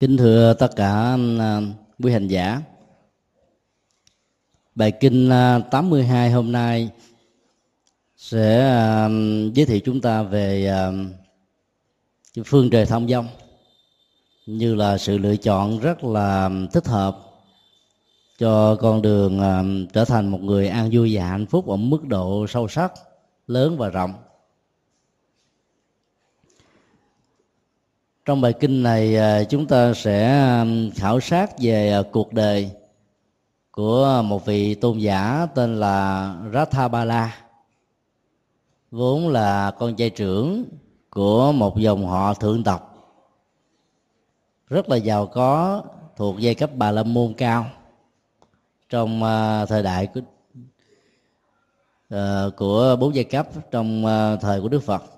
Kính thưa tất cả à, quý hành giả. Bài kinh à, 82 hôm nay sẽ à, giới thiệu chúng ta về phương trời thông dông, như là sự lựa chọn rất là thích hợp cho con đường trở thành một người an vui và hạnh phúc ở mức độ sâu sắc, lớn và rộng. Trong bài kinh này à, chúng ta sẽ khảo sát về à, cuộc đời của một vị tôn giả tên là Rathabala vốn là con trai trưởng của một dòng họ thượng tộc rất là giàu có thuộc giai cấp bà la môn cao trong à, thời đại của, của bốn giai cấp trong thời của đức phật.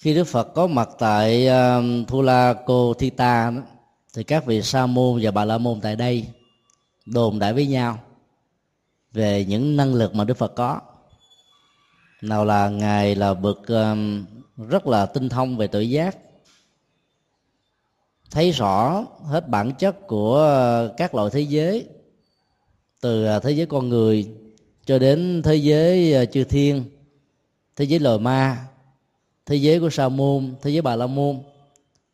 Khi đức phật có mặt tại um, thu thula cô thita thì các vị sa môn và bà la môn tại đây đồn đại với nhau về những năng lực mà đức phật có. Nào là ngài là bậc um, rất là tinh thông về tự giác, thấy rõ hết bản chất của uh, các loại thế giới, từ uh, thế giới con người cho đến thế giới uh, chư thiên, thế giới loài ma thế giới của sa môn thế giới bà la môn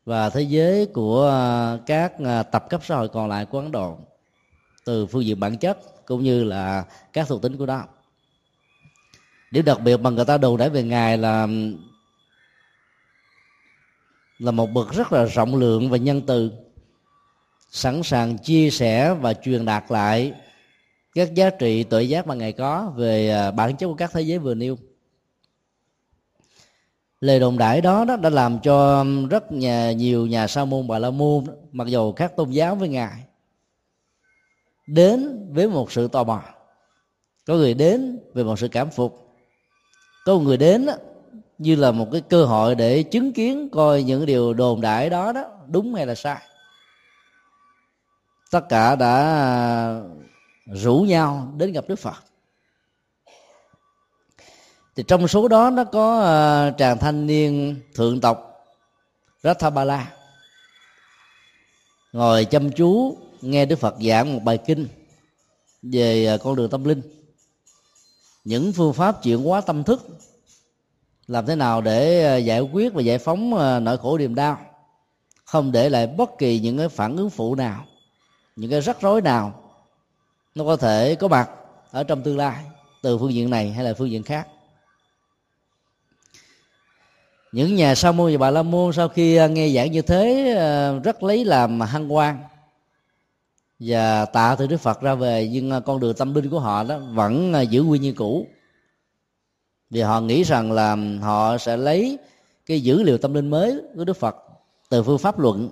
và thế giới của à, các à, tập cấp xã hội còn lại của ấn độ từ phương diện bản chất cũng như là các thuộc tính của đó điểm đặc biệt mà người ta đồn đãi về ngài là là một bậc rất là rộng lượng và nhân từ, sẵn sàng chia sẻ và truyền đạt lại các giá trị tự giác mà ngài có về à, bản chất của các thế giới vừa nêu lời đồn đại đó, đó đã làm cho um, rất nhà, nhiều nhà sa môn bà la môn mặc dù khác tôn giáo với ngài đến với một sự tò mò. Có người đến về một sự cảm phục. Có một người đến đó, như là một cái cơ hội để chứng kiến coi những điều đồn đại đó đó đúng hay là sai. Tất cả đã rủ nhau đến gặp đức phật thì trong số đó nó có uh, chàng thanh niên thượng tộc Rathabala ngồi chăm chú nghe Đức Phật giảng một bài kinh về uh, con đường tâm linh. Những phương pháp chuyển hóa tâm thức làm thế nào để uh, giải quyết và giải phóng nỗi khổ niềm đau không để lại bất kỳ những cái phản ứng phụ nào những cái rắc rối nào nó có thể có mặt ở trong tương lai từ phương diện này hay là phương diện khác những nhà sa môn và bà la môn sau khi à, nghe giảng như thế à, rất lấy làm hăng quan và tạ từ đức phật ra về. Nhưng à, con đường tâm linh của họ đó vẫn giữ nguyên như cũ. Vì họ nghĩ rằng là họ sẽ lấy cái dữ liệu tâm linh mới của đức phật từ phương pháp luận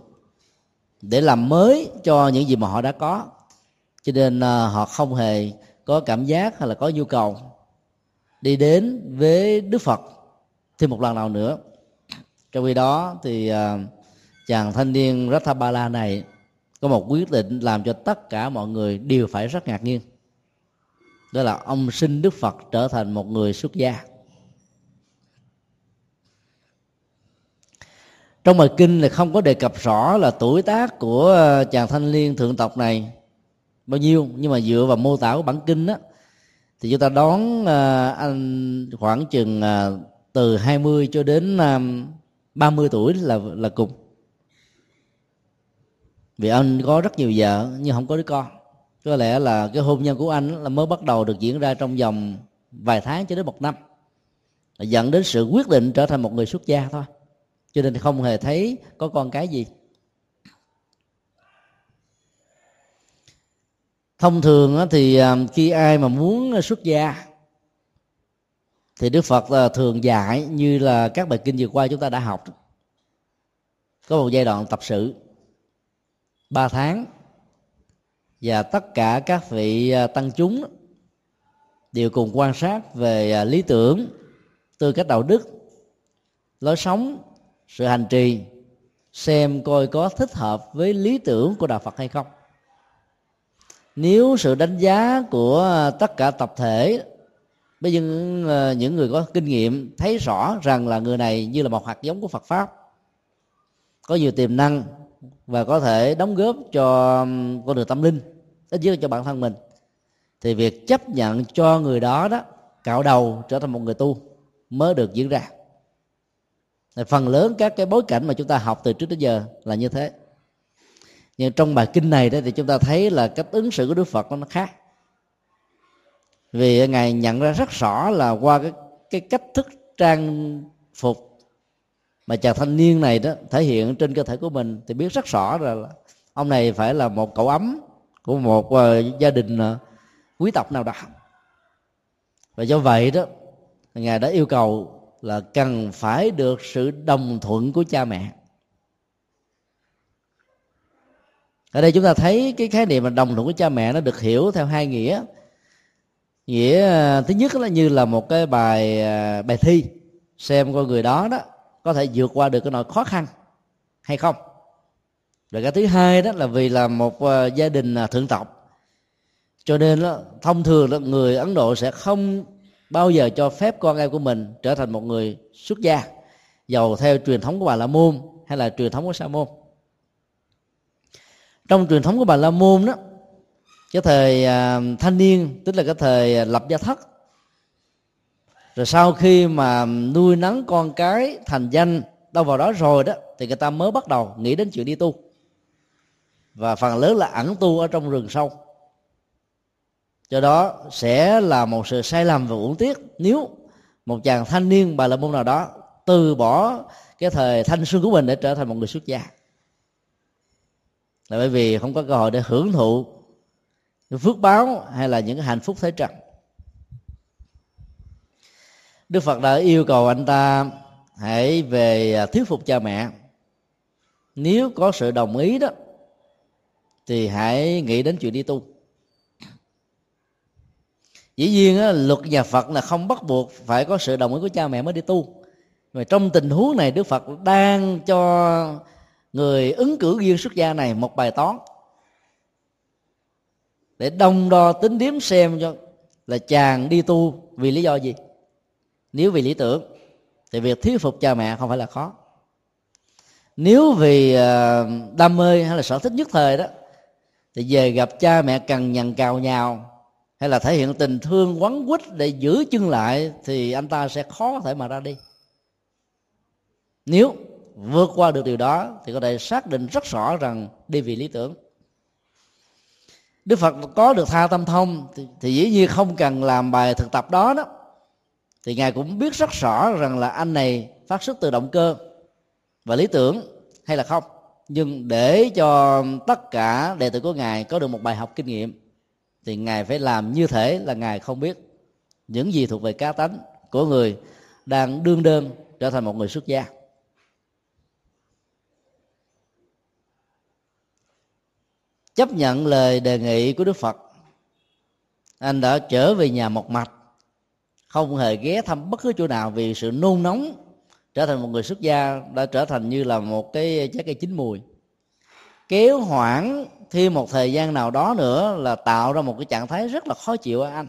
để làm mới cho những gì mà họ đã có. Cho nên họ không hề có cảm giác hay là có nhu cầu đi đến với đức phật thêm một lần nào nữa trong khi đó thì uh, chàng thanh niên Rathabala này có một quyết định làm cho tất cả mọi người đều phải rất ngạc nhiên. Đó là ông sinh Đức Phật trở thành một người xuất gia. Trong bài kinh là không có đề cập rõ là tuổi tác của à, chàng thanh niên thượng tộc này bao nhiêu nhưng mà dựa vào mô tả của bản kinh đó thì chúng ta đón à, anh khoảng chừng từ 20 cho đến 30 tuổi là là cùng. Vì anh có rất nhiều vợ, nhưng không có đứa con. Có lẽ là cái hôn nhân của anh là mới bắt đầu được diễn ra trong vòng vài tháng cho đến một năm. Dẫn đến sự quyết định trở thành một người xuất gia thôi. Cho nên không hề thấy có con cái gì. Thông thường thì à, khi ai mà muốn xuất gia thì đức phật là thường dạy như là các bài kinh vừa qua chúng ta đã học. Có một giai đoạn tập sự, ba tháng, và tất cả các vị ờ, tăng chúng đều cùng quan sát về ờ, lý tưởng, tư cách đạo đức, lối sống, sự hành trì, xem coi có thích hợp với lý tưởng của đạo phật hay không. Nếu sự đánh giá của tất cả tập thể với những ờ, những người có kinh nghiệm thấy rõ rằng là người này như là một hạt giống của Phật pháp, có nhiều tiềm năng và có thể đóng góp cho con đường tâm linh, ít nhất cho bản thân mình, thì việc chấp nhận cho người đó đó cạo đầu trở thành một người tu mới được diễn ra. Phần lớn các cái bối cảnh mà chúng ta học từ trước đến giờ là như thế. Nhưng trong bài kinh này đó thì chúng ta thấy là cách ứng xử của đức phật nó khác vì ngài nhận ra rất rõ là qua cái cái cách thức trang phục mà chàng thanh niên này đó thể hiện trên cơ thể của mình thì biết rất rõ là ông này phải là một cậu ấm của một uh, gia đình uh, quý tộc nào đó. Và do vậy đó ngài đã yêu cầu là cần phải được sự đồng thuận của cha mẹ. Ở đây chúng ta thấy cái khái niệm mà đồng thuận của cha mẹ nó được hiểu theo hai nghĩa nghĩa à, thứ nhất là như là một cái bài à, bài thi xem coi người đó đó có thể vượt qua được cái nỗi khó khăn hay không. Rồi cái thứ hai đó là vì là một à, gia đình thượng tộc. Cho nên đó, thông thường là người ấn độ sẽ không bao giờ cho phép con em của mình trở thành một người xuất gia giàu theo truyền thống của bà la môn hay là truyền thống của sa môn. Trong truyền thống của bà la môn đó cái thời à, thanh niên, tức là cái thời à, lập gia thất. Rồi sau khi mà nuôi nấng con cái thành danh đâu vào đó rồi đó, thì người ta mới bắt đầu nghĩ đến chuyện đi tu. Và phần lớn là ẩn tu ở trong rừng sâu. Do đó sẽ là một sự sai lầm và uổng tiếc nếu một chàng thanh niên bà la môn nào đó từ bỏ cái thời thanh xuân của mình để trở thành một người xuất gia. Là bởi vì không có cơ hội để hưởng thụ phước báo hay là những hạnh phúc thế trần đức phật đã yêu cầu anh ta hãy về à, thuyết phục cha mẹ. Nếu có sự đồng ý đó thì hãy nghĩ đến chuyện đi tu. Dĩ nhiên á, luật nhà phật là không bắt buộc phải có sự đồng ý của cha mẹ mới đi tu. Mà trong tình huống này đức phật đang cho người ứng cử viên xuất gia này một bài toán để đông đo tính điếm xem cho là chàng đi tu vì lý do gì. Nếu vì lý tưởng, thì việc thuyết phục cha mẹ không phải là khó. Nếu vì ờ, đam mê hay là sở thích nhất thời đó, thì về gặp cha mẹ cần nhằn cào nhào hay là thể hiện tình thương quấn quýt để giữ chân lại, thì anh ta sẽ khó có thể mà ra đi. Nếu vượt qua được điều đó, thì có thể xác định rất rõ rằng đi vì lý tưởng đức phật có được tha tâm thông thì, thì dĩ nhiên không cần làm bài thực tập đó đó. Thì ngài cũng biết rất rõ rằng là anh này phát xuất từ động cơ và lý tưởng hay là không. Nhưng để cho tất cả đệ tử của ngài có được một bài học kinh nghiệm thì ngài phải làm như thể là ngài không biết. Những gì thuộc về cá tánh của người đang đương đơn trở thành một người xuất gia. Chấp nhận lời đề nghị của đức phật. Anh đã trở về nhà một mạch, không hề ghé thăm bất cứ chỗ nào vì sự nôn nóng trở thành một người xuất gia đã trở thành như là một cái trái cây chín mùi. Kéo hoãn thêm một thời gian nào đó nữa là tạo ra một cái trạng thái rất là khó chịu ở anh.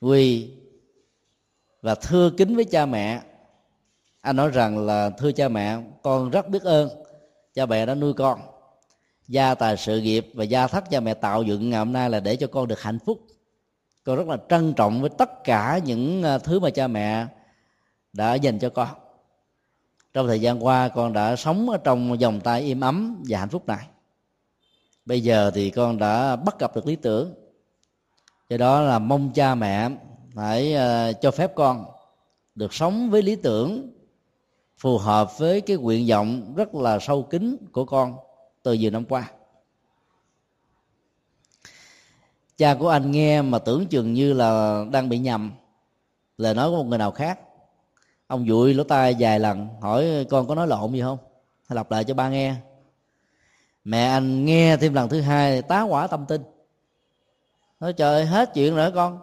Vì và thưa kính với cha mẹ. Anh nói rằng là, thưa cha mẹ, con rất biết ơn cha mẹ đã nuôi con. Gia tài sự nghiệp và gia thất cha mẹ tạo dựng ngày hôm nay là để cho con được hạnh phúc. Con rất là trân trọng với tất cả những ờ, thứ mà cha mẹ đã dành cho con. Trong thời gian qua, con đã sống ở trong vòng tay im ấm và hạnh phúc này. Bây giờ thì con đã bắt gặp được lý tưởng. Do đó là mong cha mẹ hãy ờ, cho phép con được sống với lý tưởng phù hợp với cái nguyện vọng rất là sâu kín của con từ nhiều năm qua. Cha của anh nghe mà tưởng chừng như là đang bị nhầm, lời nói của một người nào khác. Ông dụi lỗ tai vài lần, hỏi, con có nói lộn gì không? Hay lặp lại cho ba nghe. Mẹ anh nghe thêm lần thứ hai, tá quả tâm tin nói, trời hết chuyện rồi con?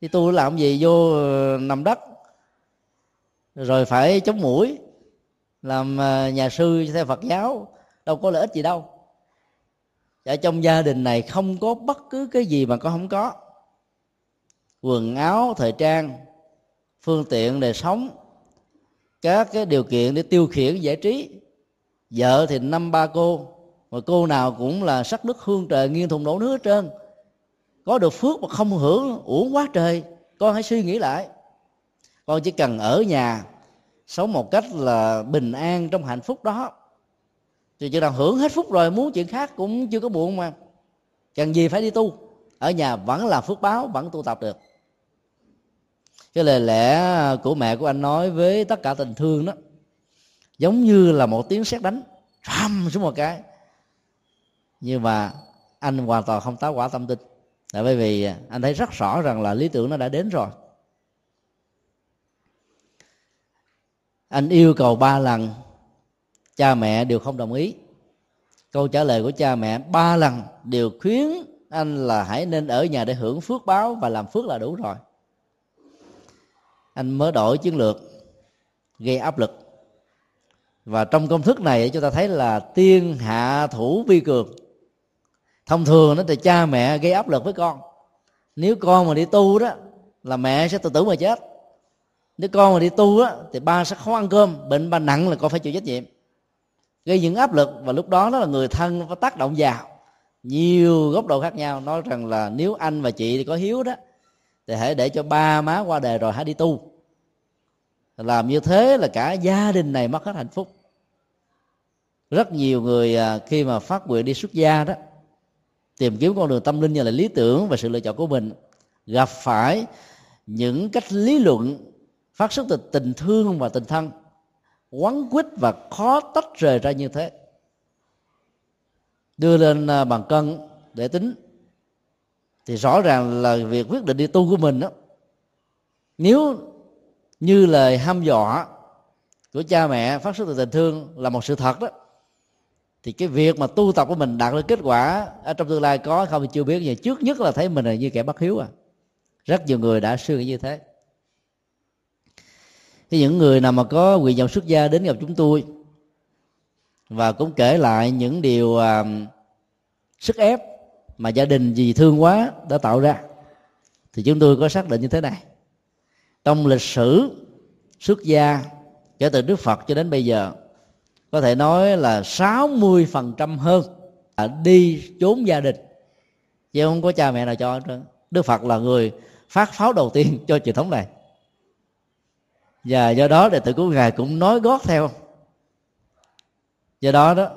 Đi tu làm gì vô ờ, nằm đất? Rồi phải chống mũi, làm à, nhà sư theo phật giáo, đâu có lợi ích gì đâu. Ở trong gia đình này không có bất cứ cái gì mà con không có. Quần áo, thời trang, phương tiện để sống, các cái điều kiện để tiêu khiển, giải trí. Vợ thì năm ba cô, mà cô nào cũng là sắc đức hương trời, nghiêng thùng đổ nước hết trơn. Có được phước mà không hưởng, uổng quá trời, con hãy suy nghĩ lại con chỉ cần ở nhà, sống một cách là bình an trong hạnh phúc đó. Thì chừng nào hưởng hết phúc rồi, muốn chuyện khác cũng chưa có buồn mà. Cần gì phải đi tu. Ở nhà vẫn là phước báo, vẫn tu tập được. Cái lời lẽ của mẹ của anh nói với tất cả tình thương đó, giống như là một tiếng sét đánh, rầm xuống một cái. Nhưng mà anh hoàn toàn không táo quả tâm tin. Tại bởi vì anh thấy rất rõ rằng là lý tưởng nó đã đến rồi. Anh yêu cầu ba lần, cha mẹ đều không đồng ý. Câu trả lời của cha mẹ, ba lần đều khuyến anh là hãy nên ở nhà để hưởng phước báo và làm phước là đủ rồi. Anh mới đổi chiến lược, gây áp lực. Và trong công thức này, chúng ta thấy là tiên hạ thủ vi cường. Thông thường nó thì cha mẹ gây áp lực với con. Nếu con mà đi tu đó, là mẹ sẽ tự tử mà chết nếu con mà đi tu á, thì ba sẽ không ăn cơm, bệnh ba nặng là con phải chịu trách nhiệm. Gây những áp lực và lúc đó đó là người thân có tác động vào. Nhiều góc độ khác nhau, nói rằng là nếu anh và chị có hiếu đó, thì hãy để cho ba má qua đời rồi hãy đi tu. Làm như thế là cả gia đình này mất hết hạnh phúc. Rất nhiều người à, khi mà phát nguyện đi xuất gia đó, tìm kiếm con đường tâm linh như là lý tưởng và sự lựa chọn của mình, gặp phải những cách lý luận phát xuất từ tình thương và tình thân, quấn quýt và khó tách rời ra như thế. Đưa lên à, bàn cân để tính, thì rõ ràng là việc quyết định đi tu của mình đó nếu như lời ham dọa của cha mẹ phát xuất từ tình thương là một sự thật đó, thì cái việc mà tu tập của mình đạt được kết quả ở trong tương lai có không thì chưa biết, nhưng trước nhất là thấy mình là như kẻ bất hiếu à. Rất nhiều người đã suy nghĩ như thế thì những người nào mà có quyền dòng xuất gia đến gặp chúng tôi và cũng kể lại những điều à, sức ép mà gia đình vì thương quá đã tạo ra thì chúng tôi có xác định như thế này. Trong lịch sử xuất gia kể từ Đức Phật cho đến bây giờ có thể nói là 60% hơn là đi trốn gia đình. Chứ không có cha mẹ nào cho hết Đức Phật là người phát pháo đầu tiên cho truyền thống này và do đó đệ tử của ngài cũng nói gót theo. Do đó đó,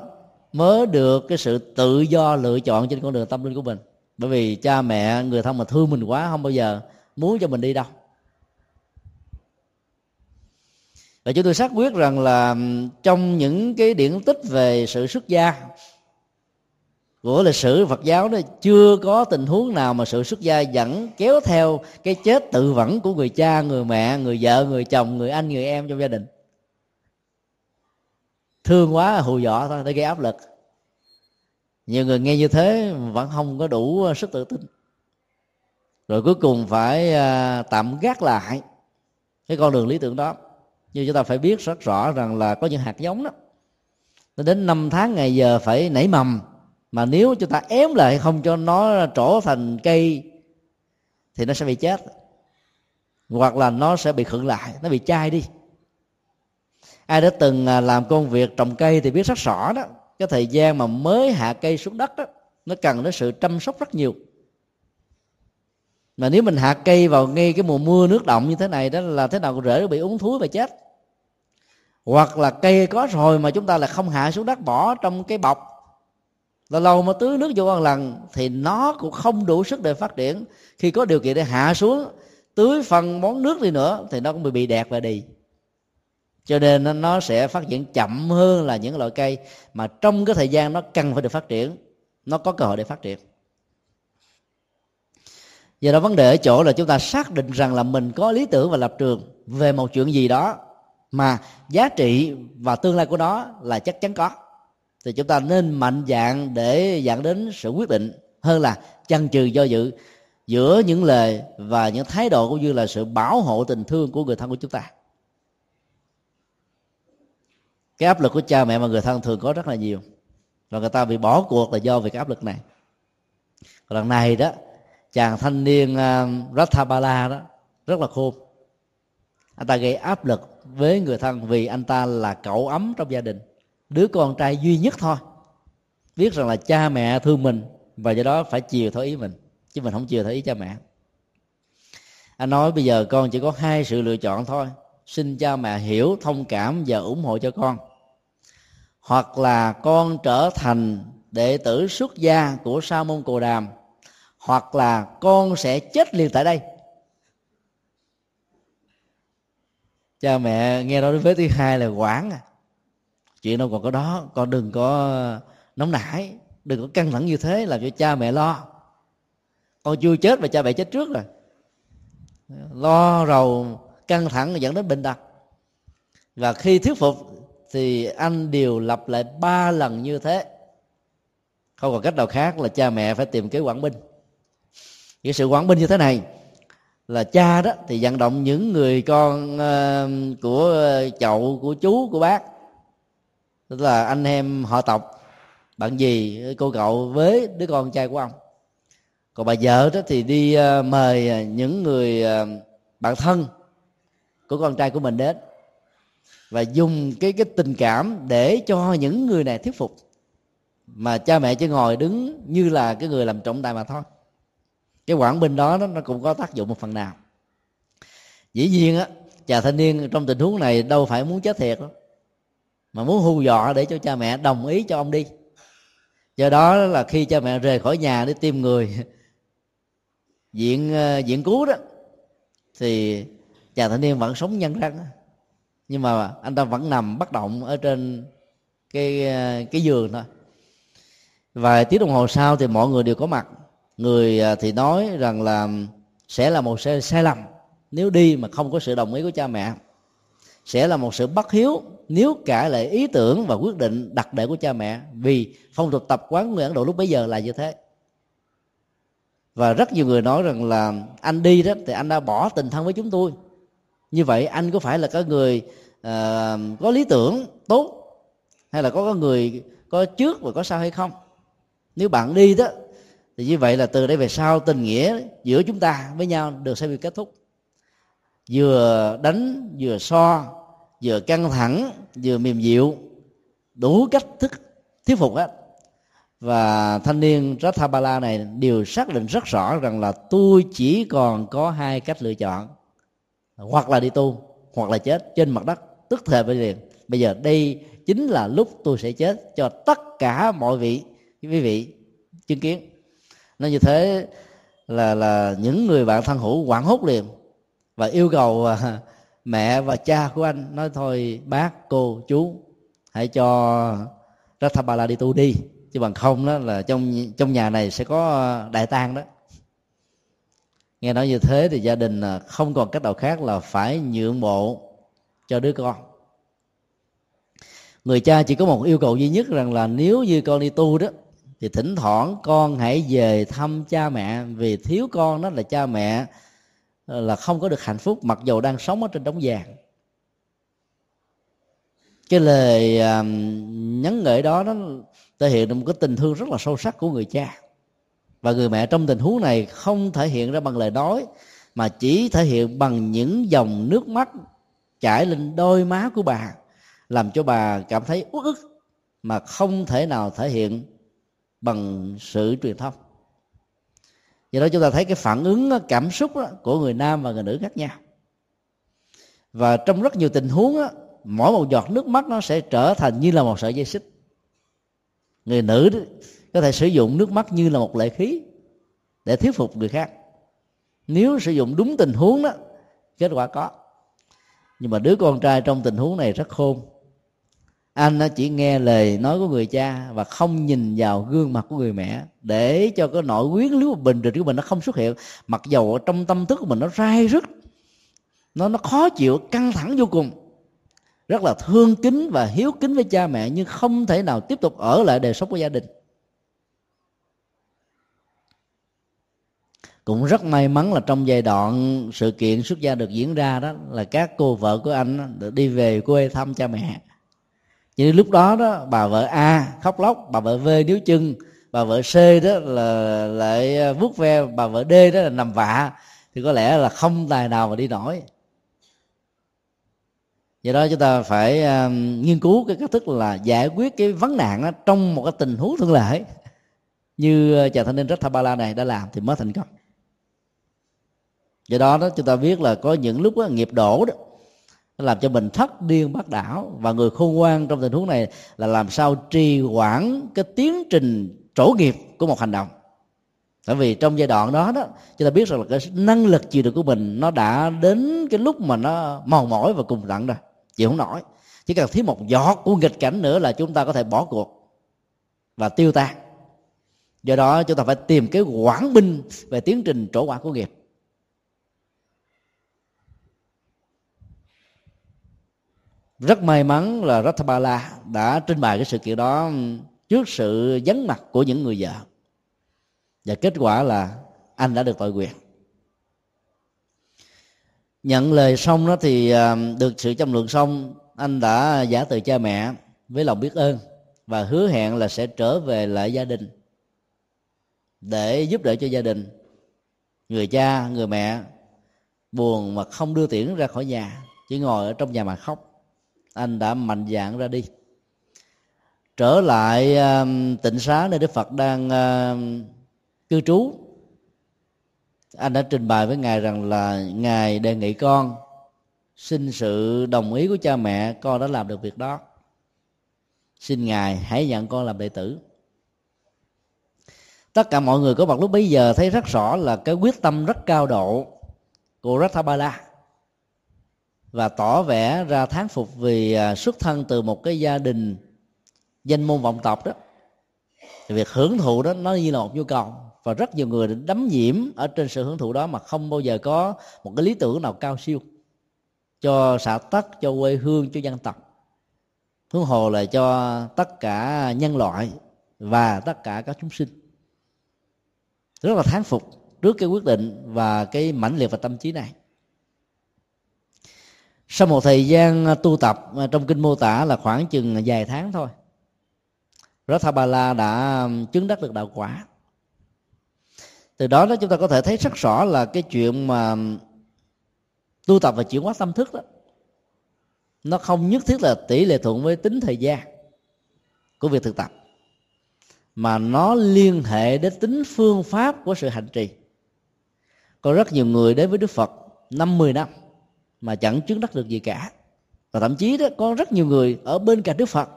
mới được cái sự tự do lựa chọn trên con đường tâm linh của mình. Bởi vì cha mẹ, người thân mà thương mình quá, không bao giờ muốn cho mình đi đâu. Và chúng tôi xác quyết rằng là trong những cái điển tích về sự xuất gia của lịch sử Phật giáo đó chưa có tình huống nào mà sự xuất gia dẫn kéo theo cái chết tự vẫn của người cha, người mẹ, người vợ, người chồng, người anh, người em trong gia đình. Thương quá hù dọa thôi để gây áp lực. Nhiều người nghe như thế vẫn không có đủ sức tự tin. Rồi cuối cùng phải à, tạm gác lại cái con đường lý tưởng đó. Nhưng chúng ta phải biết rất rõ rằng là có những hạt giống đó. Nó đến năm tháng ngày giờ phải nảy mầm mà nếu chúng ta ém lại không cho nó trổ thành cây, thì nó sẽ bị chết. Hoặc là nó sẽ bị khựng lại, nó bị chai đi. Ai đã từng à, làm công việc trồng cây thì biết rất rõ đó, cái thời gian mà mới hạ cây xuống đất đó, nó cần đến sự chăm sóc rất nhiều. Mà nếu mình hạ cây vào ngay cái mùa mưa nước động như thế này đó là thế nào rễ nó bị úng thúi và chết. Hoặc là cây có rồi mà chúng ta lại không hạ xuống đất bỏ trong cái bọc lâu lâu mà tưới nước vô một lần thì nó cũng không đủ sức để phát triển. Khi có điều kiện để hạ xuống, tưới phân món nước đi nữa thì nó cũng bị bị đẹp và đi. Cho nên nó sẽ phát triển chậm hơn là những loại cây mà trong cái thời gian nó cần phải được phát triển, nó có cơ hội để phát triển. Giờ đó vấn đề ở chỗ là chúng ta xác định rằng là mình có lý tưởng và lập trường về một chuyện gì đó mà giá trị và tương lai của nó là chắc chắn có thì chúng ta nên mạnh dạng để dẫn đến sự quyết định hơn là chăn trừ do dự giữa những lời và những thái độ cũng như là sự bảo hộ tình thương của người thân của chúng ta. Cái áp lực của cha mẹ và người thân thường có rất là nhiều và người ta bị bỏ cuộc là do vì cái áp lực này. Còn lần này đó chàng thanh niên uh, Rathabala đó rất là khôn. Anh ta gây áp lực với người thân vì anh ta là cậu ấm trong gia đình đứa con trai duy nhất thôi. Biết rằng là cha mẹ thương mình và do đó phải chiều theo ý mình, chứ mình không chiều theo ý cha mẹ. Anh nói bây giờ con chỉ có hai sự lựa chọn thôi, xin cha mẹ hiểu, thông cảm và ủng hộ cho con. Hoặc là con trở thành đệ tử xuất gia của sa môn cồ đàm, hoặc là con sẽ chết liền tại đây. Cha mẹ nghe nói vế thứ hai là quản à chuyện đâu còn có đó con đừng có ờ, nóng nảy đừng có căng thẳng như thế làm cho cha mẹ lo. Con chưa chết mà cha mẹ chết trước rồi. Lo rầu căng thẳng dẫn đến bệnh tật. Và khi thuyết phục thì anh đều lặp lại ba lần như thế. Không còn cách nào khác là cha mẹ phải tìm cái quản binh. Cái sự quản binh như thế này là cha đó thì vận động những người con uh, của ờ, chậu của chú của bác tức là anh em họ tộc, bạn gì, cô cậu với đứa con trai của ông. Còn bà vợ đó thì đi ờ, mời ờ, những người ờ, bạn thân của con trai của mình đến và dùng cái cái tình cảm để cho những người này thuyết phục. Mà cha mẹ chỉ ngồi đứng như là cái người làm trọng tài mà thôi. Cái quảng bình đó nó cũng có tác dụng một phần nào. Dĩ nhiên á, chàng thanh niên trong tình huống này đâu phải muốn chết thiệt đâu mà muốn hù dọa để cho cha mẹ đồng ý cho ông đi. Do đó là khi cha mẹ rời khỏi nhà để tìm người diện diện ờ, cứu đó thì chàng thanh niên vẫn sống nhân răng nhưng mà anh ta vẫn nằm bất động ở trên cái ờ, cái giường thôi. Vài tiếng đồng hồ sau thì mọi người đều có mặt. Người ờ, thì nói rằng là sẽ là một sai, sai lầm. Nếu đi mà không có sự đồng ý của cha mẹ sẽ là một sự bất hiếu nếu cả lại ý tưởng và quyết định đặc đệ của cha mẹ vì phong tục tập quán người ấn độ lúc bấy giờ là như thế. Và rất nhiều người nói rằng là anh đi đó thì anh đã bỏ tình thân với chúng tôi. Như vậy anh có phải là cái người uh, có lý tưởng tốt hay là có có người có trước và có sau hay không? Nếu bạn đi đó thì như vậy là từ đây về sau tình nghĩa giữa chúng ta với nhau được sẽ bị kết thúc. Vừa đánh vừa so vừa căng thẳng, vừa mềm dịu, đủ cách thức thuyết phục hết. Và thanh niên Rathabala này đều xác định rất rõ rằng là tôi chỉ còn có hai cách lựa chọn, hoặc là đi tu, hoặc là chết trên mặt đất, tức thời bây liền bây giờ đây chính là lúc tôi sẽ chết cho tất cả mọi vị, quý vị chứng kiến. Nó như thế là là những người bạn thân hữu quảng hốt liền và yêu cầu à, mẹ và cha của anh nói thôi, bác, cô, chú, hãy cho Rathabala đi tu đi, chứ bằng không đó là trong trong nhà này sẽ có ờ, đại tang đó. Nghe nói như thế thì gia đình ờ, không còn cách nào khác là phải nhượng bộ cho đứa con. Người cha chỉ có một yêu cầu duy nhất rằng là nếu như con đi tu đó, thì thỉnh thoảng con hãy về thăm cha mẹ, vì thiếu con đó là cha mẹ Ờ, là không có được hạnh phúc mặc dù đang sống ở trên đống vàng. Cái lời nhắn gửi đó, nó thể hiện được một cái tình thương rất là sâu sắc của người cha. Và người mẹ trong tình huống này không thể hiện ra bằng lời nói, mà chỉ thể hiện bằng những dòng nước mắt chảy lên đôi má của bà, làm cho bà cảm thấy uất ức, mà không thể nào thể hiện bằng sự truyền thông do đó chúng ta thấy cái phản ứng cảm xúc của người nam và người nữ khác nhau. Và trong rất nhiều tình huống mỗi một giọt nước mắt nó sẽ trở thành như là một sợi dây xích. Người nữ có thể sử dụng nước mắt như là một lệ khí để thuyết phục người khác. Nếu sử dụng đúng tình huống đó, kết quả có. Nhưng mà đứa con trai trong tình huống này rất khôn anh nó chỉ nghe lời nói của người cha và không nhìn vào gương mặt của người mẹ để cho cái nội quyến nếu bình định của mình nó không xuất hiện. Mặc dầu ở trong tâm thức của mình nó rai rứt, nó nó khó chịu, căng thẳng vô cùng, rất là thương kính và hiếu kính với cha mẹ nhưng không thể nào tiếp tục ở lại đời sống của gia đình. Cũng rất may mắn là trong giai đoạn sự kiện xuất gia được diễn ra đó là các cô vợ của anh được đi về quê thăm cha mẹ cho nên lúc đó đó bà vợ a khóc lóc bà vợ v níu chân bà vợ C đó là lại à, vuốt ve bà vợ D đó là nằm vạ. Thì có lẽ là không tài nào mà đi nổi. Do đó chúng ta phải uh, nghiên cứu cái cách thức là giải quyết cái vấn nạn đó trong một cái tình huống thường lệ. Như à, chàng thanh niên Rathabala này đã làm thì mới thành công. Do đó đó chúng ta biết là có những lúc đó, nghiệp đổ đó nó làm cho mình thất điên bắt đảo. Và người khôn ngoan trong tình huống này là làm sao trì hoãn cái tiến trình trổ nghiệp của một hành động. Tại vì trong giai đoạn đó đó, chúng ta biết rằng là cái năng lực chịu đựng của mình nó đã đến cái lúc mà nó mòn mỏi và cùng lặng rồi. Chịu không nổi. Chỉ cần thiếu một giọt của nghịch cảnh nữa là chúng ta có thể bỏ cuộc và tiêu tan. Do đó chúng ta phải tìm cái quảng binh về tiến trình trổ quả của nghiệp. Rất may mắn là Rathabala đã trình bày cái sự kiện đó trước sự vắng mặt của những người vợ. Và kết quả là anh đã được tội quyền. Nhận lời xong đó thì à, được sự chăm lượng xong, anh đã giả từ cha mẹ với lòng biết ơn và hứa hẹn là sẽ trở về lại gia đình để giúp đỡ cho gia đình. Người cha, người mẹ buồn mà không đưa tiễn ra khỏi nhà, chỉ ngồi ở trong nhà mà khóc anh đã mạnh dạn ra đi. Trở lại uh, tịnh xá nơi đức phật đang uh, cư trú. Anh đã trình bày với ngài rằng là ngài đề nghị con xin sự đồng ý của cha mẹ con đã làm được việc đó. Xin ngài hãy nhận con làm đệ tử. Tất cả mọi người có mặt lúc bấy giờ thấy rất rõ là cái quyết tâm rất cao độ của Rathabala và tỏ vẻ ra thán phục vì à, xuất thân từ một cái gia đình danh môn vọng tộc đó. Thì việc hưởng thụ đó, nó như là một nhu cầu và rất nhiều người đắm nhiễm ở trên sự hưởng thụ đó mà không bao giờ có một cái lý tưởng nào cao siêu cho xã tắc, cho quê hương, cho dân tộc. Huống hồ là cho tất cả nhân loại và tất cả các chúng sinh. Rất là thán phục trước cái quyết định và cái mãnh liệt và tâm trí này sau một thời gian à, tu tập à, trong kinh mô tả là khoảng chừng vài tháng thôi. Rathabala đã chứng đắc được đạo quả. Từ đó đó, chúng ta có thể thấy rất rõ là cái chuyện mà tu tập và chuyển hóa tâm thức đó, nó không nhất thiết là tỷ lệ thuận với tính thời gian của việc thực tập, mà nó liên hệ đến tính phương pháp của sự hành trì. Có rất nhiều người đến với đức phật năm mười năm mà chẳng chứng đắc được gì cả. Và thậm chí đó có rất nhiều người ở bên cạnh đức phật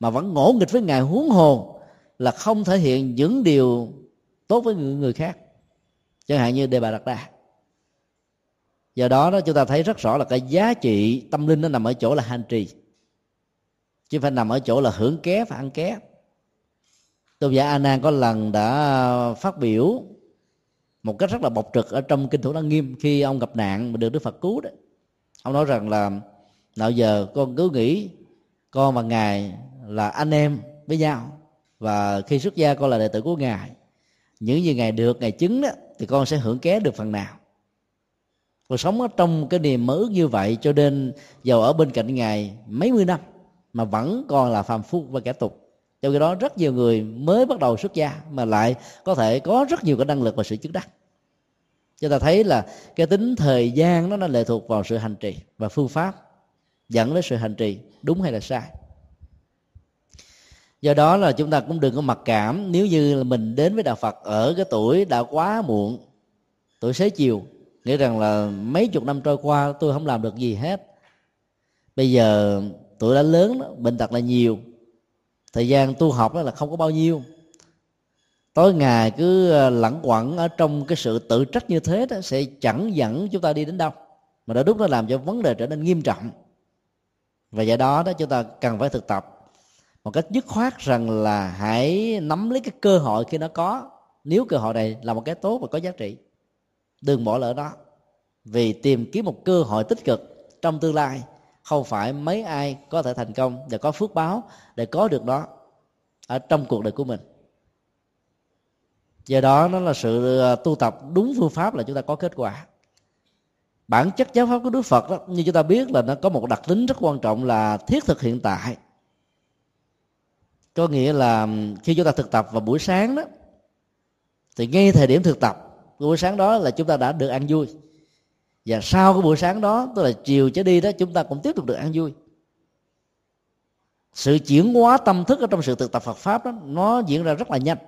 mà vẫn ngỗ nghịch với ngài huống hồ là không thể hiện những điều tốt với người, người khác. Chẳng hạn như đề bà đạt đa. Do đó đó chúng ta thấy rất rõ là cái giá trị tâm linh nó nằm ở chỗ là hành trì chứ phải nằm ở chỗ là hưởng ké và ăn ké. Tôn giả a nan có lần đã phát biểu một cách rất là bộc trực ở trong kinh thủ đăng nghiêm khi ông gặp nạn mà được đức phật cứu đấy ông nói rằng là, nào giờ con cứ nghĩ con và ngài là anh em với nhau, và khi xuất gia con là đệ tử của ngài, những gì ngài được, ngài chứng đó, thì con sẽ hưởng ké được phần nào. Cuộc sống ở trong cái niềm mơ ước như vậy cho nên giàu ở bên cạnh ngài mấy mươi năm, mà vẫn còn là phàm phu và kẻ tục. Trong khi đó, rất nhiều người mới bắt đầu xuất gia mà lại có thể có rất nhiều cái năng lực và sự chứng đắc chúng ta thấy là cái tính thời gian nó nó lệ thuộc vào sự hành trì và phương pháp dẫn đến sự hành trì đúng hay là sai. Do đó là chúng ta cũng đừng có mặc cảm nếu như là mình đến với đạo phật ở cái tuổi đã quá muộn tuổi xế chiều nghĩa rằng là mấy chục năm trôi qua tôi không làm được gì hết. Bây giờ tuổi đã lớn đó, bệnh tật là nhiều thời gian tu học đó là không có bao nhiêu tối ngày cứ ờ, lẳng quẩn ở trong cái sự tự trách như thế đó sẽ chẳng dẫn chúng ta đi đến đâu. Mà đã đúc nó làm cho vấn đề trở nên nghiêm trọng. Và do đó đó chúng ta cần phải thực tập. Một cách dứt khoát rằng là hãy nắm lấy cái cơ hội khi nó có. Nếu cơ hội này là một cái tốt và có giá trị, đừng bỏ lỡ đó vì tìm kiếm một cơ hội tích cực trong tương lai không phải mấy ai có thể thành công và có phước báo để có được đó ở trong cuộc đời của mình do đó nó là sự ờ, tu tập đúng phương pháp là chúng ta có kết quả. Bản chất giáo pháp của đức phật đó, như chúng ta biết là nó có một đặc tính rất quan trọng là thiết thực hiện tại. Có nghĩa là khi chúng ta thực tập vào buổi sáng đó, thì ngay thời điểm thực tập buổi sáng đó là chúng ta đã được ăn vui. Và sau cái buổi sáng đó, tức là chiều trở đi đó, chúng ta cũng tiếp tục được ăn vui. Sự chuyển hóa tâm thức ở trong sự thực tập Phật pháp đó, nó diễn ra rất là nhanh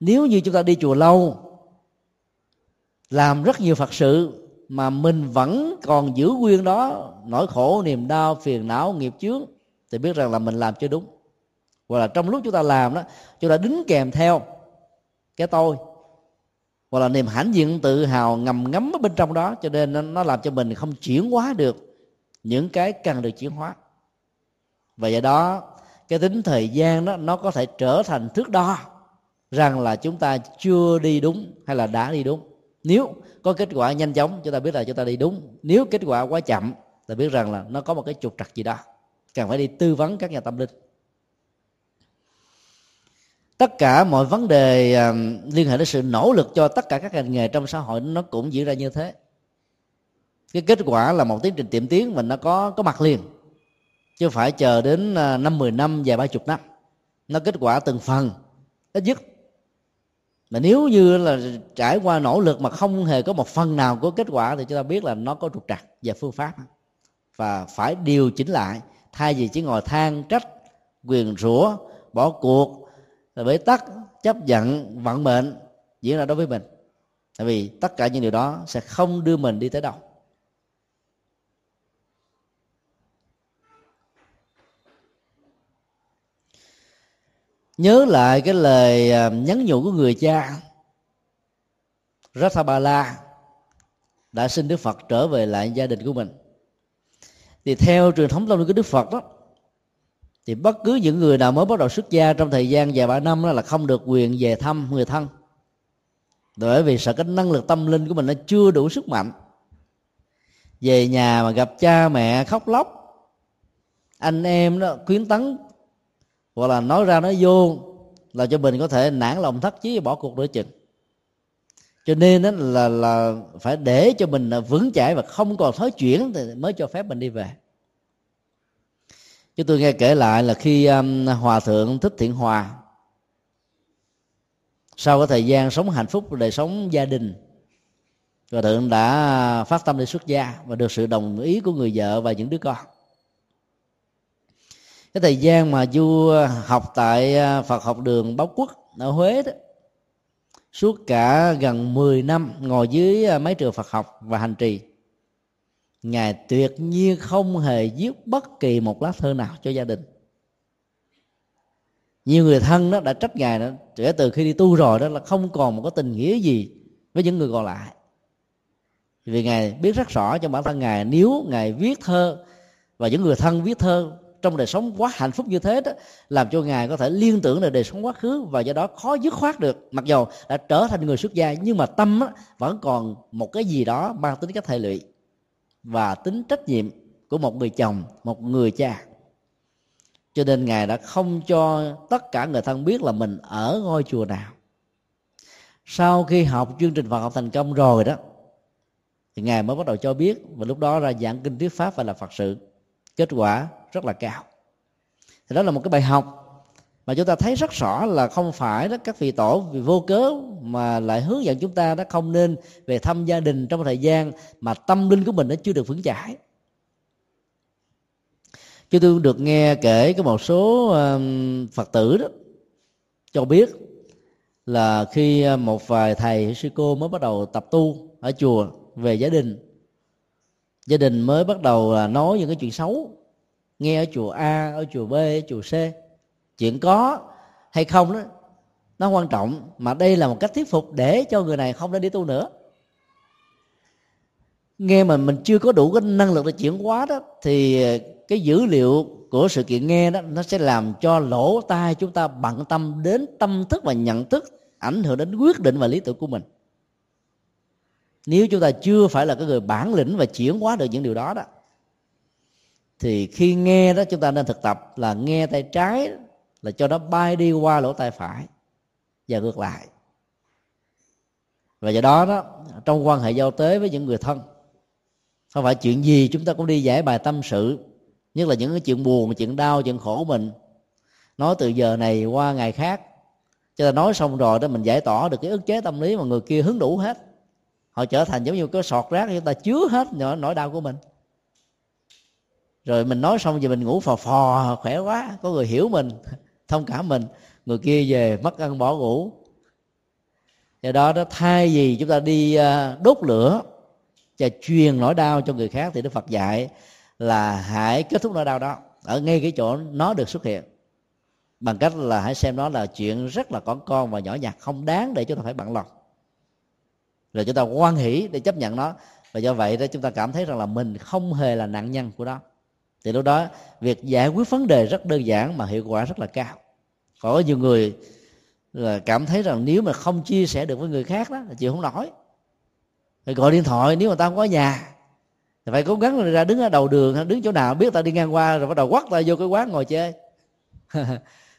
nếu như chúng ta đi chùa lâu, làm rất nhiều Phật sự mà mình vẫn còn giữ nguyên đó, nỗi khổ, niềm đau, phiền não, nghiệp chướng, thì biết rằng là mình làm chưa đúng. Hoặc là trong lúc chúng ta làm đó, chúng ta đính kèm theo cái tôi. Hoặc là niềm hãnh diện tự hào ngầm ngấm ở bên trong đó, cho nên nó làm cho mình không chuyển hóa được những cái cần được chuyển hóa. Và do đó, cái tính thời gian đó, nó có thể trở thành thước đo rằng là chúng ta chưa đi đúng hay là đã đi đúng. Nếu có kết quả nhanh chóng, chúng ta biết là chúng ta đi đúng. Nếu kết quả quá chậm, ta biết rằng là nó có một cái trục trặc gì đó. Cần phải đi tư vấn các nhà tâm linh. Tất cả mọi vấn đề à, liên hệ đến sự nỗ lực cho tất cả các ngành nghề trong xã hội nó cũng diễn ra như thế. Cái kết quả là một tiến trình tiệm tiến mình nó có có mặt liền. Chứ phải chờ đến à, năm mười năm, vài ba chục năm. Nó kết quả từng phần, ít nhất mà nếu như là trải qua nỗ lực mà không hề có một phần nào có kết quả thì chúng ta biết là nó có trục trặc về phương pháp. Và phải điều chỉnh lại, thay vì chỉ ngồi than trách, quyền rủa, bỏ cuộc, là bế tắc, chấp nhận vận mệnh diễn ra đối với mình. Tại vì tất cả những điều đó sẽ không đưa mình đi tới đâu. Nhớ lại cái lời à, nhắn nhủ của người cha. Rathabala đã xin Đức Phật trở về lại gia đình của mình. Thì theo truyền thống tâm linh của Đức Phật đó, thì bất cứ những người nào mới bắt đầu xuất gia trong thời gian vài ba năm đó là không được quyền về thăm người thân. Bởi vì sợ cái năng lực tâm linh của mình nó chưa đủ sức mạnh. Về nhà mà gặp cha mẹ khóc lóc, anh em đó khuyến tấn hoặc là nói ra nói vô là cho mình có thể nản lòng thất chí bỏ cuộc nửa chừng. Cho nên đó là là phải để cho mình à, vững chãi và không còn thói chuyển thì mới cho phép mình đi về. Chứ tôi nghe kể lại là khi um, hòa thượng thích thiện hòa sau cái thời gian sống hạnh phúc đời sống gia đình hòa thượng đã phát tâm đi xuất gia và được sự đồng ý của người vợ và những đứa con cái thời gian mà vua học tại à, Phật học đường Báo Quốc ở Huế đó, suốt cả gần 10 năm ngồi dưới mái mấy trường Phật học và hành trì, ngài tuyệt nhiên không hề viết bất kỳ một lá thơ nào cho gia đình. Nhiều người thân đó đã trách ngài đó, kể từ khi đi tu rồi đó là không còn một cái tình nghĩa gì với những người còn lại. Vì ngài biết rất rõ cho bản thân ngài, nếu ngài viết thơ và những người thân viết thơ trong đời sống quá hạnh phúc như thế đó làm cho ngài có thể liên tưởng đến đời sống quá khứ và do đó khó dứt khoát được. Mặc dầu đã trở thành người xuất gia nhưng mà tâm á, vẫn còn một cái gì đó mang tính cách hệ lụy và tính trách nhiệm của một người chồng một người cha. Cho nên ngài đã không cho tất cả người thân biết là mình ở ngôi chùa nào. Sau khi học chương trình Phật học thành công rồi đó thì ngài mới bắt đầu cho biết và lúc đó ra giảng kinh thuyết pháp và là Phật sự kết quả rất là cao. Thì đó là một cái bài học mà chúng ta thấy rất rõ là không phải đó các vị tổ vì vô cớ mà lại hướng dẫn chúng ta đó không nên về thăm gia đình trong một thời gian mà tâm linh của mình nó chưa được vững chãi. Chúng tôi được nghe kể có một số phật tử đó cho biết là khi ờ, một vài thầy, sư cô mới bắt đầu tập tu ở chùa về gia đình gia đình mới bắt đầu là nói những cái chuyện xấu, nghe ở chùa a, ở chùa b, ở chùa c. Chuyện có hay không đó, nó quan trọng, mà đây là một cách thuyết phục để cho người này không nên đi tu nữa. Nghe mà mình chưa có đủ cái năng lực để chuyển hóa đó, thì cái dữ liệu của sự kiện nghe đó, nó sẽ làm cho lỗ tai chúng ta bận tâm đến tâm thức và nhận thức ảnh hưởng đến quyết định và lý tưởng của mình nếu chúng ta chưa phải là cái người bản lĩnh và chuyển hóa được những điều đó đó, thì khi nghe đó chúng ta nên thực tập là nghe tay trái là cho nó bay đi qua lỗ tai phải và ngược lại. Và do đó đó, trong quan hệ giao tế với những người thân, không phải chuyện gì chúng ta cũng đi giải bài tâm sự, nhất là những cái chuyện buồn, chuyện đau, chuyện khổ của mình. Nói từ giờ này qua ngày khác, cho ta nói xong rồi đó, mình giải tỏa được cái ức chế tâm lý mà người kia hứng đủ hết họ trở thành giống như cái sọt rác chúng ta chứa hết nỗi đau của mình. Rồi mình nói xong thì mình ngủ phò phò, khỏe quá, có người hiểu mình, thông cảm mình, người kia về mất ăn bỏ ngủ. Do đó đó thay vì chúng ta đi à, đốt lửa và truyền nỗi đau cho người khác thì đức phật dạy là hãy kết thúc nỗi đau đó ở ngay cái chỗ nó được xuất hiện. Bằng cách là hãy xem nó là chuyện rất là con con và nhỏ nhặt, không đáng để chúng ta phải bận lòng rồi chúng ta quan hỷ để chấp nhận nó. Và do vậy đó, chúng ta cảm thấy rằng là mình không hề là nạn nhân của nó. Thì lúc đó, việc giải quyết vấn đề rất đơn giản mà hiệu quả rất là cao. Có nhiều người là cảm thấy rằng nếu mà không chia sẻ được với người khác đó, là chịu không nổi. Phải gọi điện thoại nếu mà ta không có nhà. Thì phải cố gắng ra đứng ở đầu đường đứng chỗ nào biết ta đi ngang qua rồi bắt đầu quắt ta vô cái quán ngồi chơi.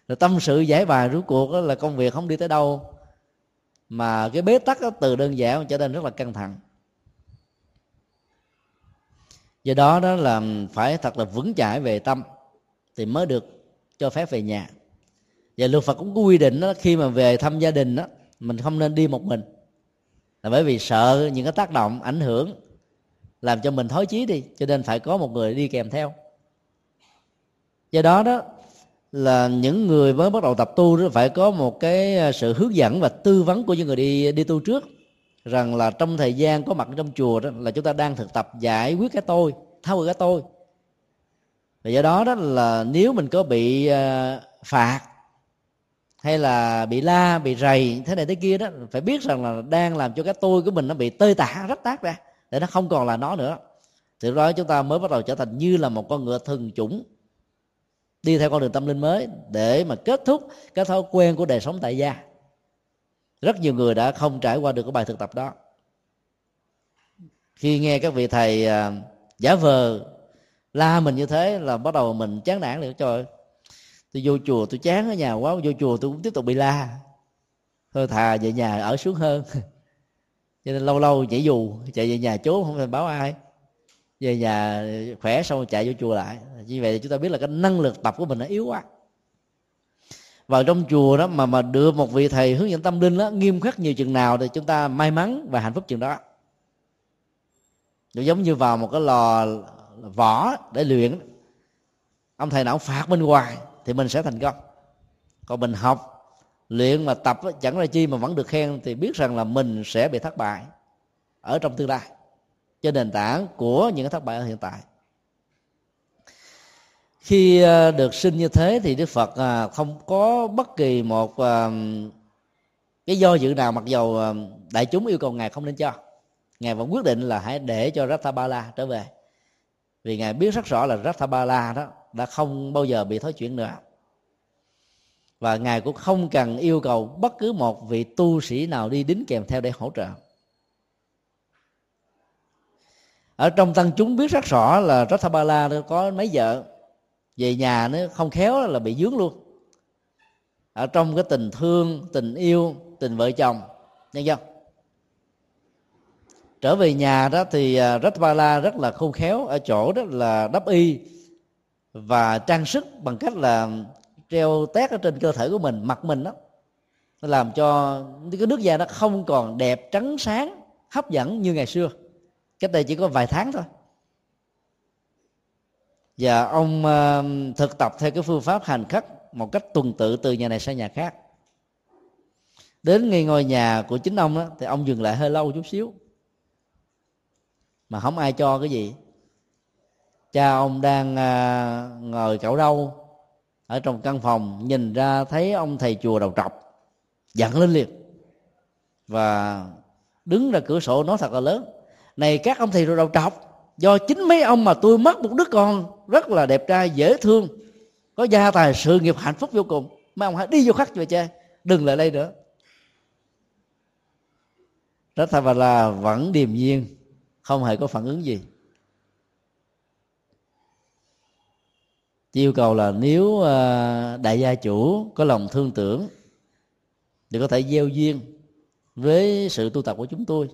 Rồi tâm sự giải bài rốt cuộc là công việc không đi tới đâu mà cái bế tắc từ đơn giản trở nên rất là căng thẳng. Do đó đó là phải thật là vững chãi về tâm thì mới được cho phép về nhà. Và luật Phật cũng có quy định đó, khi mà về thăm gia đình đó, mình không nên đi một mình. Là bởi vì sợ những cái tác động ảnh hưởng làm cho mình thói chí đi, cho nên phải có một người đi kèm theo. Do đó đó là những người mới bắt đầu tập tu đó phải có một cái à, sự hướng dẫn và tư vấn của những người đi đi tu trước. Rằng là trong thời gian có mặt trong chùa đó là chúng ta đang thực tập giải quyết cái tôi, tháo gỡ cái tôi. Và do đó đó là nếu mình có bị à, phạt, hay là bị la, bị rầy, thế này thế kia đó, phải biết rằng là đang làm cho cái tôi của mình nó bị tơi tả, rách tác ra, để nó không còn là nó nữa. Từ đó chúng ta mới bắt đầu trở thành như là một con ngựa thường chủng đi theo con đường tâm linh mới để mà kết thúc cái thói quen của đời sống tại gia. Rất nhiều người đã không trải qua được cái bài thực tập đó. Khi nghe các vị thầy à, giả vờ la mình như thế là bắt đầu mình chán nản liền, trời tôi vô chùa tôi chán ở nhà quá, vô chùa tôi cũng tiếp tục bị la. Thôi thà về nhà ở xuống hơn. Cho nên lâu lâu nhảy dù, chạy về nhà trốn không phải báo ai về nhà khỏe xong chạy vô chùa lại. Như vậy thì chúng ta biết là cái năng lực tập của mình nó yếu quá. Vào trong chùa đó mà mà đưa một vị thầy hướng dẫn tâm linh đó nghiêm khắc nhiều chừng nào thì chúng ta may mắn và hạnh phúc chừng đó. Giống như vào một cái lò vỏ để luyện. Ông thầy nào phạt bên ngoài thì mình sẽ thành công. Còn mình học, luyện mà tập chẳng ra chi mà vẫn được khen thì biết rằng là mình sẽ bị thất bại ở trong tương lai trên nền tảng của những cái thất bại ở hiện tại. Khi ờ, được sinh như thế thì đức phật ờ, không có bất kỳ một ờ, cái do dự nào mặc dầu đại chúng yêu cầu ngài không nên cho. Ngài vẫn quyết định là hãy để cho Rathabala trở về. Vì ngài biết rất rõ là Rathabala đó đã không bao giờ bị thói chuyển nữa. Và ngài cũng không cần yêu cầu bất cứ một vị tu sĩ nào đi đính kèm theo để hỗ trợ. Ở trong tăng chúng biết rất rõ là Rathabala có mấy vợ. Về nhà nó không khéo là bị dướng luôn. Ở trong cái tình thương tình yêu tình vợ chồng nhân dân trở về nhà đó thì à, Ratbala rất là khôn khéo ở chỗ đó là đắp y và trang sức bằng cách là treo tét ở trên cơ thể của mình mặt mình đó. Nó làm cho cái nước da nó không còn đẹp trắng sáng hấp dẫn như ngày xưa cách đây chỉ có vài tháng thôi. Và ông uh, thực tập theo cái phương pháp hành khắc một cách tuần tự từ nhà này sang nhà khác. Đến ngay ngôi nhà của chính ông đó thì ông dừng lại hơi lâu chút xíu. Mà không ai cho cái gì. Cha ông đang uh, ngồi cẩu râu ở trong căn phòng nhìn ra thấy ông thầy chùa đầu trọc giận lên liền. Và đứng ra cửa sổ nói thật là lớn này, các ông thầy rồi đầu trọc, do chính mấy ông mà tôi mất một đứa con rất là đẹp trai, dễ thương, có gia tài, sự nghiệp hạnh phúc vô cùng. Mấy ông hãy đi vô khắc về cha, đừng lại đây nữa. Là vẫn điềm nhiên, không hề có phản ứng gì. Chỉ yêu cầu là nếu ờ, đại gia chủ có lòng thương tưởng, thì có thể gieo duyên với sự tu tập của chúng tôi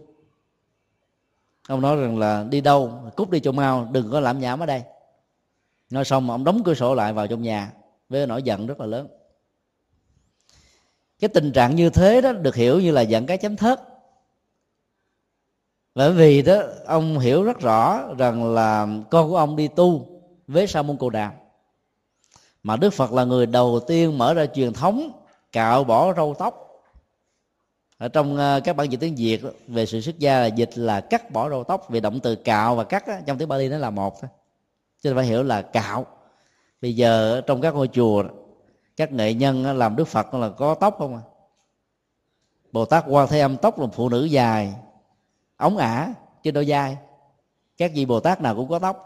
ông nói rằng là đi đâu, cút đi cho mau, đừng có làm nhảm ở đây. Nói xong mà ông đóng cửa sổ lại vào trong nhà với nỗi giận rất là lớn. Cái tình trạng như thế đó được hiểu như là giận cái chấm thớt. Bởi vì đó, ông hiểu rất rõ rằng là con của ông đi tu với sa môn cồ đàm. Mà đức phật là người đầu tiên mở ra truyền thống cạo bỏ râu tóc ở trong ờ, các bản dịch tiếng việt về sự xuất gia là dịch là cắt bỏ râu tóc, vì động từ cạo và cắt trong tiếng bali nó là một thôi cho nên phải hiểu là cạo. Bây giờ trong các ngôi chùa các nghệ nhân làm đức phật là có tóc không à? Bồ tát quan thế âm tóc là phụ nữ dài, ống ả trên đôi vai. Các vị bồ tát nào cũng có tóc.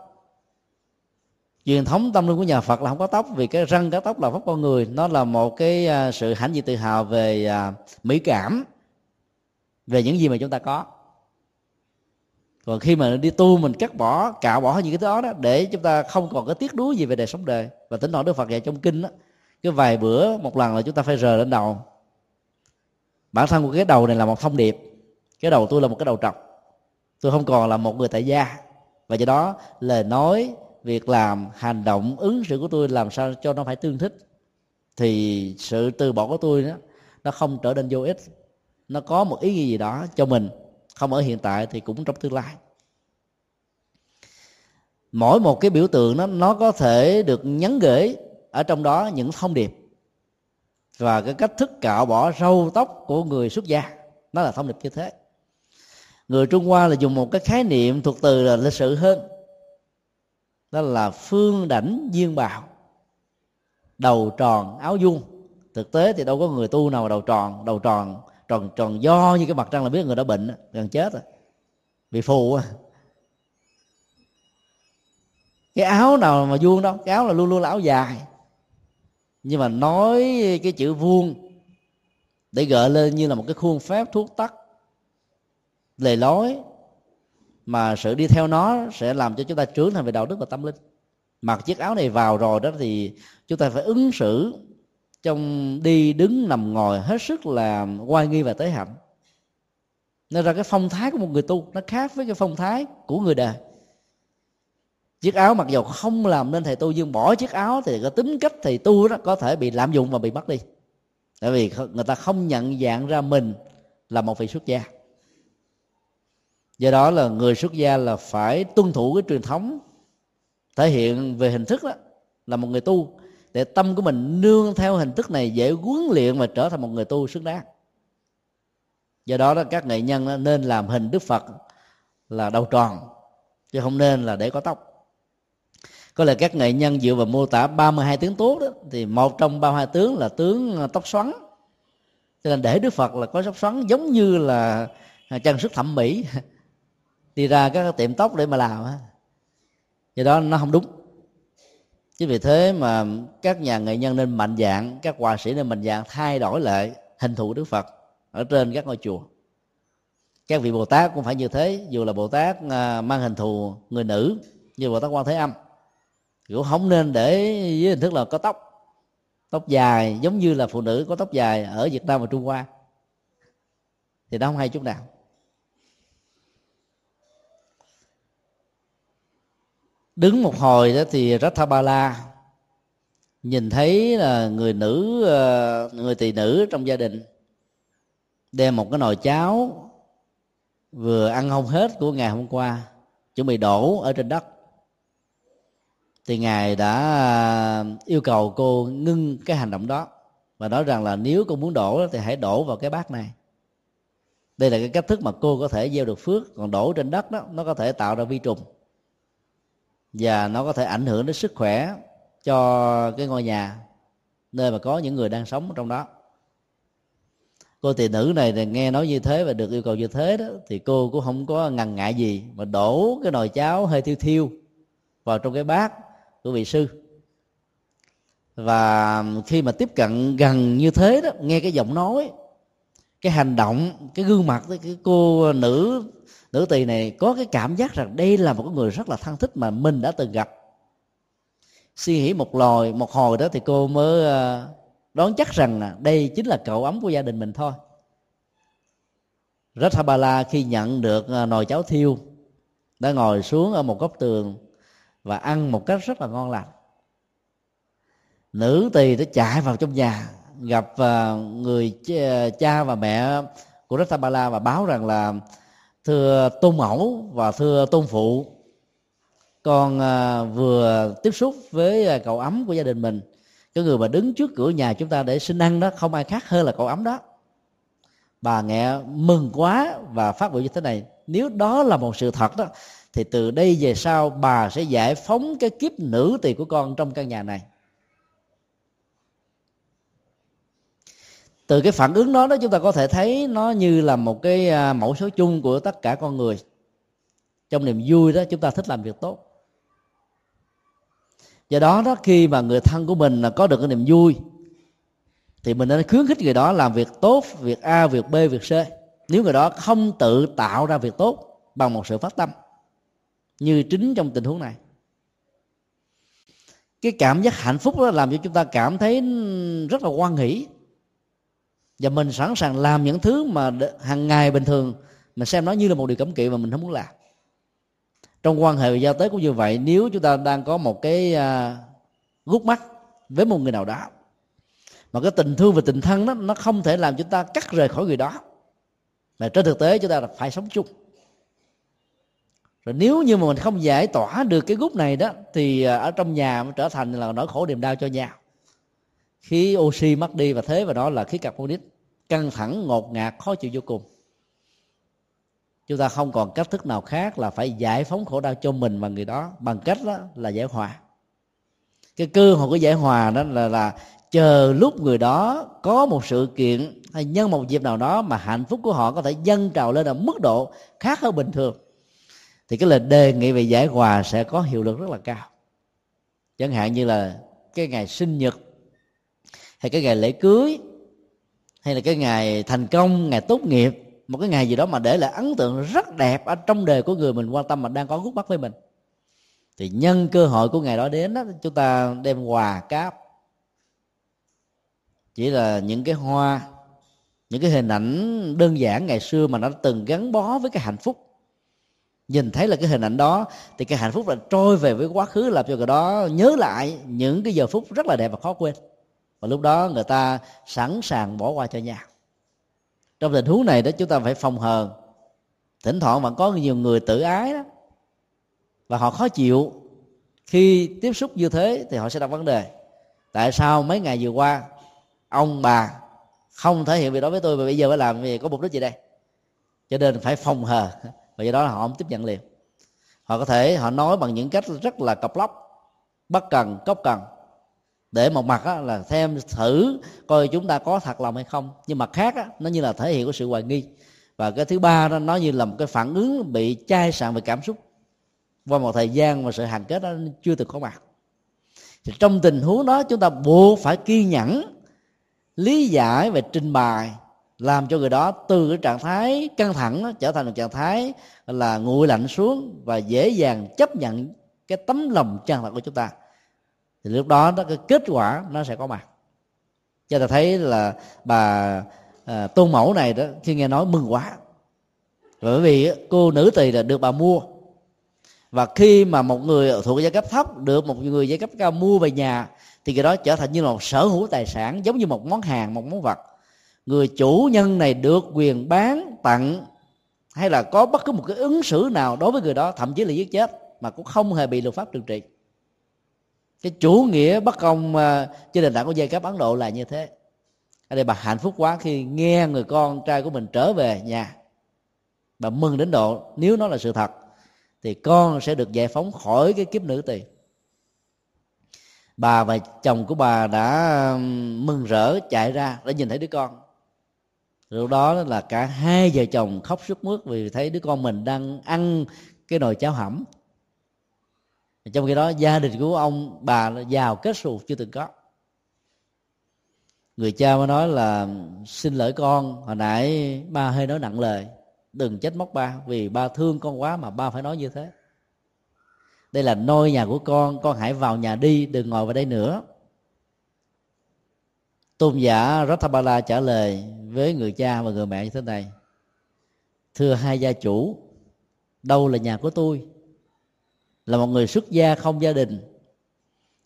Truyền thống tâm linh của nhà phật là không có tóc, vì cái răng, cái tóc là pháp con người. Nó là một cái ờ, sự hãnh diện tự hào về à, mỹ cảm về những gì mà chúng ta có. Còn khi mà đi tu mình cắt bỏ cạo bỏ những cái thứ đó, đó để chúng ta không còn có tiếc nuối gì về đời sống đời. Và tính thoảng đức phật dạy trong kinh đó cái vài bữa một lần là chúng ta phải rờ lên đầu. Bản thân của cái đầu này là một thông điệp. Cái đầu tôi là một cái đầu trọc. Tôi không còn là một người tại gia. Và do đó lời nói việc làm hành động ứng xử của tôi làm sao cho nó phải tương thích thì sự từ bỏ của tôi đó nó không trở nên vô ích nó có một ý nghĩa gì đó cho mình. Không ở hiện tại thì cũng trong tương lai. Mỗi một cái biểu tượng nó nó có thể được nhắn gửi ở trong đó những thông điệp và cái cách thức cạo bỏ râu tóc của người xuất gia. Nó là thông điệp như thế. Người trung hoa là dùng một cái khái niệm thuộc từ là lịch sự hơn. Đó là phương đảnh duyên bào, đầu tròn áo vuông. Thực tế thì đâu có người tu nào đầu tròn đầu tròn tròn tròn do như cái mặt trăng là biết người đó bệnh gần chết rồi bị phù à cái áo nào mà vuông đâu cái áo là luôn luôn là áo dài. Nhưng mà nói cái chữ vuông để gợi lên như là một cái khuôn phép thuốc tắc lề lối mà sự đi theo nó sẽ làm cho chúng ta trưởng thành về đạo đức và tâm linh. Mặc chiếc áo này vào rồi đó thì chúng ta phải ứng xử trong đi đứng nằm ngồi hết sức là oai nghi và tế hạnh. Nên ra cái phong thái của một người tu, nó khác với cái phong thái của người đời. Chiếc áo mặc dù không làm nên thầy tu, nhưng bỏ chiếc áo thì cái tính cách thầy tu đó có thể bị lạm dụng và bị mất đi. Tại vì người ta không nhận dạng ra mình là một vị xuất gia. Do đó là người xuất gia là phải tuân thủ cái truyền thống thể hiện về hình thức đó, là một người tu để tâm của mình nương theo hình thức này dễ huấn luyện và trở thành một người tu xứng đáng. Do đó đó, các nghệ nhân nên làm hình đức phật là đầu tròn, chứ không nên là để có tóc. Có lẽ các nghệ nhân dựa vào mô tả 32 tướng tốt đó thì một trong 32 tướng là tướng à, tóc xoắn. Cho nên để đức phật là có tóc xoắn giống như là à, trang sức thẩm mỹ. Đi ra các tiệm tóc để mà làm do đó nó không đúng chính vì thế mà các nhà nghệ nhân nên mạnh dạng, các hòa sĩ nên mạnh dạng thay đổi lại hình thù đức phật ở trên các ngôi chùa. Các vị bồ tát cũng phải như thế, dù là bồ tát à, mang hình thù người nữ, như bồ tát quan thế âm. Cũng không nên để với hình thức là có tóc tóc dài, giống như là phụ nữ có tóc dài ở việt nam và trung hoa, thì nó không hay chút nào. Đứng một hồi đó thì Rathabala nhìn thấy là người nữ ờ, người tỳ nữ trong gia đình đem một cái nồi cháo vừa ăn không hết của ngày hôm qua, chuẩn bị đổ ở trên đất. Thì ngài đã ờ, yêu cầu cô ngưng cái hành động đó và nói rằng là nếu cô muốn đổ thì hãy đổ vào cái bát này. Đây là cái cách thức mà cô có thể gieo được phước, còn đổ trên đất đó, nó có thể tạo ra vi trùng và nó có thể ảnh hưởng đến sức khỏe cho cái ngôi nhà, nơi mà có những người đang sống trong đó. Cô tỳ nữ này thì nghe nói như thế và được yêu cầu như thế đó, thì cô cũng không có ngần ngại gì mà đổ cái nồi cháo hơi thiêu thiêu vào trong cái bát của vị sư. Và khi mà tiếp cận gần như thế đó, nghe cái giọng nói, cái hành động, cái gương mặt, cái cô nữ nữ tỳ này có cái cảm giác rằng đây là một người rất là thân thích mà mình đã từng gặp. Suy nghĩ một lòi, một hồi đó thì cô mới ờ, đoán chắc rằng là đây chính là cậu ấm của gia đình mình thôi. Rathabala khi nhận được ờ, nồi cháo thiêu, đã ngồi xuống ở một góc tường và ăn một cách rất là ngon lành. Nữ tỳ đã chạy vào trong nhà, gặp ờ, người cha và mẹ của Rathabala và báo rằng là thưa tôn mẫu và thưa tôn phụ, con à, vừa tiếp xúc với à, cậu ấm của gia đình mình. Cái người mà đứng trước cửa nhà chúng ta để xin ăn đó, không ai khác hơn là cậu ấm đó. Bà nghe mừng quá và phát biểu như thế này. Nếu đó là một sự thật đó, thì từ đây về sau bà sẽ giải phóng cái kiếp nữ tỳ của con trong căn nhà này. Từ cái phản ứng đó đó, chúng ta có thể thấy nó như là một cái à, mẫu số chung của tất cả con người. Trong niềm vui đó, chúng ta thích làm việc tốt. Do đó đó, khi mà người thân của mình có được cái niềm vui, thì mình nên khuyến khích người đó làm việc tốt, việc a, việc b, việc c. Nếu người đó không tự tạo ra việc tốt bằng một sự phát tâm, như chính trong tình huống này. Cái cảm giác hạnh phúc đó làm cho chúng ta cảm thấy rất là quan hỷ và mình sẵn sàng làm những thứ mà hàng ngày bình thường. Mình xem nó như là một điều cấm kỵ mà mình không muốn làm. Trong quan hệ giao tế cũng như vậy, nếu chúng ta đang có một cái à, gút mắt với một người nào đó, mà cái tình thương và tình thân đó, nó không thể làm chúng ta cắt rời khỏi người đó, mà trên thực tế chúng ta là phải sống chung. Rồi nếu như mà mình không giải tỏa được cái gút này đó, thì à, ở trong nhà nó trở thành là nỗi khổ niềm đau cho nhau khí oxy mất đi và thế và đó là khí carbonic, căng thẳng, ngột ngạt, khó chịu vô cùng. Chúng ta không còn cách thức nào khác là phải giải phóng khổ đau cho mình và người đó bằng cách đó là giải hòa. Cái cơ hội của giải hòa đó là là chờ lúc người đó có một sự kiện hay nhân một dịp nào đó mà hạnh phúc của họ có thể dâng trào lên ở mức độ khác hơn bình thường, thì cái lời đề nghị về giải hòa sẽ có hiệu lực rất là cao. Chẳng hạn như là cái ngày sinh nhật hay cái ngày lễ cưới, hay là cái ngày thành công, ngày tốt nghiệp, một cái ngày gì đó mà để lại ấn tượng rất đẹp ở trong đời của người mình, quan tâm mà đang có gút mắt với mình. Thì nhân cơ hội của ngày đó đến đó, chúng ta đem quà cáp. Chỉ là những cái hoa, những cái hình ảnh đơn giản ngày xưa mà nó từng gắn bó với cái hạnh phúc. Nhìn thấy là cái hình ảnh đó, thì cái hạnh phúc là trôi về với quá khứ, làm cho người đó nhớ lại những cái giờ phút rất là đẹp và khó quên và lúc đó người ta sẵn sàng bỏ qua cho nhau. Trong tình huống này đó, chúng ta phải phòng hờ. Thỉnh thoảng vẫn có nhiều người tự ái đó. Và họ khó chịu. Khi tiếp xúc như thế thì họ sẽ đặt vấn đề. Tại sao mấy ngày vừa qua, ông bà không thể hiện việc đó với tôi và bây giờ phải làm vì có mục đích gì đây? Cho nên phải phòng hờ. Và do đó họ không tiếp nhận liền. Họ có thể, họ nói bằng những cách rất là cọc lóc. Bất cần, cốc cần để một mặt á, là xem thử coi chúng ta có thật lòng hay không. Nhưng mặt khác á, nó như là thể hiện của sự hoài nghi. Và cái thứ ba đó nó như là một cái phản ứng bị chai sạn về cảm xúc. Qua một thời gian mà sự hàn kết đó chưa từng có mặt. Thì trong tình huống đó chúng ta buộc phải kiên nhẫn lý giải và trình bày làm cho người đó từ cái trạng thái căng thẳng đó, trở thành một trạng thái là nguội lạnh xuống và dễ dàng chấp nhận cái tấm lòng chân thật của chúng ta thì lúc đó nó cái kết quả nó sẽ có mặt. Cho ta thấy là bà à, tôn mẫu này đó khi nghe nói mừng quá. Bởi vì cô nữ tỳ là được bà mua. Và khi mà một người thuộc giai cấp thấp được một người giai cấp cao mua về nhà thì cái đó trở thành như là một sở hữu tài sản giống như một món hàng một món vật. Người chủ nhân này được quyền bán tặng hay là có bất cứ một cái ứng xử nào đối với người đó thậm chí là giết chết mà cũng không hề bị luật pháp trừng trị cái chủ nghĩa bất công uh, trên nền tảng của giai cấp ấn độ là như thế. Ở đây bà hạnh phúc quá khi nghe người con trai của mình trở về nhà. Bà mừng đến độ nếu nó là sự thật thì con sẽ được giải phóng khỏi cái kiếp nữ tỳ. Bà và chồng của bà đã mừng rỡ chạy ra để nhìn thấy đứa con. Lúc đó là cả hai vợ chồng khóc sức mướt vì thấy đứa con mình đang ăn cái nồi cháo hẩm trong khi đó, gia đình của ông, bà là giàu kết xù chưa từng có. Người cha mới nói là, xin lỗi con, hồi nãy ba hơi nói nặng lời, đừng trách móc ba, vì ba thương con quá mà ba phải nói như thế. Đây là nôi nhà của con con hãy vào nhà đi, đừng ngồi vào đây nữa. Tôn giả Rathabala trả lời với người cha và người mẹ như thế này, thưa hai gia chủ, đâu là nhà của tôi là một người xuất gia không gia đình.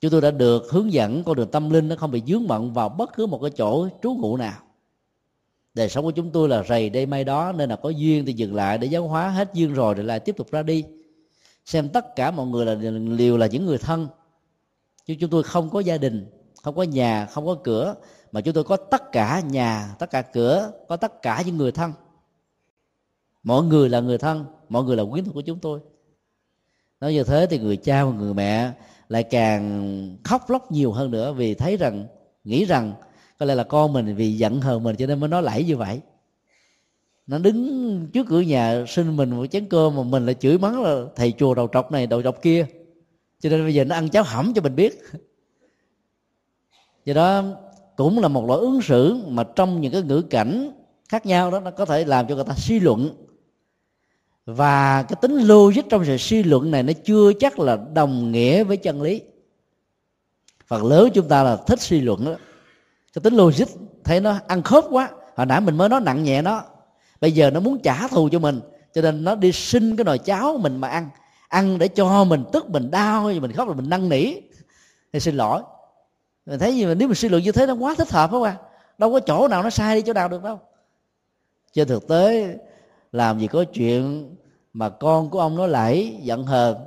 Chúng tôi đã được hướng dẫn con đường tâm linh nó không bị dướng bận vào bất cứ một cái chỗ trú ngụ nào. Đời sống của chúng tôi là rầy đây may đó, nên là có duyên thì dừng lại để giáo hóa hết duyên rồi rồi lại tiếp tục ra đi. Xem tất cả mọi người là liều là những người thân. Chứ chúng tôi không có gia đình, không có nhà, không có cửa, mà chúng tôi có tất cả nhà, tất cả cửa, có tất cả những người thân. Mọi người là người thân mọi người là quyến thuộc của chúng tôi nói như thế thì người cha và người mẹ lại càng khóc lóc nhiều hơn nữa vì thấy rằng, nghĩ rằng có lẽ là con mình vì giận hờn mình cho nên mới nói lẫy như vậy. Nó đứng trước cửa nhà xin mình một chén cơm mà mình lại chửi mắng là, thầy chùa đầu trọc này, đầu trọc kia. Cho nên bây giờ nó ăn cháo hẩm cho mình biết. Do đó cũng là một loại ứng xử mà trong những cái ngữ cảnh khác nhau đó, nó có thể làm cho người ta suy luận và cái tính logic trong sự suy luận này nó chưa chắc là đồng nghĩa với chân lý. Phần lớn chúng ta là thích suy luận đó, cái tính logic thấy nó ăn khớp quá. Hồi nãy mình mới nói nặng nhẹ nó, bây giờ nó muốn trả thù cho mình, cho nên nó đi xin cái nồi cháo mình mà ăn. Ăn để cho mình tức, mình đau mình khóc rồi mình năn nỉ. Thì xin lỗi. Mình thấy gì mà nếu mình suy luận như thế nó quá thích hợp không à? Đâu có chỗ nào nó sai đi, chỗ nào được đâu. Trên thực tế làm gì có chuyện mà con của ông nói lẫy giận hờn,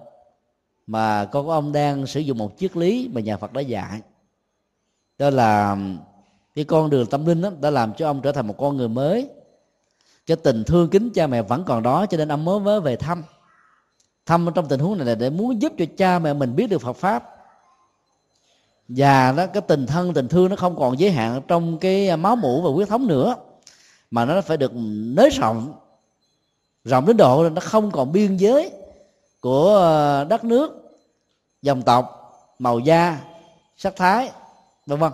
mà con của ông đang sử dụng một triết lý mà nhà Phật đã dạy. Đó là, cái con đường tâm linh đó đã làm cho ông trở thành một con người mới. Cái tình thương kính cha mẹ vẫn còn đó cho nên ông mới mới về thăm. Thăm trong tình huống này là để muốn giúp cho cha mẹ mình biết được Phật pháp. Và đó, cái tình thân, tình thương nó không còn giới hạn trong cái máu mủ và huyết thống nữa, mà nó phải được nới rộng rộng đến độ nó không còn biên giới của ờ, đất nước, dòng tộc, màu da, sắc thái, vân vân.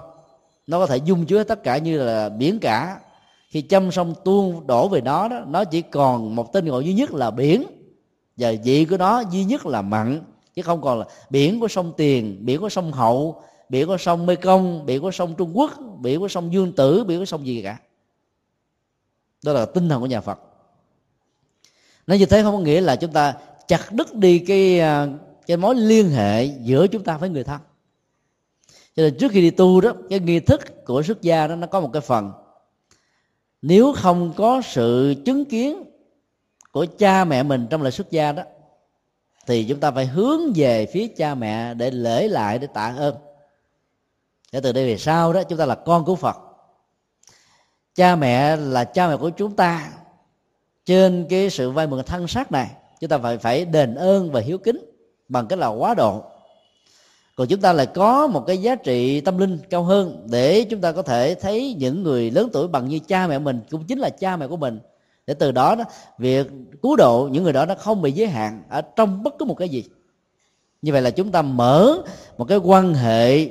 Nó có thể dung chứa tất cả như là biển cả. Khi chăm sông tuôn đổ về nó đó, nó chỉ còn một tên gọi duy nhất là biển. Và vị của nó duy nhất là mặn, chứ không còn là biển của sông tiền, biển của sông hậu, biển của sông mekong, biển của sông trung quốc, biển của sông dương tử, biển của sông gì cả. Đó là tinh thần của nhà phật nói như thế không có nghĩa là chúng ta chặt đứt đi cái à, cái mối liên hệ giữa chúng ta với người thân. Cho nên trước khi đi tu đó, cái nghi thức của xuất gia đó, nó có một cái phần. Nếu không có sự chứng kiến của cha mẹ mình trong lời xuất gia đó, thì chúng ta phải hướng về phía cha mẹ để lễ lại, để tạ ơn. Để từ đây về sau đó, chúng ta là con của phật. Cha mẹ là cha mẹ của chúng ta trên cái sự vay mượn thân xác này, chúng ta phải phải đền ơn và hiếu kính bằng cái là quá độ. Còn chúng ta lại có một cái giá trị tâm linh cao hơn để chúng ta có thể thấy những người lớn tuổi bằng như cha mẹ mình, cũng chính là cha mẹ của mình. Để từ đó đó, việc cứu độ những người đó nó không bị giới hạn ở trong bất cứ một cái gì. Như vậy là chúng ta mở một cái quan hệ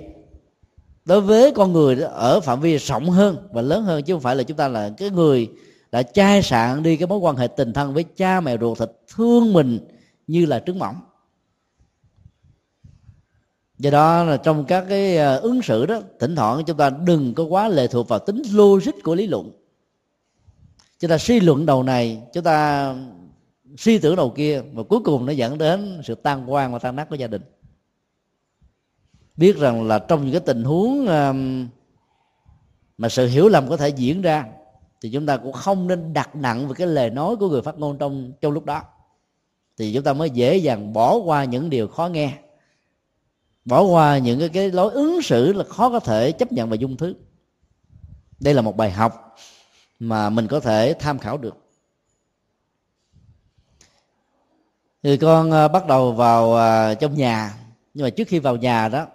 đối với con người ở phạm vi rộng hơn và lớn hơn, chứ không phải là chúng ta là cái người đã chai sạn đi cái mối quan hệ tình thân với cha mẹ ruột thịt thương mình như là trứng mỏng. Do đó là trong các cái à, ứng xử đó, thỉnh thoảng chúng ta đừng có quá lệ thuộc vào tính logic của lý luận. Chúng ta suy luận đầu này, chúng ta suy tưởng đầu kia, và cuối cùng nó dẫn đến sự tan quan và tan nát của gia đình. Biết rằng là trong những cái tình huống à, mà sự hiểu lầm có thể diễn ra thì chúng ta cũng không nên đặt nặng về cái lời nói của người phát ngôn trong trong lúc đó. Thì chúng ta mới dễ dàng bỏ qua những điều khó nghe. Bỏ qua những cái, cái lối ứng xử là khó có thể chấp nhận và dung thứ. Đây là một bài học mà mình có thể tham khảo được. Thì con à, bắt đầu vào à, trong nhà. Nhưng mà trước khi vào nhà đó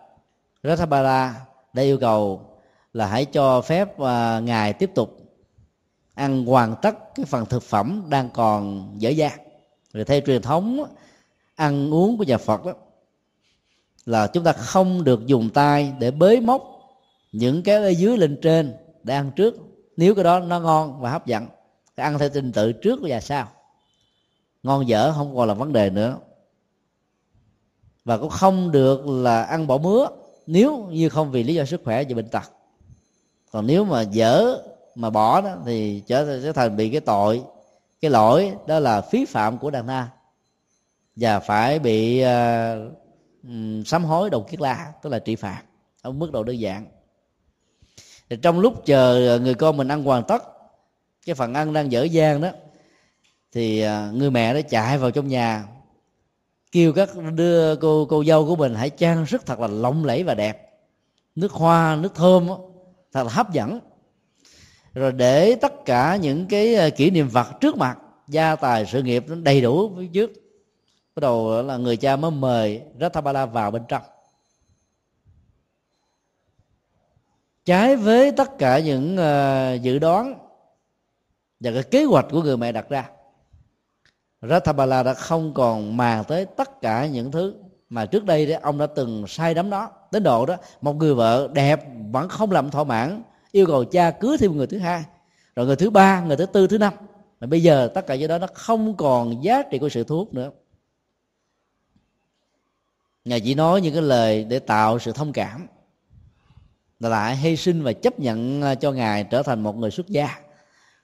Rathabara đã yêu cầu là hãy cho phép à, ngài tiếp tục ăn hoàn tất cái phần thực phẩm đang còn dở dang. Rồi theo truyền thống ăn uống của nhà Phật đó là chúng ta không được dùng tay để bới móc những cái ở dưới lên trên để ăn trước. Nếu cái đó nó ngon và hấp dẫn, thì ăn theo trình tự trước và sau. Ngon dở không còn là vấn đề nữa. Và cũng không được là ăn bỏ mứa, nếu như không vì lý do sức khỏe và bệnh tật. Còn nếu mà dở mà bỏ đó thì trở, trở thành bị cái tội cái lỗi đó là phí phạm của đàn na. Và phải bị uh, sám hối đầu kiết la tức là trị phạt ở mức độ đơn giản. Thì trong lúc chờ người con mình ăn hoàn tất cái phần ăn đang dở dang đó thì ờ, người mẹ đã chạy vào trong nhà kêu các đưa cô cô dâu của mình hãy trang sức thật là lộng lẫy và đẹp. Nước hoa nước thơm đó, thật là hấp dẫn rồi để tất cả những cái ờ, kỷ niệm vật trước mặt gia tài sự nghiệp nó đầy đủ phía trước. Bắt đầu là người cha mới mời Rathabala vào bên trong. Trái với tất cả những uh, dự đoán và cái kế hoạch của người mẹ đặt ra Rathabala đã không còn màng tới tất cả những thứ mà trước đây đấy ông đã từng sai đắm đó. Đến độ đó một người vợ đẹp vẫn không làm thỏa mãn yêu cầu cha cưới thêm người thứ hai. Rồi người thứ ba, người thứ tư, thứ năm. Mà bây giờ tất cả những đó nó không còn giá trị của sự thu hút nữa. Ngài chỉ nói những cái lời để tạo sự thông cảm. Là lại hy sinh và chấp nhận à, cho ngài trở thành một người xuất gia.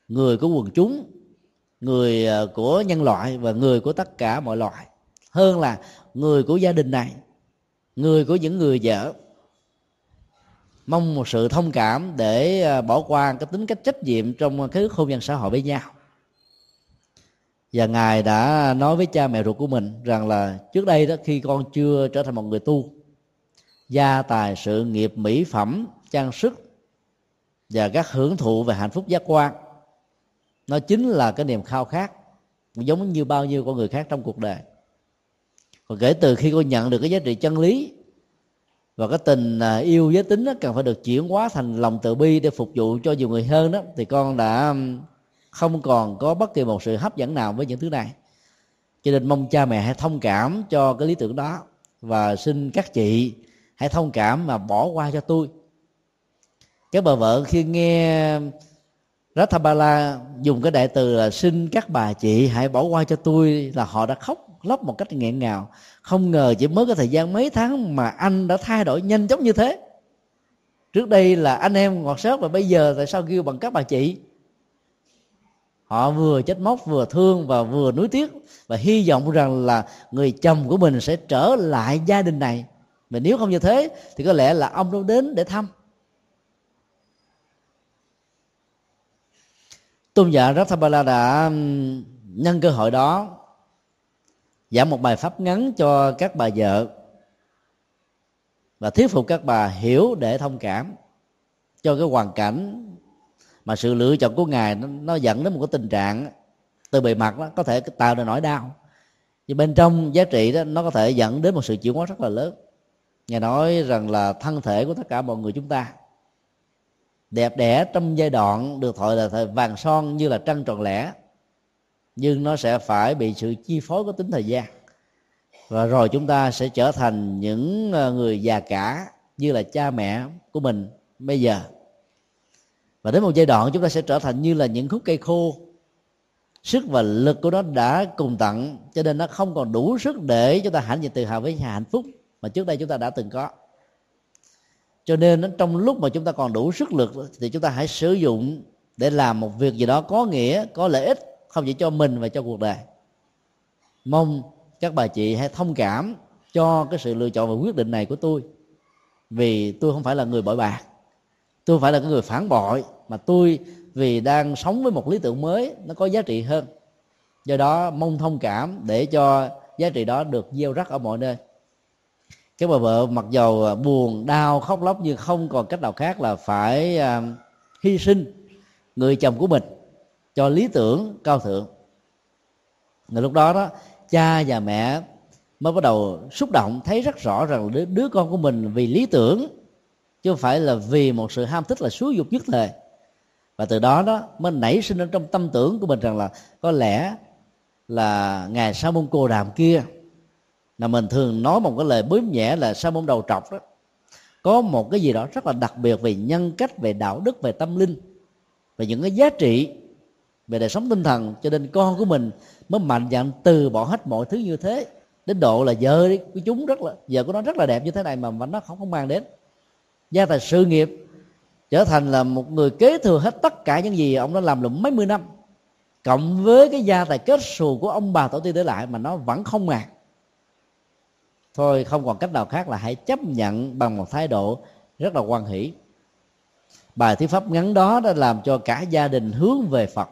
Người của quần chúng, người à, của nhân loại và người của tất cả mọi loại hơn là người của gia đình này, người của những người vợ mong một sự thông cảm để ờ, bỏ qua cái tính cách trách nhiệm trong cái hôn nhân xã hội với nhau. Và ngài đã nói với cha mẹ ruột của mình rằng là trước đây đó khi con chưa trở thành một người tu, gia tài sự nghiệp mỹ phẩm, trang sức và các hưởng thụ về hạnh phúc giác quan, nó chính là cái niềm khao khát giống như bao nhiêu con người khác trong cuộc đời. Còn kể từ khi con nhận được cái giá trị chân lý và cái tình à, yêu giới tính đó cần phải được chuyển hóa thành lòng từ bi để phục vụ cho nhiều người hơn đó, thì con đã không còn có bất kỳ một sự hấp dẫn nào với những thứ này. Cho nên mong cha mẹ hãy thông cảm cho cái lý tưởng đó và xin các chị hãy thông cảm mà bỏ qua cho tôi. Các bà vợ khi nghe Rathabala dùng cái đại từ là xin các bà chị hãy bỏ qua cho tôi là họ đã khóc lóc một cách nghẹn ngào. Không ngờ chỉ mới có thời gian mấy tháng mà anh đã thay đổi nhanh chóng như thế. Trước đây là anh em ngọt sớt và bây giờ tại sao kêu bằng các bà chị? Họ vừa trách móc, vừa thương và vừa nuối tiếc và hy vọng rằng là người chồng của mình sẽ trở lại gia đình này. Mà nếu không như thế thì có lẽ là ông đâu đến để thăm. Tôn giả Rathabala đã nhân cơ hội đó giảng một bài pháp ngắn cho các bà vợ và thuyết phục các bà hiểu để thông cảm cho cái hoàn cảnh mà sự lựa chọn của ngài nó, nó dẫn đến một cái tình trạng từ bề mặt đó có thể tạo ra nỗi đau. Nhưng bên trong giá trị đó nó có thể dẫn đến một sự chuyển hóa rất là lớn. Ngài nói rằng là thân thể của tất cả mọi người chúng ta đẹp đẽ trong giai đoạn được gọi là thời vàng son như là trăng tròn lẻ nhưng nó sẽ phải bị sự chi phối của tính thời gian. Và rồi chúng ta sẽ trở thành những ờ, người già cả như là cha mẹ của mình bây giờ. Và đến một giai đoạn chúng ta sẽ trở thành như là những khúc cây khô. Sức và lực của nó đã cùng tặng, cho nên nó không còn đủ sức để chúng ta hãnh diện tự hào với nhà hạnh phúc mà trước đây chúng ta đã từng có. Cho nên trong lúc mà chúng ta còn đủ sức lực thì chúng ta hãy sử dụng để làm một việc gì đó có nghĩa, có lợi ích không chỉ cho mình và cho cuộc đời. Mong các bà chị hãy thông cảm cho cái sự lựa chọn và quyết định này của tôi. Vì tôi không phải là người bội bạc. Tôi không phải là cái người phản bội mà tôi vì đang sống với một lý tưởng mới nó có giá trị hơn. Do đó mong thông cảm để cho giá trị đó được gieo rắc ở mọi nơi. Cái bà vợ mặc dầu buồn đau khóc lóc nhưng không còn cách nào khác là phải uh, hy sinh người chồng của mình cho lý tưởng cao thượng. Người lúc đó đó cha và mẹ mới bắt đầu xúc động thấy rất rõ rằng đứa, đứa con của mình vì lý tưởng chứ không phải là vì một sự ham thích là xúi dục nhất thời. Và từ đó đó mới nảy sinh ở trong tâm tưởng của mình rằng là có lẽ là ngài sa môn cô đàm kia là mình thường nói một cái lời bướm nhẹ là sa môn đầu trọc đó có một cái gì đó rất là đặc biệt về nhân cách về đạo đức về tâm linh về những cái giá trị về đời sống tinh thần, cho nên con của mình mới mạnh dạn từ bỏ hết mọi thứ như thế, đến độ là vợ của chúng rất là, vợ của nó rất là đẹp như thế này mà mà nó không có mang đến. Gia tài sự nghiệp trở thành là một người kế thừa hết tất cả những gì ông đã làm được mấy mươi năm, cộng với cái gia tài kết xù của ông bà tổ tiên để lại mà nó vẫn không ngạc. Thôi, không còn cách nào khác là hãy chấp nhận bằng một thái độ rất là quan hỷ. Bài thuyết pháp ngắn đó đã làm cho cả gia đình hướng về phật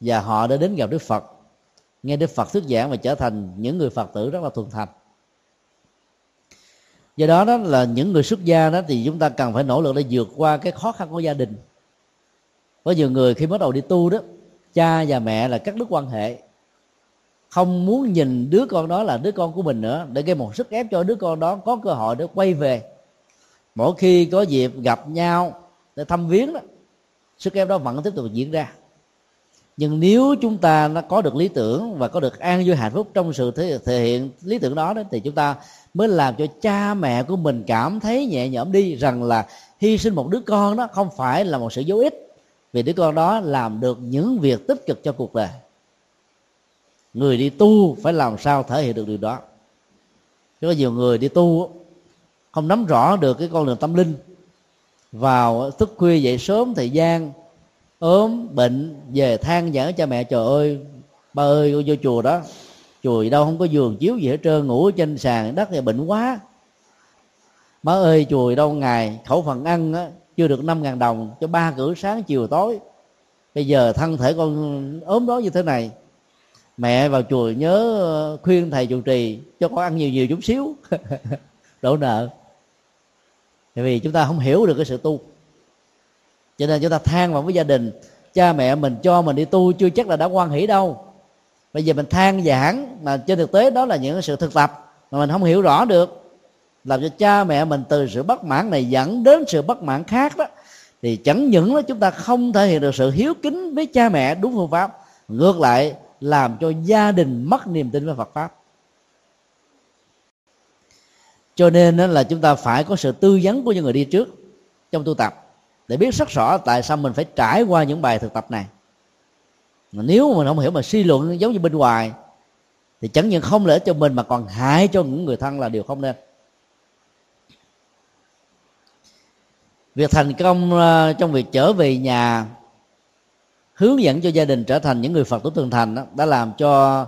và họ đã đến gặp đức phật. Nghe đức phật thuyết giảng và trở thành những người phật tử rất là thuần thành. Do đó đó là những người xuất gia đó thì chúng ta cần phải nỗ lực để vượt qua cái khó khăn của gia đình. Có nhiều người khi bắt đầu đi tu đó, cha và mẹ là cắt đứt quan hệ. Không muốn nhìn đứa con đó là đứa con của mình nữa, để gây một sức ép cho đứa con đó có cơ hội để quay về. Mỗi khi có dịp gặp nhau để thăm viếng đó, sức ép đó vẫn tiếp tục diễn ra nhưng nếu chúng ta nó có được lý tưởng và có được an vui hạnh phúc trong sự thể, thể hiện lý tưởng đó, đó thì chúng ta mới làm cho cha mẹ của mình cảm thấy nhẹ nhõm đi rằng là hy sinh một đứa con đó không phải là một sự dấu ích. Vì đứa con đó làm được những việc tích cực cho cuộc đời. Người đi tu phải làm sao thể hiện được điều đó. Có nhiều người đi tu không nắm rõ được cái con đường tâm linh vào thức khuya dậy sớm thời gian ốm bệnh về than giảng cha mẹ trời ơi ba ơi cô vô chùa đó chùa đâu không có giường chiếu gì hết trơn ngủ trên sàn đất thì bệnh quá. Má ơi chùa đâu ngày khẩu phần ăn á, chưa được năm ngàn đồng cho ba cử sáng chiều tối. Bây giờ thân thể con ốm đó như thế này mẹ vào chùa nhớ ờ, khuyên thầy trụ trì cho con ăn nhiều nhiều chút xíu. Đổ nợ. Tại vì chúng ta không hiểu được cái sự tu cho nên chúng ta than vào với gia đình. Cha mẹ mình cho mình đi tu, chưa chắc là đã quan hỷ đâu. Bây giờ mình than giảng mà trên thực tế đó là những sự thực tập mà mình không hiểu rõ được. Làm cho cha mẹ mình từ sự bất mãn này dẫn đến sự bất mãn khác đó, thì chẳng những là chúng ta không thể hiện được sự hiếu kính với cha mẹ đúng phương pháp, ngược lại làm cho gia đình mất niềm tin với Phật pháp. Cho nên là chúng ta phải có sự tư vấn của những người đi trước trong tu tập để biết rất rõ tại sao mình phải trải qua những bài thực tập này. Mà nếu mà mình không hiểu mà suy luận giống như bên ngoài thì chẳng những không lợi cho mình mà còn hại cho những người thân là điều không nên. Việc thành công ờ, trong việc trở về nhà hướng dẫn cho gia đình trở thành những người phật tử thường thành đó, đã làm cho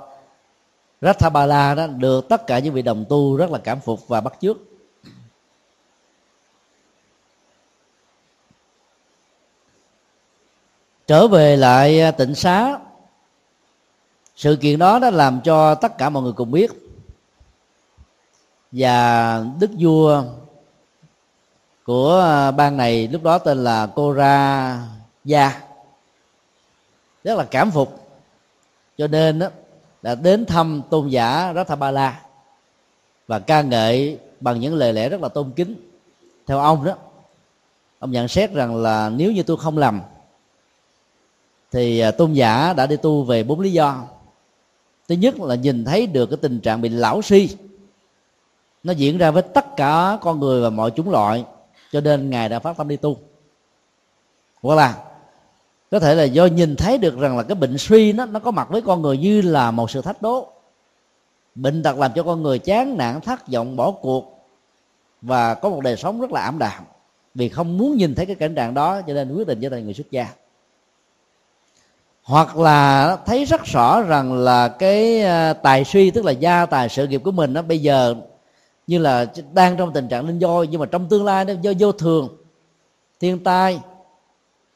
Rathabala đó được tất cả những vị đồng tu rất là cảm phục và bắt chước. Trở về lại tỉnh tịnh xá. Sự kiện đó đã làm cho tất cả mọi người cùng biết. Và đức vua của à, bang này lúc đó tên là cô ra gia rất là cảm phục. Cho nên đó đã đến thăm tôn giả Rathabala và ca ngợi bằng những lời lẽ rất là tôn kính. Theo ông đó, ông nhận xét rằng là nếu như tôi không lầm thì à, tôn giả đã đi tu về bốn lý do. Thứ nhất là nhìn thấy được cái tình trạng bị lão si. Nó diễn ra với tất cả con người và mọi chúng loại, cho nên ngài đã phát tâm đi tu. Hoặc là có thể là do nhìn thấy được rằng là cái bệnh suy nó nó có mặt với con người như là một sự thách đố. Bệnh tật làm cho con người chán nản, thất vọng, bỏ cuộc, và có một đời sống rất là ảm đạm. Vì không muốn nhìn thấy cái cảnh trạng đó, cho nên quyết định trở thành người xuất gia hoặc là thấy rất rõ rằng là cái ờ, tài suy, tức là gia tài sự nghiệp của mình nó bây giờ như là đang trong tình trạng linh do nhưng mà trong tương lai nó do, vô thường, thiên tai,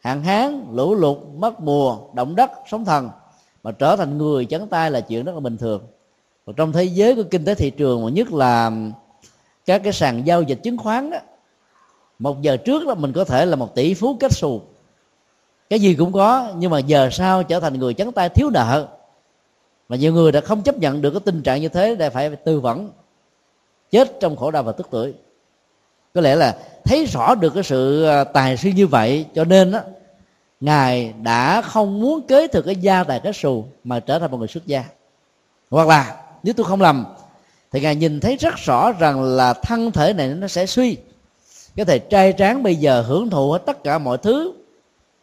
hạn hán, lũ lụt, mất mùa, động đất, sóng thần, mà trở thành người chấn tay là chuyện rất là bình thường. Và trong thế giới của kinh tế thị trường, mà nhất là các cái sàn giao dịch chứng khoán đó một giờ trước đó mình có thể là một tỷ phú kết xù cái gì cũng có nhưng mà giờ sau trở thành người trắng tay thiếu nợ? Mà nhiều người đã không chấp nhận được cái tình trạng như thế để phải tư vấn chết trong khổ đau và tức tuổi có lẽ là thấy rõ được cái sự à, tài suy như vậy cho nên đó, ngài đã không muốn kế thừa cái gia tài cái sù mà trở thành một người xuất gia. Hoặc là nếu tôi không lầm thì ngài nhìn thấy rất rõ rằng là thân thể này nó sẽ suy. Cái thể trai tráng bây giờ hưởng thụ hết tất cả mọi thứ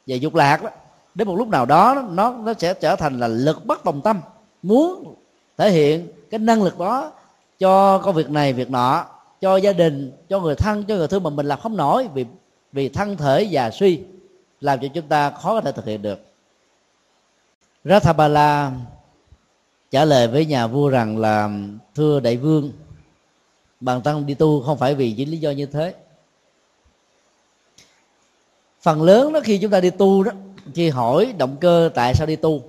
về dục lạc đó, đến một lúc nào đó nó nó sẽ trở thành là lực bất tòng tâm, muốn thể hiện cái năng lực đó cho công việc này, việc nọ, cho gia đình, cho người thân, cho người thương mà mình làm không nổi vì vì thân thể già suy, làm cho chúng ta khó có thể thực hiện được. Rathabala trả lời với nhà vua rằng là, thưa đại vương bằng tăng đi tu không phải vì những lý do như thế phần lớn đó khi chúng ta đi tu đó khi hỏi động cơ tại sao đi tu.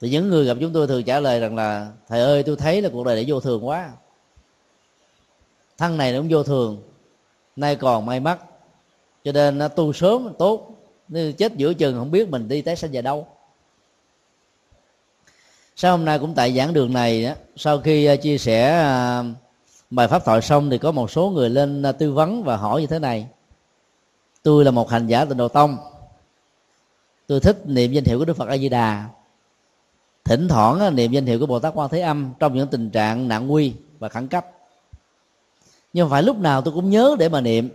Thì những người gặp chúng tôi thường trả lời rằng là, thầy ơi, tôi thấy là cuộc đời này vô thường quá. Thân này nó cũng vô thường, nay còn may mắn. Cho nên nó tu sớm tốt nên chết giữa chừng không biết mình đi tới sanh về đâu. Sau hôm nay cũng tại giảng đường này sau khi à, chia sẻ à, bài pháp thoại xong thì có một số người lên à, tư vấn và hỏi như thế này tôi là một hành giả tịnh độ tông. Tôi thích niệm danh hiệu của đức phật a di đà thỉnh thoảng niệm danh hiệu của bồ tát quan thế âm trong những tình trạng nạn nguy và khẩn cấp. Nhưng phải lúc nào tôi cũng nhớ để mà niệm.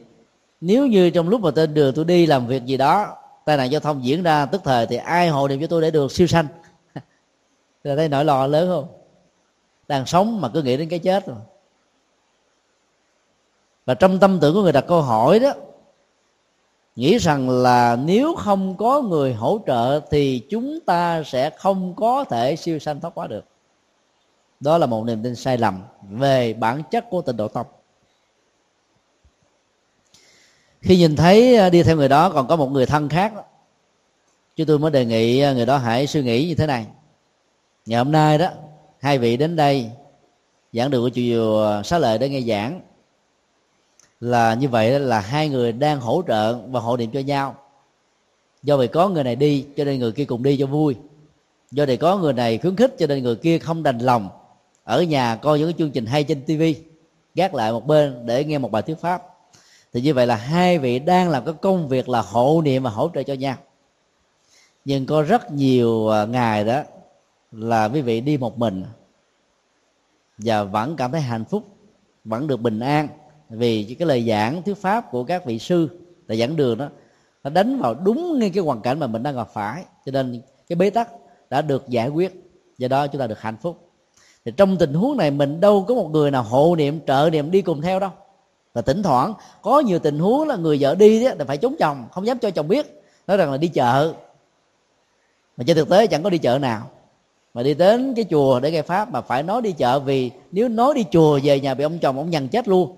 Nếu như trong lúc mà trên đường tôi đi làm việc gì đó, tai nạn giao thông diễn ra tức thời thì ai hộ niệm cho tôi để được siêu sanh? Là thấy nỗi lo lớn không? Đang sống mà cứ nghĩ đến cái chết rồi. Và trong tâm tưởng của người đặt câu hỏi đó nghĩ rằng là nếu không có người hỗ trợ thì chúng ta sẽ không có thể siêu sanh thoát quá được. Đó là một niềm tin sai lầm về bản chất của tịnh độ tông. Khi nhìn thấy à, đi theo người đó còn có một người thân khác chúng tôi mới đề nghị à, người đó hãy suy nghĩ như thế này. Ngày hôm nay đó, hai vị đến đây, giảng đường của chùa xá lợi để nghe giảng là như vậy là hai người đang hỗ trợ và hộ niệm cho nhau. Do vậy có người này đi, cho nên người kia cùng đi cho vui. Do vậy có người này khuyến khích, cho nên người kia không đành lòng. Ở nhà coi những cái chương trình hay trên tivi gác lại một bên để nghe một bài thuyết pháp. Thì như vậy là hai vị đang làm cái công việc là hộ niệm và hỗ trợ cho nhau. Nhưng có rất nhiều à, ngày đó là quý vị đi một mình và vẫn cảm thấy hạnh phúc, vẫn được bình an vì cái lời giảng thuyết pháp của các vị sư tại giảng đường đó, nó đánh vào đúng ngay cái hoàn cảnh mà mình đang gặp phải. Cho nên cái bế tắc đã được giải quyết, do đó chúng ta được hạnh phúc. Thì trong tình huống này mình đâu có một người nào hộ niệm, trợ niệm đi cùng theo đâu. Và thỉnh thoảng có nhiều tình huống là người vợ đi thì phải trốn chồng, không dám cho chồng biết, nói rằng là đi chợ. Mà trên thực tế chẳng có đi chợ nào. Mà đi đến cái chùa để nghe pháp mà phải nói đi chợ vì nếu nói đi chùa về nhà bị ông chồng ông nhằn chết luôn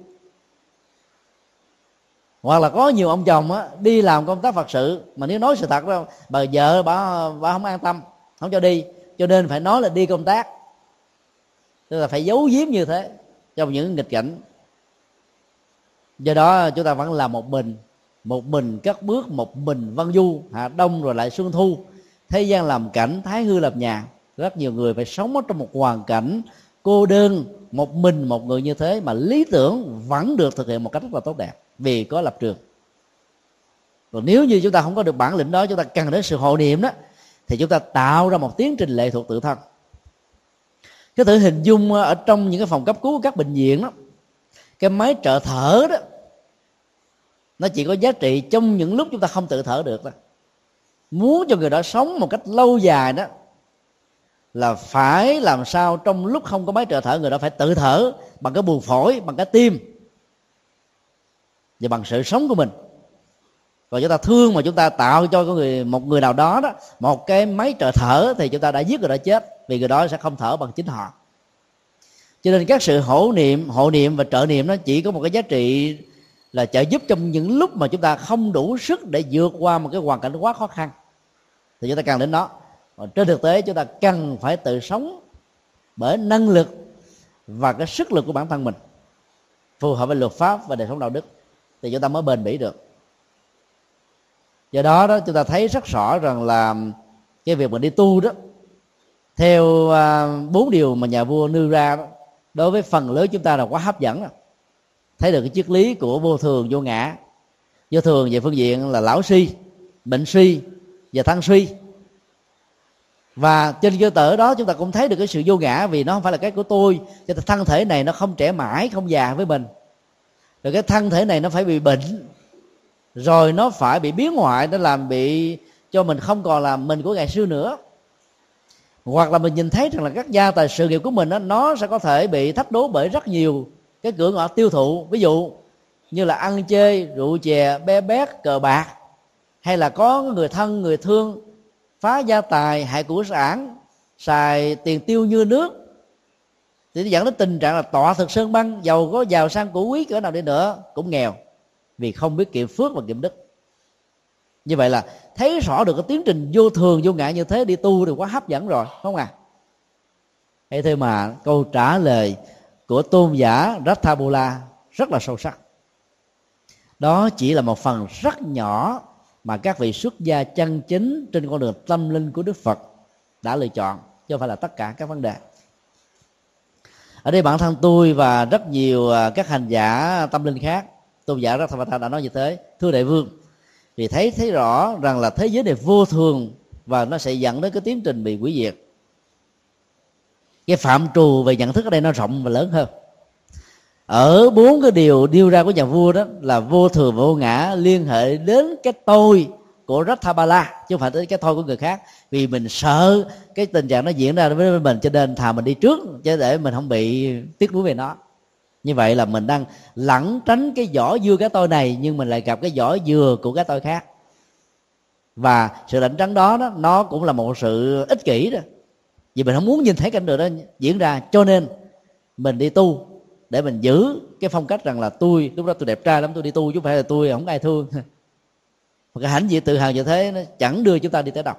hoặc là có nhiều ông chồng á, đi làm công tác phật sự mà nếu nói sự thật đó bà vợ bà bà không an tâm không cho đi cho nên phải nói là đi công tác. Tức là phải giấu giếm như thế trong những nghịch cảnh. Do đó chúng ta vẫn là một mình một mình cất bước một mình văn du hạ đông rồi lại xuân thu. Thế gian làm cảnh thái hư lập nhà rất nhiều người phải sống ở trong một hoàn cảnh cô đơn một mình một người như thế mà lý tưởng vẫn được thực hiện một cách rất là tốt đẹp vì có lập trường. Còn nếu như chúng ta không có được bản lĩnh đó, chúng ta cần đến sự hộ niệm đó, thì chúng ta tạo ra một tiến trình lệ thuộc tự thân. Cái thử hình dung ờ, ở trong những cái phòng cấp cứu của các bệnh viện đó, cái máy trợ thở đó, nó chỉ có giá trị trong những lúc chúng ta không tự thở được đó muốn cho người đó sống một cách lâu dài đó, là phải làm sao trong lúc không có máy trợ thở, người đó phải tự thở bằng cái buồng phổi, bằng cái tim và bằng sự sống của mình. Còn chúng ta thương mà chúng ta tạo cho người, một người nào đó đó, một cái máy trợ thở thì chúng ta đã giết người đó chết, vì người đó sẽ không thở bằng chính họ. Cho nên các sự hỗ niệm, hộ niệm và trợ niệm nó chỉ có một cái giá trị là trợ giúp trong những lúc mà chúng ta không đủ sức để vượt qua một cái hoàn cảnh quá khó khăn. Thì chúng ta cần đến nó còn trên thực tế chúng ta cần phải tự sống bởi năng lực và cái sức lực của bản thân mình, phù hợp với luật pháp và đời sống đạo đức thì chúng ta mới bền bỉ được. Do đó đó, chúng ta thấy rất rõ rằng là cái việc mình đi tu đó, theo à, bốn điều mà nhà vua nêu ra đó, đối với phần lớn chúng ta là quá hấp dẫn. Thấy được cái triết lý của vô thường, vô ngã. Vô thường về phương diện là lão suy bệnh suy và thân suy và trên cơ sở đó chúng ta cũng thấy được cái sự vô ngã vì nó không phải là cái của tôi. Cho nên thân thể này nó không trẻ mãi, không già với mình rồi cái thân thể này nó phải bị bệnh. Rồi nó phải bị biến ngoại nó làm bị cho mình không còn là mình của ngày xưa nữa. Hoặc là mình nhìn thấy rằng là các gia tài sự nghiệp của mình đó, nó sẽ có thể bị thách đố bởi rất nhiều cái cửa ngõ tiêu thụ. Ví dụ như là ăn chơi rượu chè bé bét cờ bạc hay là có người thân người thương phá gia tài hại của sản xài tiền tiêu như nước thì nó dẫn đến tình trạng là tọa thực sơn băng, giàu có, giàu sang của quý, cỡ nào đi nữa, cũng nghèo. Vì không biết kiệm phước và kiệm đức. Như vậy là thấy rõ được cái tiến trình vô thường, vô ngại như thế, đi tu thì quá hấp dẫn rồi, không à? Hay thế mà câu trả lời của tôn giả Rathabula rất là sâu sắc. Đó chỉ là một phần rất nhỏ mà các vị xuất gia chân chính trên con đường tâm linh của Đức Phật đã lựa chọn, chứ không phải là tất cả các vấn đề ở đây bản thân tôi và rất nhiều à, các hành giả tâm linh khác. Tôn giả rất Rathavata đã nói như thế. Thưa đại vương, vì thấy thấy rõ rằng là thế giới này vô thường và nó sẽ dẫn đến cái tiến trình bị hủy diệt. Cái phạm trù về nhận thức ở đây nó rộng và lớn hơn. Ở bốn cái điều điêu ra của nhà vua đó là vô thường, vô ngã, liên hệ đến cái tôi của Rathabala chứ không phải tới cái thôi của người khác. Vì mình sợ cái tình trạng nó diễn ra với mình cho nên thà mình đi trước chứ để mình không bị tiếc nuối về nó. Như vậy là mình đang lẩn tránh cái vỏ dưa cái tôi này nhưng mình lại gặp cái vỏ dừa của cái tôi khác. Và sự lẩn tránh đó, đó nó cũng là một sự ích kỷ đó. Vì mình không muốn nhìn thấy cảnh tượng đó diễn ra cho nên mình đi tu để mình giữ cái phong cách rằng là tôi lúc đó tôi đẹp trai lắm tôi đi tu chứ không phải là tôi không ai thương. một cái hãnh diện tự hào như thế nó chẳng đưa chúng ta đi tới đâu.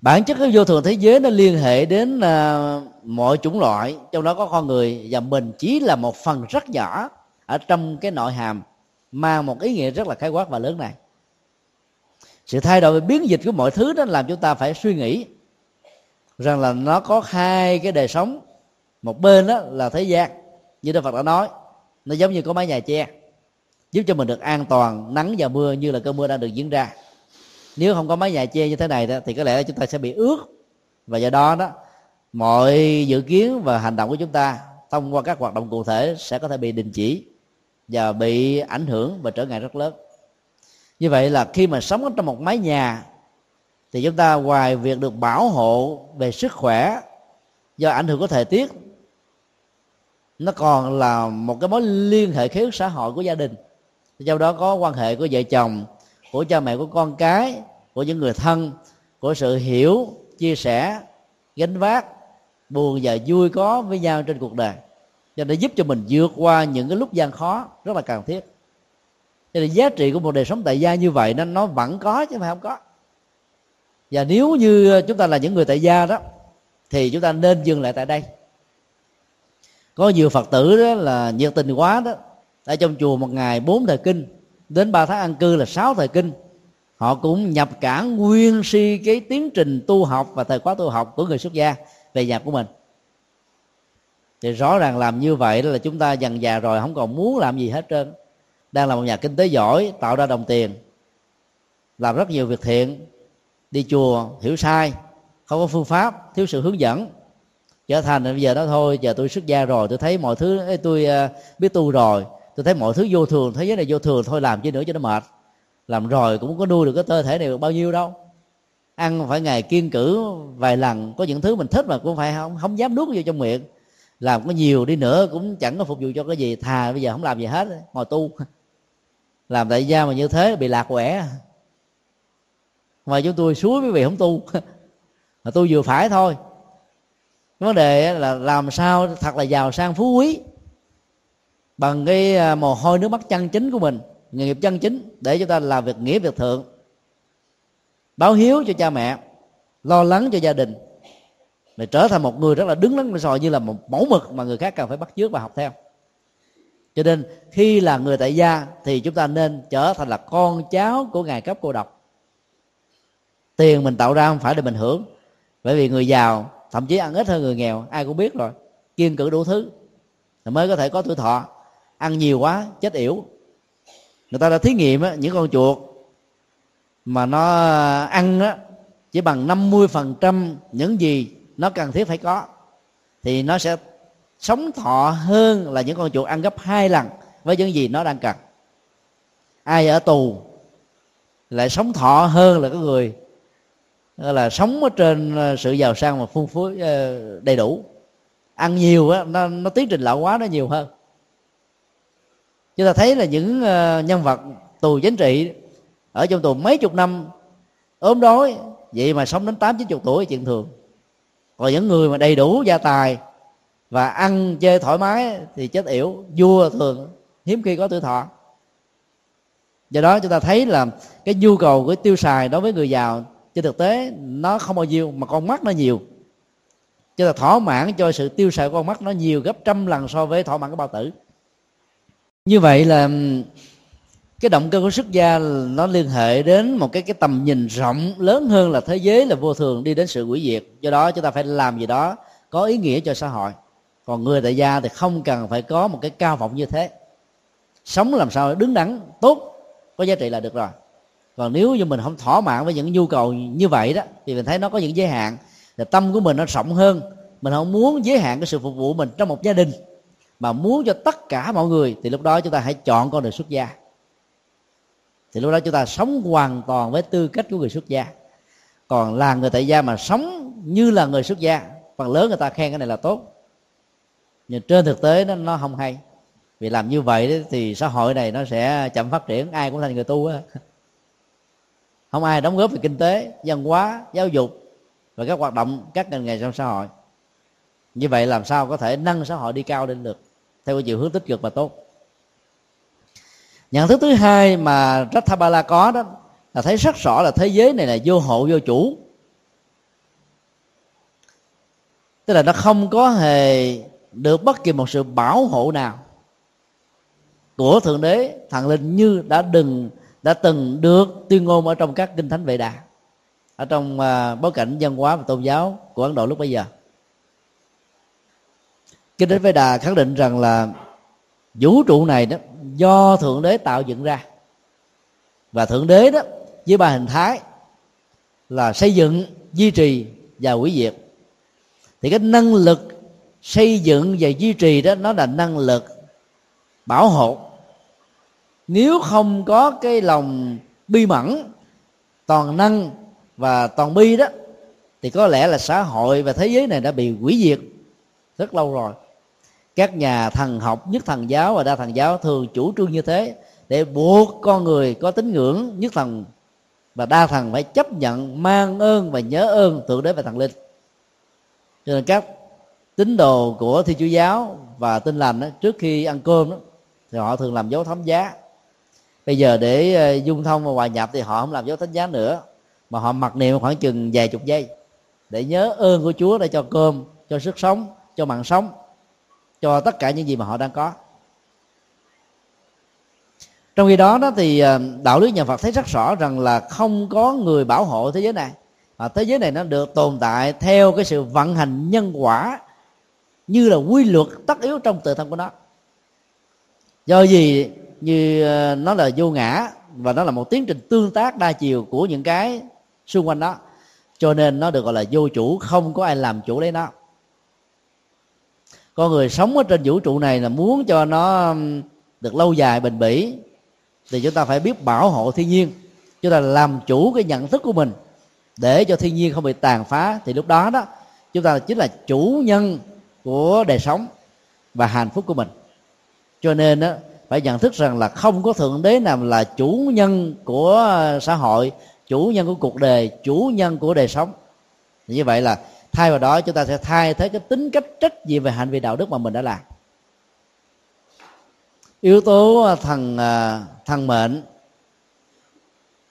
Bản chất cái vô thường thế giới nó liên hệ đến uh, mọi chủng loại trong đó có con người và mình chỉ là một phần rất nhỏ ở trong cái nội hàm mang một ý nghĩa rất là khái quát và lớn này. Sự thay đổi biến dịch của mọi thứ đó làm chúng ta phải suy nghĩ rằng là nó có hai cái đời sống. Một bên đó là thế gian như đức phật đã nói nó giống như có mái nhà che giúp cho mình được an toàn, nắng và mưa như là cơn mưa đang được diễn ra. Nếu không có mái nhà che như thế này đó, thì có lẽ chúng ta sẽ bị ướt. Và do đó đó, mọi dự kiến và hành động của chúng ta thông qua các hoạt động cụ thể sẽ có thể bị đình chỉ và bị ảnh hưởng và trở ngại rất lớn. Như vậy là khi mà sống ở trong một mái nhà, thì chúng ta ngoài việc được bảo hộ về sức khỏe do ảnh hưởng của thời tiết, nó còn là một cái mối liên hệ khế ước xã hội của gia đình trong đó có quan hệ của vợ chồng, của cha mẹ của con cái, của những người thân, của sự hiểu, chia sẻ, gánh vác, buồn và vui có với nhau trên cuộc đời. Cho nên giúp cho mình vượt qua những cái lúc gian khó rất là cần thiết. Cho nên giá trị của một đời sống tại gia như vậy nên nó vẫn có chứ mà không có. Và nếu như chúng ta là những người tại gia đó, thì chúng ta nên dừng lại tại đây. Có nhiều phật tử đó là nhiệt tình quá đó ở trong chùa một ngày, bốn thời kinh. Đến ba tháng ăn cư là sáu thời kinh. Họ cũng nhập cả nguyên si cái tiến trình tu học và thời khóa tu học của người xuất gia về nhà của mình. Thì rõ ràng làm như vậy là chúng ta dần già rồi, không còn muốn làm gì hết trơn. Đang là một nhà kinh tế giỏi, tạo ra đồng tiền, làm rất nhiều việc thiện, đi chùa, hiểu sai, không có phương pháp, thiếu sự hướng dẫn. Trở thành bây giờ đó thôi, giờ tôi xuất gia rồi, tôi thấy mọi thứ tôi à, biết tu rồi tôi thấy mọi thứ vô thường, thế giới này vô thường, thôi làm chứ nữa cho nó mệt. Làm rồi cũng có nuôi được cái cơ thể này được bao nhiêu đâu. Ăn phải ngày kiên cử vài lần, có những thứ mình thích mà cũng phải không không dám nuốt vô trong miệng. Làm có nhiều đi nữa cũng chẳng có phục vụ cho cái gì. Thà bây giờ không làm gì hết, ngồi tu. Làm tại gia mà như thế bị lạc quẻ. Mà chúng tôi suối quý vị không tu. Mà tu vừa phải thôi. Vấn đề là làm sao thật là giàu sang phú quý bằng cái à, mồ hôi nước mắt chân chính của mình, nghề nghiệp chân chính để chúng ta làm việc nghĩa, việc thượng. Báo hiếu cho cha mẹ, lo lắng cho gia đình, để trở thành một người rất là đứng đắn sòi như là một mẫu mực mà người khác cần phải bắt chước và học theo. Cho nên, khi là người tại gia thì chúng ta nên trở thành là con cháu của ngài cấp cô độc. Tiền mình tạo ra không phải để mình hưởng, bởi vì người giàu, thậm chí ăn ít hơn người nghèo, ai cũng biết rồi kiên cử đủ thứ, thì mới có thể có tuổi thọ ăn nhiều quá chết yểu. Người ta đã thí nghiệm á, những con chuột mà nó ăn á, chỉ bằng 50% những gì nó cần thiết phải có thì nó sẽ sống thọ hơn là những con chuột ăn gấp hai lần với những gì nó đang cần. Ai ở tù lại sống thọ hơn là cái người là sống ở trên ờ, sự giàu sang và phung phú ờ, đầy đủ. Ăn nhiều á nó, nó tiến trình lão hóa nó nhiều hơn chúng ta thấy là những ờ, nhân vật tù chính trị ở trong tù mấy chục năm, ốm đói, vậy mà sống đến tám, chín chục tuổi chuyện thường. Còn những người mà đầy đủ gia tài và ăn, chơi thoải mái thì chết yểu, vua thường, hiếm khi có tuổi thọ. Do đó chúng ta thấy là cái nhu cầu của tiêu xài đối với người giàu trên thực tế nó không bao nhiêu mà con mắt nó nhiều. Cho ta thỏa mãn cho sự tiêu xài của con mắt nó nhiều gấp trăm lần so với thỏa mãn cái bao tử như vậy là cái động cơ của xuất gia nó liên hệ đến một cái cái tầm nhìn rộng lớn hơn là thế giới là vô thường đi đến sự hủy diệt. Do đó chúng ta phải làm gì đó có ý nghĩa cho xã hội. Còn người tại gia thì không cần phải có một cái cao vọng như thế. Sống làm sao đứng đắn, tốt, có giá trị là được rồi. Còn nếu như mình không thỏa mãn với những nhu cầu như vậy đó, thì mình thấy nó có những giới hạn. Thì tâm của mình nó rộng hơn. Mình không muốn giới hạn cái sự phục vụ mình trong một gia đình mà muốn cho tất cả mọi người thì lúc đó chúng ta hãy chọn con đường xuất gia. Thì lúc đó chúng ta sống hoàn toàn với tư cách của người xuất gia. Còn là người tại gia mà sống như là người xuất gia phần lớn người ta khen cái này là tốt. Nhưng trên thực tế nó, nó không hay. Vì làm như vậy thì xã hội này nó sẽ chậm phát triển ai cũng thành người tu á. Không ai đóng góp về kinh tế văn hóa giáo dục và các hoạt động các ngành nghề trong xã hội như vậy làm sao có thể nâng xã hội đi cao lên được? Theo cái chiều hướng tích cực và tốt. Nhận thức thứ hai mà Rathabala có đó là thấy rất rõ là thế giới này là vô hộ vô chủ. Tức là nó không có hề được bất kỳ một sự bảo hộ nào của thượng đế thần linh như đã đừng đã từng được tuyên ngôn ở trong các kinh thánh vệ đà ở trong uh, bối cảnh văn hóa và tôn giáo của ấn độ lúc bây giờ kinh đến vệ đà khẳng định rằng là vũ trụ này đó, do thượng đế tạo dựng ra. Và thượng đế đó, với ba hình thái là xây dựng, duy trì và hủy diệt. Thì cái năng lực xây dựng và duy trì đó, nó là năng lực bảo hộ. Nếu không có cái lòng bi mẫn, toàn năng và toàn bi đó, thì có lẽ là xã hội và thế giới này đã bị hủy diệt rất lâu rồi các nhà thần học nhất thần giáo và đa thần giáo thường chủ trương như thế để buộc con người có tín ngưỡng nhất thần và đa thần phải chấp nhận mang ơn và nhớ ơn thượng đế và thần linh. Cho nên các tín đồ của thiên chúa giáo và tin lành đó, trước khi ăn cơm đó, thì họ thường làm dấu thánh giá. Bây giờ để ờ, dung thông và hòa nhập thì họ không làm dấu thánh giá nữa mà họ mặc niệm khoảng chừng vài chục giây để nhớ ơn của chúa để cho cơm cho sức sống cho mạng sống cho tất cả những gì mà họ đang có. Trong khi đó đó thì ờ, đạo lý nhà Phật thấy rất rõ rằng là không có người bảo hộ thế giới này và thế giới này nó được tồn tại theo cái sự vận hành nhân quả như là quy luật tất yếu trong tự thân của nó. Do gì? Như ờ, nó là vô ngã và nó là một tiến trình tương tác đa chiều của những cái xung quanh đó. Cho nên nó được gọi là vô chủ, không có ai làm chủ lấy nó con người sống ở trên vũ trụ này là muốn cho nó được lâu dài bền bỉ. Thì chúng ta phải biết bảo hộ thiên nhiên. Chúng ta làm chủ cái nhận thức của mình. Để cho thiên nhiên không bị tàn phá thì lúc đó đó chúng ta chính là chủ nhân của đời sống và hạnh phúc của mình. Cho nên đó, phải nhận thức rằng là không có thượng đế nào là chủ nhân của ờ, xã hội chủ nhân của cuộc đời chủ nhân của đời sống. Như vậy là thay vào đó, chúng ta sẽ thay thế cái tính cách trách nhiệm về hành vi đạo đức mà mình đã làm. Yếu tố à, thần thần à, mệnh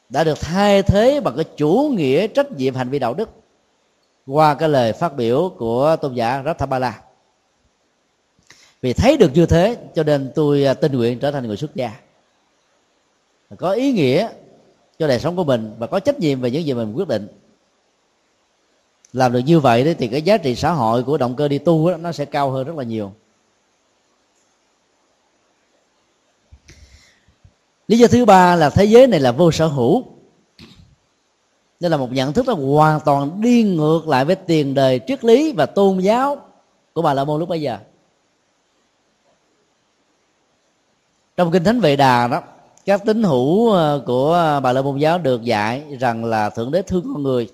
đã được thay thế bằng cái chủ nghĩa trách nhiệm hành vi đạo đức qua cái lời phát biểu của tôn giả Rathabala. Vì thấy được như thế, cho nên tôi à, tình nguyện trở thành người xuất gia. Có ý nghĩa cho đời sống của mình và có trách nhiệm về những gì mình quyết định làm được như vậy thì cái giá trị xã hội của động cơ đi tu đó, nó sẽ cao hơn rất là nhiều. Lý do thứ ba là thế giới này là vô sở hữu. Đây là một nhận thức là hoàn toàn đi ngược lại với tiền đề triết lý và tôn giáo của bà la môn lúc bây giờ. Trong kinh thánh vệ đà đó các tín hữu ờ, của bà la môn giáo được dạy rằng là thượng đế thương con người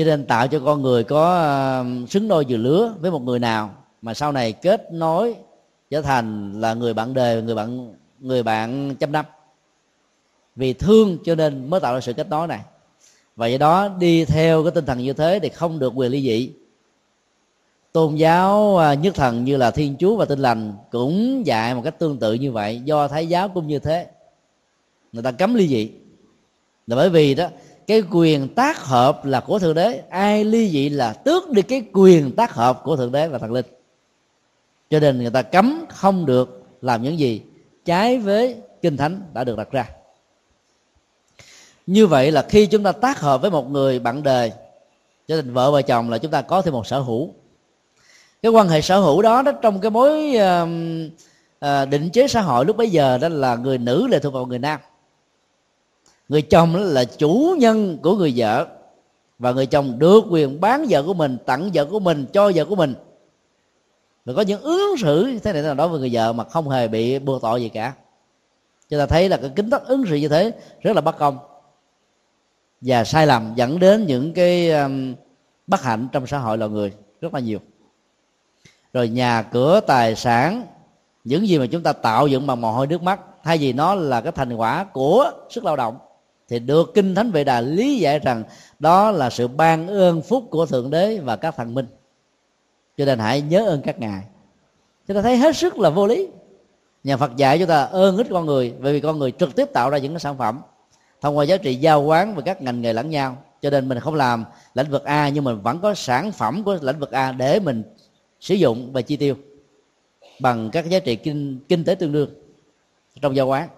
cho nên tạo cho con người có ờ, xứng đôi vừa lứa với một người nào mà sau này kết nối trở thành là người bạn đời, người bạn người bạn trăm năm. Vì thương cho nên mới tạo ra sự kết nối này. Và do đó đi theo cái tinh thần như thế thì không được quyền ly dị. Tôn giáo ờ, nhất thần như là thiên chúa và tinh lành cũng dạy một cách tương tự như vậy, do thái giáo cũng như thế. Người ta cấm ly dị. Là bởi vì đó cái quyền tác hợp là của thượng đế. Ai ly dị là tước đi cái quyền tác hợp của thượng đế và thần linh. Cho nên người ta cấm không được làm những gì trái với kinh thánh đã được đặt ra. Như vậy là khi chúng ta tác hợp với một người bạn đời cho nên vợ và chồng là chúng ta có thêm một sở hữu. Cái quan hệ sở hữu đó, đó trong cái mối uh, uh, định chế xã hội lúc bấy giờ đó là người nữ lệ thuộc vào người nam người chồng là chủ nhân của người vợ. Và người chồng được quyền bán vợ của mình, tặng vợ của mình, cho vợ của mình. Và có những ứng xử thế này nào đó với người vợ mà không hề bị buộc tội gì cả. Chúng ta thấy là cái kính tắc ứng xử như thế rất là bất công. Và sai lầm dẫn đến những cái um, bất hạnh trong xã hội loài người rất là nhiều. Rồi nhà cửa, tài sản, những gì mà chúng ta tạo dựng bằng mồ hôi nước mắt, thay vì nó là cái thành quả của sức lao động thì được kinh thánh vệ đà lý giải rằng đó là sự ban ơn phúc của thượng đế và các thần minh. Cho nên hãy nhớ ơn các ngài. Chúng ta thấy hết sức là vô lý. Nhà phật dạy chúng ta ơn ít con người, bởi vì con người trực tiếp tạo ra những cái sản phẩm, thông qua giá trị giao quán và các ngành nghề lẫn nhau. Cho nên mình không làm lĩnh vực a, nhưng mình vẫn có sản phẩm của lĩnh vực a để mình sử dụng và chi tiêu bằng các giá trị kinh kinh tế tương đương trong giao quán.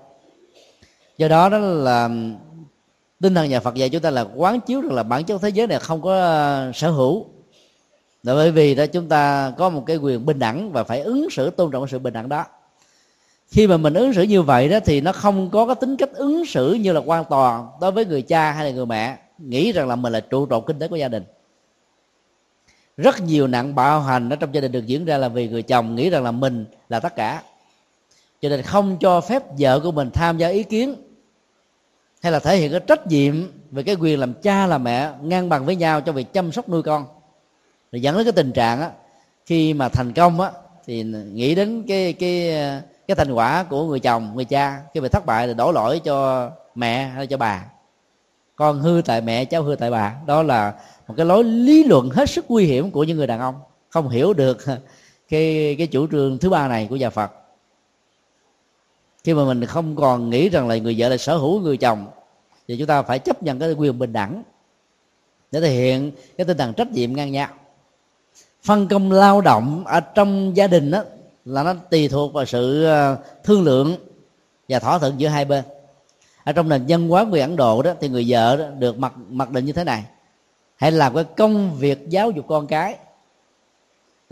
Do đó đó là tinh thần nhà Phật dạy chúng ta là quán chiếu rằng là bản chất thế giới này không có ờ, sở hữu. Là bởi vì đó chúng ta có một cái quyền bình đẳng và phải ứng xử, tôn trọng sự bình đẳng đó. Khi mà mình ứng xử như vậy đó thì nó không có cái tính cách ứng xử như là quan toàn đối với người cha hay là người mẹ, nghĩ rằng là mình là trụ cột kinh tế của gia đình. Rất nhiều nạn bạo hành ở trong gia đình được diễn ra là vì người chồng nghĩ rằng là mình là tất cả. Cho nên không cho phép vợ của mình tham gia ý kiến hay là thể hiện cái trách nhiệm về cái quyền làm cha, làm mẹ, ngang bằng với nhau trong việc chăm sóc nuôi con. Rồi dẫn đến cái tình trạng á, khi mà thành công á, thì nghĩ đến cái cái cái thành quả của người chồng, người cha, khi mà thất bại thì đổ lỗi cho mẹ hay cho bà. Con hư tại mẹ, cháu hư tại bà. Đó là một cái lối lý luận hết sức nguy hiểm của những người đàn ông. Không hiểu được cái cái chủ trương thứ ba này của nhà Phật khi mà mình không còn nghĩ rằng là người vợ là sở hữu người chồng, thì chúng ta phải chấp nhận cái quyền bình đẳng. Để thể hiện cái tinh thần trách nhiệm ngang nhau. Phân công lao động ở trong gia đình đó là nó tùy thuộc vào sự ờ, thương lượng và thỏa thuận giữa hai bên. Ở trong nền dân hóa người ấn độ đó, thì người vợ đó được mặc mặc định như thế này. Hãy làm cái công việc giáo dục con cái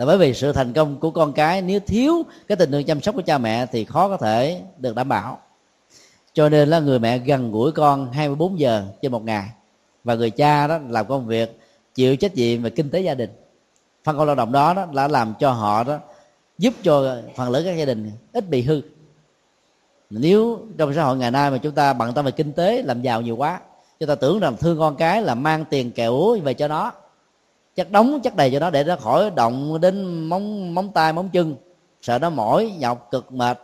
là bởi vì sự thành công của con cái nếu thiếu cái tình thương chăm sóc của cha mẹ thì khó có thể được đảm bảo. Cho nên là người mẹ gần gũi con 24 giờ trên một ngày. Và người cha đó làm công việc chịu trách nhiệm về kinh tế gia đình. Phân công lao động đó, đó đã làm cho họ đó giúp cho phần lớn các gia đình ít bị hư. Nếu trong xã hội ngày nay mà chúng ta bận tâm về kinh tế làm giàu nhiều quá chúng ta tưởng rằng thương con cái là mang tiền kẹo về cho nó chắc đóng, chắc đầy cho nó để nó khỏi động đến móng móng tay, móng chân. Sợ nó mỏi, nhọc, cực, mệt.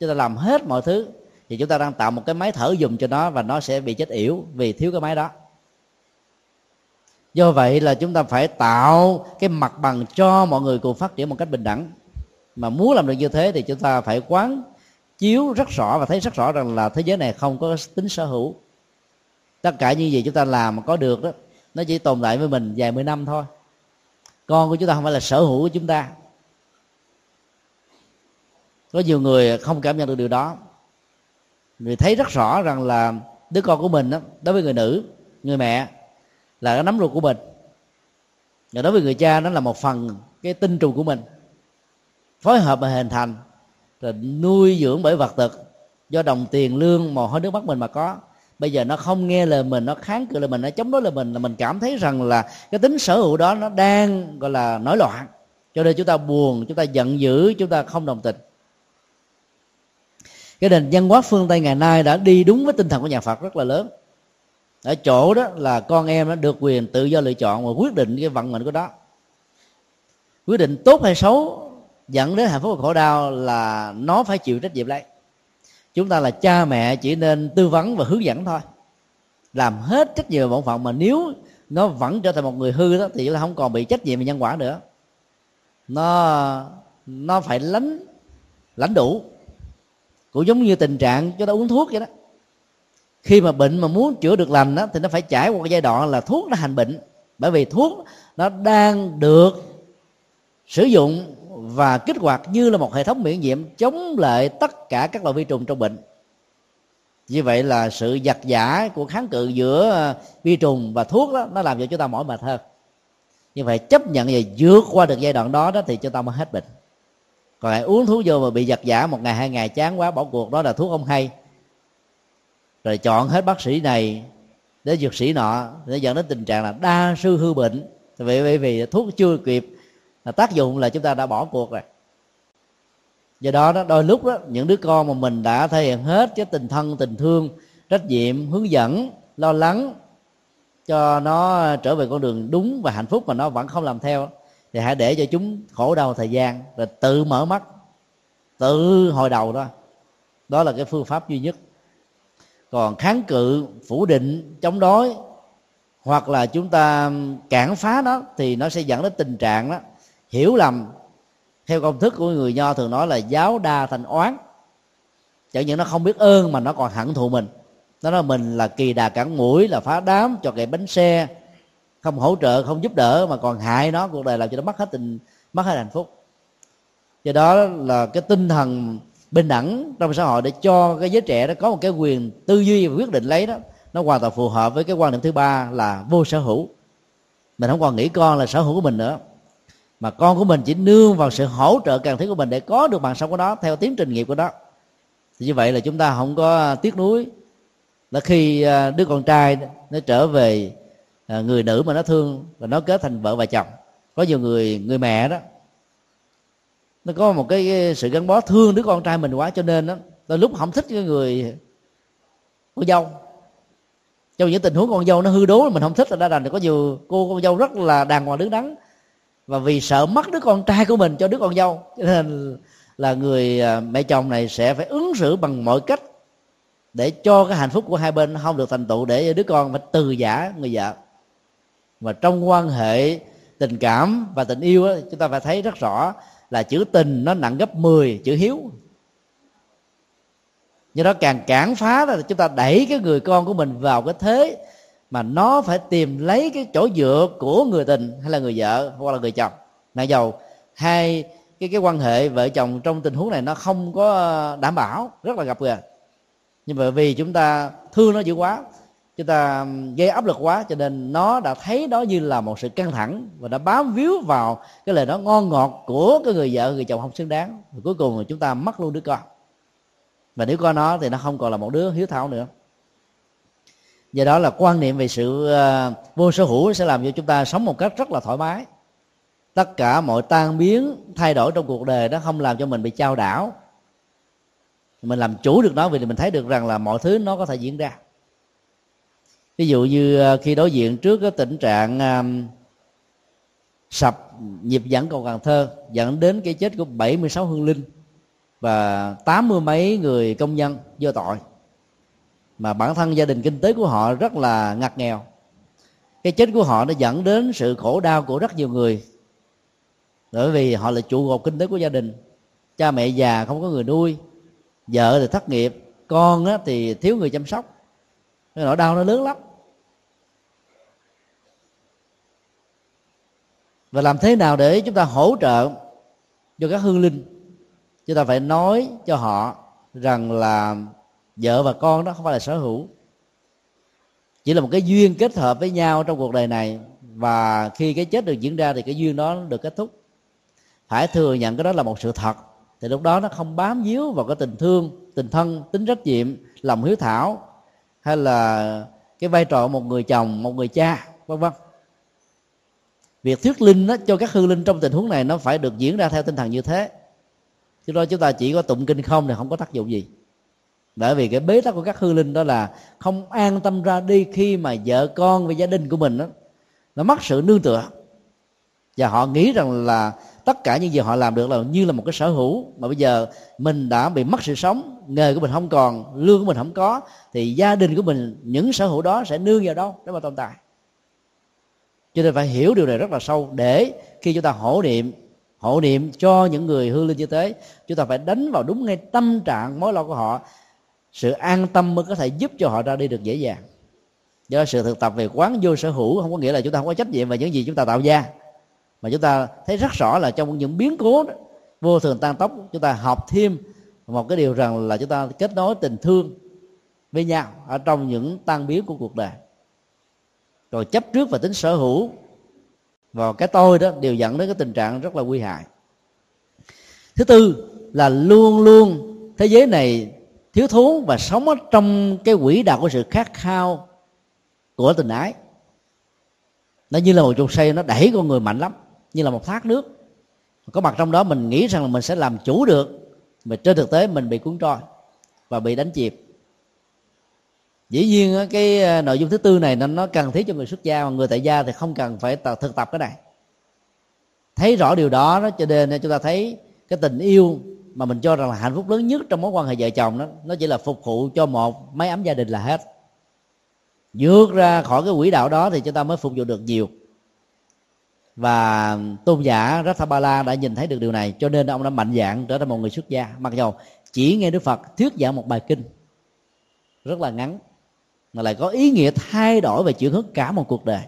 Chúng ta làm hết mọi thứ. Thì chúng ta đang tạo một cái máy thở dùng cho nó và nó sẽ bị chết yểu vì thiếu cái máy đó. Do vậy là chúng ta phải tạo cái mặt bằng cho mọi người cùng phát triển một cách bình đẳng. Mà muốn làm được như thế thì chúng ta phải quán chiếu rất rõ và thấy rất rõ rằng là thế giới này không có tính sở hữu. Tất cả những gì chúng ta làm mà có được đó nó chỉ tồn tại với mình vài mươi năm thôi. Con của chúng ta không phải là sở hữu của chúng ta. Có nhiều người không cảm nhận được điều đó. Người thấy rất rõ rằng là đứa con của mình đó, đối với người nữ người mẹ là cái nắm ruột của mình. Và đối với người cha nó là một phần cái tinh trùng của mình. Phối hợp và hình thành rồi nuôi dưỡng bởi vật thực do đồng tiền lương mồ hôi nước mắt mình mà có bây giờ nó không nghe lời mình, nó kháng cự lời mình, nó chống đối lời mình, là mình cảm thấy rằng là cái tính sở hữu đó nó đang, gọi là, nổi loạn. Cho nên chúng ta buồn, chúng ta giận dữ, chúng ta không đồng tình. Cái nền văn hóa phương tây ngày nay đã đi đúng với tinh thần của nhà phật rất là lớn. Ở chỗ đó là con em nó được quyền tự do lựa chọn và quyết định cái vận mệnh của đó quyết định tốt hay xấu dẫn đến hạnh phúc và khổ đau là nó phải chịu trách nhiệm lấy chúng ta là cha mẹ chỉ nên tư vấn và hướng dẫn thôi. Làm hết trách nhiệm bổn phận mà nếu nó vẫn trở thành một người hư đó, thì là không còn bị trách nhiệm về nhân quả nữa. Nó nó phải lánh, lãnh đủ. Cũng giống như tình trạng cho ta uống thuốc vậy đó. Khi mà bệnh mà muốn chữa được lành đó, thì nó phải trải qua giai đoạn là thuốc nó hành bệnh. Bởi vì thuốc nó đang được sử dụng và kích hoạt như là một hệ thống miễn nhiễm chống lại tất cả các loại vi trùng trong bệnh. Như vậy là sự giặt giả của kháng cự giữa à, vi trùng và thuốc đó nó làm cho chúng ta mỏi mệt hơn. Như vậy chấp nhận và vượt qua được giai đoạn đó đó thì chúng ta mới hết bệnh. Còn lại uống thuốc vô mà bị giặt giả một ngày hai ngày chán quá bỏ cuộc đó là thuốc không hay. Rồi chọn hết bác sĩ này đến dược sĩ nọ để dẫn đến tình trạng là đa sư hư bệnh. Vì vì, vì thuốc chưa kịp tác dụng là chúng ta đã bỏ cuộc rồi. Do đó đó, đôi lúc đó, những đứa con mà mình đã thể hiện hết cái tình thân, tình thương, trách nhiệm, hướng dẫn, lo lắng cho nó trở về con đường đúng và hạnh phúc mà nó vẫn không làm theo thì hãy để cho chúng khổ đau thời gian rồi tự mở mắt, tự hồi đầu đó. Đó là cái phương pháp duy nhất. Còn kháng cự, phủ định, chống đối hoặc là chúng ta cản phá nó thì nó sẽ dẫn đến tình trạng đó hiểu lầm. Theo công thức của người nho thường nói là giáo đa thành oán. Chẳng những nó không biết ơn mà nó còn hận thù mình. Nó nói mình là kỳ đà cản mũi, là phá đám, cho kẻ bánh xe. Không hỗ trợ, không giúp đỡ mà còn hại nó, cuộc đời làm cho nó mất hết tình, mất hết hạnh phúc. Do đó là cái tinh thần bình đẳng trong xã hội để cho cái giới trẻ đó có một cái quyền tư duy và quyết định lấy đó, nó hoàn toàn phù hợp với cái quan điểm thứ ba là vô sở hữu. Mình không còn nghĩ con là sở hữu của mình nữa mà con của mình chỉ nương vào sự hỗ trợ cần thiết của mình để có được bằng sống của nó theo tiến trình nghiệp của nó. Thì như vậy là chúng ta không có tiếc nuối. Là khi à, đứa con trai nó trở về à, người nữ mà nó thương và nó kết thành vợ và chồng, có nhiều người người mẹ đó, nó có một cái sự gắn bó thương đứa con trai mình quá cho nên đó, đôi lúc không thích cái người con dâu. Trong những tình huống con dâu nó hư đố mình không thích là đã đành. Có nhiều cô con dâu rất là đàng hoàng đứng đắn và vì sợ mất đứa con trai của mình cho đứa con dâu cho nên là người à, mẹ chồng này sẽ phải ứng xử bằng mọi cách để cho cái hạnh phúc của hai bên không được thành tựu để đứa con phải từ giả người vợ. Và trong quan hệ tình cảm và tình yêu đó, chúng ta phải thấy rất rõ là chữ tình nó nặng gấp 10 chữ hiếu. Do đó càng cản phá là chúng ta đẩy cái người con của mình vào cái thế mà nó phải tìm lấy cái chỗ dựa của người tình hay là người vợ hoặc là người chồng. Mặc dầu hai cái cái quan hệ vợ chồng trong tình huống này nó không có ờ, đảm bảo, rất là gặp gờ nhưng mà vì chúng ta thương nó dữ quá, chúng ta gây áp lực quá cho nên nó đã thấy đó như là một sự căng thẳng và đã bám víu vào cái lời nói ngon ngọt của cái người vợ, người chồng không xứng đáng. Và cuối cùng chúng ta mất luôn đứa con. Và nếu có nó thì nó không còn là một đứa hiếu thảo nữa do đó là quan niệm về sự ờ, vô sở hữu sẽ làm cho chúng ta sống một cách rất là thoải mái. Tất cả mọi tan biến, thay đổi trong cuộc đời đó không làm cho mình bị trao đảo. Mình làm chủ được nó vì mình thấy được rằng là mọi thứ nó có thể diễn ra. Ví dụ như ờ, khi đối diện trước cái tình trạng ờ, sập nhịp dẫn cầu Cần Thơ, dẫn đến cái chết của 76 hương linh và tám mươi mấy người công nhân vô tội mà bản thân gia đình kinh tế của họ rất là ngặt nghèo. Cái chết của họ nó dẫn đến sự khổ đau của rất nhiều người. Bởi vì họ là trụ cột kinh tế của gia đình. Cha mẹ già không có người nuôi. Vợ thì thất nghiệp. Con á, thì thiếu người chăm sóc. Cái nỗi đau nó lớn lắm. Và làm thế nào để chúng ta hỗ trợ cho các hương linh? Chúng ta phải nói cho họ rằng là vợ và con đó không phải là sở hữu. Chỉ là một cái duyên kết hợp với nhau trong cuộc đời này. Và khi cái chết được diễn ra thì cái duyên đó được kết thúc. Phải thừa nhận cái đó là một sự thật. Thì lúc đó nó không bám víu vào cái tình thương tình thân tính trách nhiệm lòng hiếu thảo hay là cái vai trò một người chồng một người cha vân vân. Việc thuyết linh đó, cho các hư linh trong tình huống này nó phải được diễn ra theo tinh thần như thế. Chứ đó chúng ta chỉ có tụng kinh không thì không có tác dụng gì bởi vì cái bế tắc của các hư linh đó là không an tâm ra đi khi mà vợ con và gia đình của mình đó nó mất sự nương tựa. Và họ nghĩ rằng là tất cả những gì họ làm được là như là một cái sở hữu. Mà bây giờ mình đã bị mất sự sống, nghề của mình không còn, lương của mình không có, thì gia đình của mình, những sở hữu đó sẽ nương vào đâu để mà tồn tại. Cho nên phải hiểu điều này rất là sâu để khi chúng ta hộ niệm hộ niệm cho những người hư linh như thế, chúng ta phải đánh vào đúng ngay tâm trạng, mối lo của họ sự an tâm mới có thể giúp cho họ ra đi được dễ dàng. Do sự thực tập về quán vô sở hữu không có nghĩa là chúng ta không có trách nhiệm về những gì chúng ta tạo ra. Mà chúng ta thấy rất rõ là trong những biến cố đó, vô thường tan tốc chúng ta học thêm một cái điều rằng là chúng ta kết nối tình thương với nhau ở trong những tan biến của cuộc đời. Rồi chấp trước và tính sở hữu vào cái tôi đó đều dẫn đến cái tình trạng rất là nguy hại. Thứ tư là luôn luôn thế giới này thiếu thốn và sống ở trong cái quỹ đạo của sự khát khao của tình ái. Nó như là một chuột xây nó đẩy con người mạnh lắm, như là một thác nước. Có mặt trong đó, mình nghĩ rằng là mình sẽ làm chủ được, mà trên thực tế mình bị cuốn trôi và bị đánh chìm. Dĩ nhiên cái à, nội dung thứ tư này nó cần thiết cho người xuất gia, mà người tại gia thì không cần phải thực tập cái này. Thấy rõ điều đó đó, cho nên chúng ta thấy cái tình yêu mà mình cho rằng là hạnh phúc lớn nhất trong mối quan hệ vợ chồng đó, nó chỉ là phục vụ cho một máy ấm gia đình là hết. Vượt ra khỏi cái quỹ đạo đó thì chúng ta mới phục vụ được nhiều. Và tôn giả Rathabala đã nhìn thấy được điều này, cho nên ông đã mạnh dạng trở thành một người xuất gia. Mặc dầu chỉ nghe Đức Phật thuyết giảng một bài kinh, rất là ngắn, mà lại có ý nghĩa thay đổi về chuyển hướng cả một cuộc đời.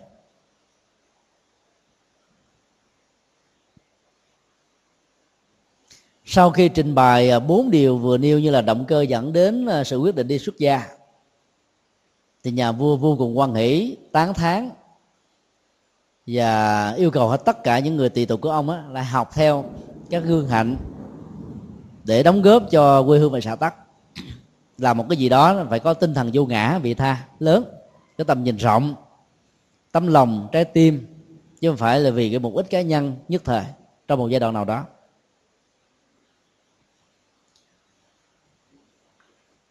Sau khi trình bày à, bốn điều vừa nêu như là động cơ dẫn đến à, sự quyết định đi xuất gia thì nhà vua vô cùng quan hỷ tán thán và yêu cầu hết tất cả những người tùy tục của ông á, lại học theo các gương hạnh để đóng góp cho quê hương và xã tắc. Là một cái gì đó phải có tinh thần vô ngã vị tha lớn cái tầm nhìn rộng tấm lòng trái tim chứ không phải là vì cái mục đích cá nhân nhất thời trong một giai đoạn nào đó.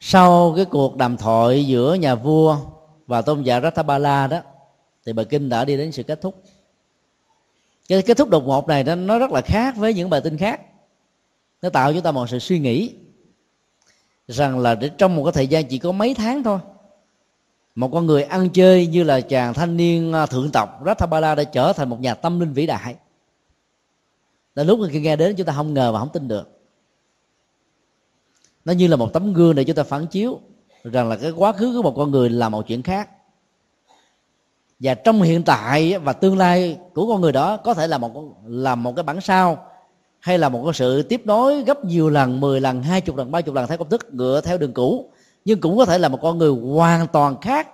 Sau cái cuộc đàm thoại giữa nhà vua và tôn giả Rathabala đó thì bài kinh đã đi đến sự kết thúc. Cái kết thúc đột ngột này nó, nó rất là khác với những bài kinh khác. Nó tạo cho chúng ta một sự suy nghĩ rằng là để trong một cái thời gian chỉ có mấy tháng thôi một con người ăn chơi như là chàng thanh niên à, thượng tộc Rathabala đã trở thành một nhà tâm linh vĩ đại. Là lúc khi nghe đến chúng ta không ngờ và không tin được nó như là một tấm gương để chúng ta phản chiếu rằng là cái quá khứ của một con người là một chuyện khác. Và trong hiện tại và tương lai của con người đó có thể là một là một cái bản sao, hay là một cái sự tiếp nối gấp nhiều lần 10 lần, hai chục lần, ba chục lần theo công thức ngựa theo đường cũ. Nhưng cũng có thể là một con người hoàn toàn khác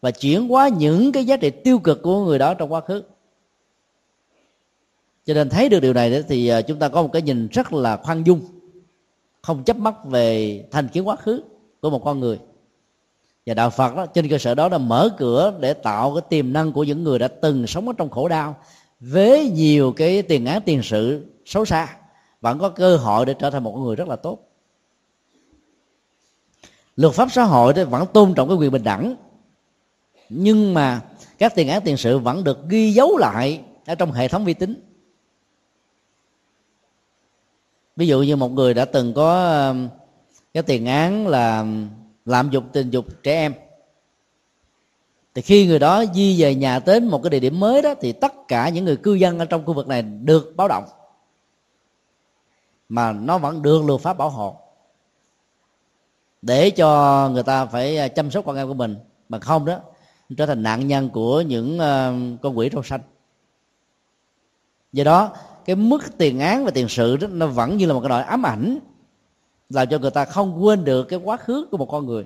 và chuyển hóa những cái giá trị tiêu cực của người đó trong quá khứ. Cho nên thấy được điều này thì à, chúng ta có một cái nhìn rất là khoan dung không chấp mắc về thành kiến quá khứ của một con người. Và đạo phật đó, trên cơ sở đó là mở cửa để tạo cái tiềm năng của những người đã từng sống ở trong khổ đau, với nhiều cái tiền án tiền sự xấu xa, vẫn có cơ hội để trở thành một người rất là tốt. Luật pháp xã hội đó vẫn tôn trọng cái quyền bình đẳng, nhưng mà các tiền án tiền sự vẫn được ghi dấu lại ở trong hệ thống vi tính. Ví dụ như một người đã từng có um, cái tiền án là um, lạm dụng tình dục trẻ em. Thì khi người đó di về nhà đến một cái địa điểm mới đó, thì tất cả những người cư dân ở trong khu vực này được báo động. Mà nó vẫn được luật pháp bảo hộ. Để cho người ta phải à, chăm sóc con em của mình. Mà không đó, trở thành nạn nhân của những um, con quỷ rau xanh. Do đó cái mức tiền án và tiền sự đó, nó vẫn như là một cái nỗi ám ảnh, làm cho người ta không quên được cái quá khứ của một con người.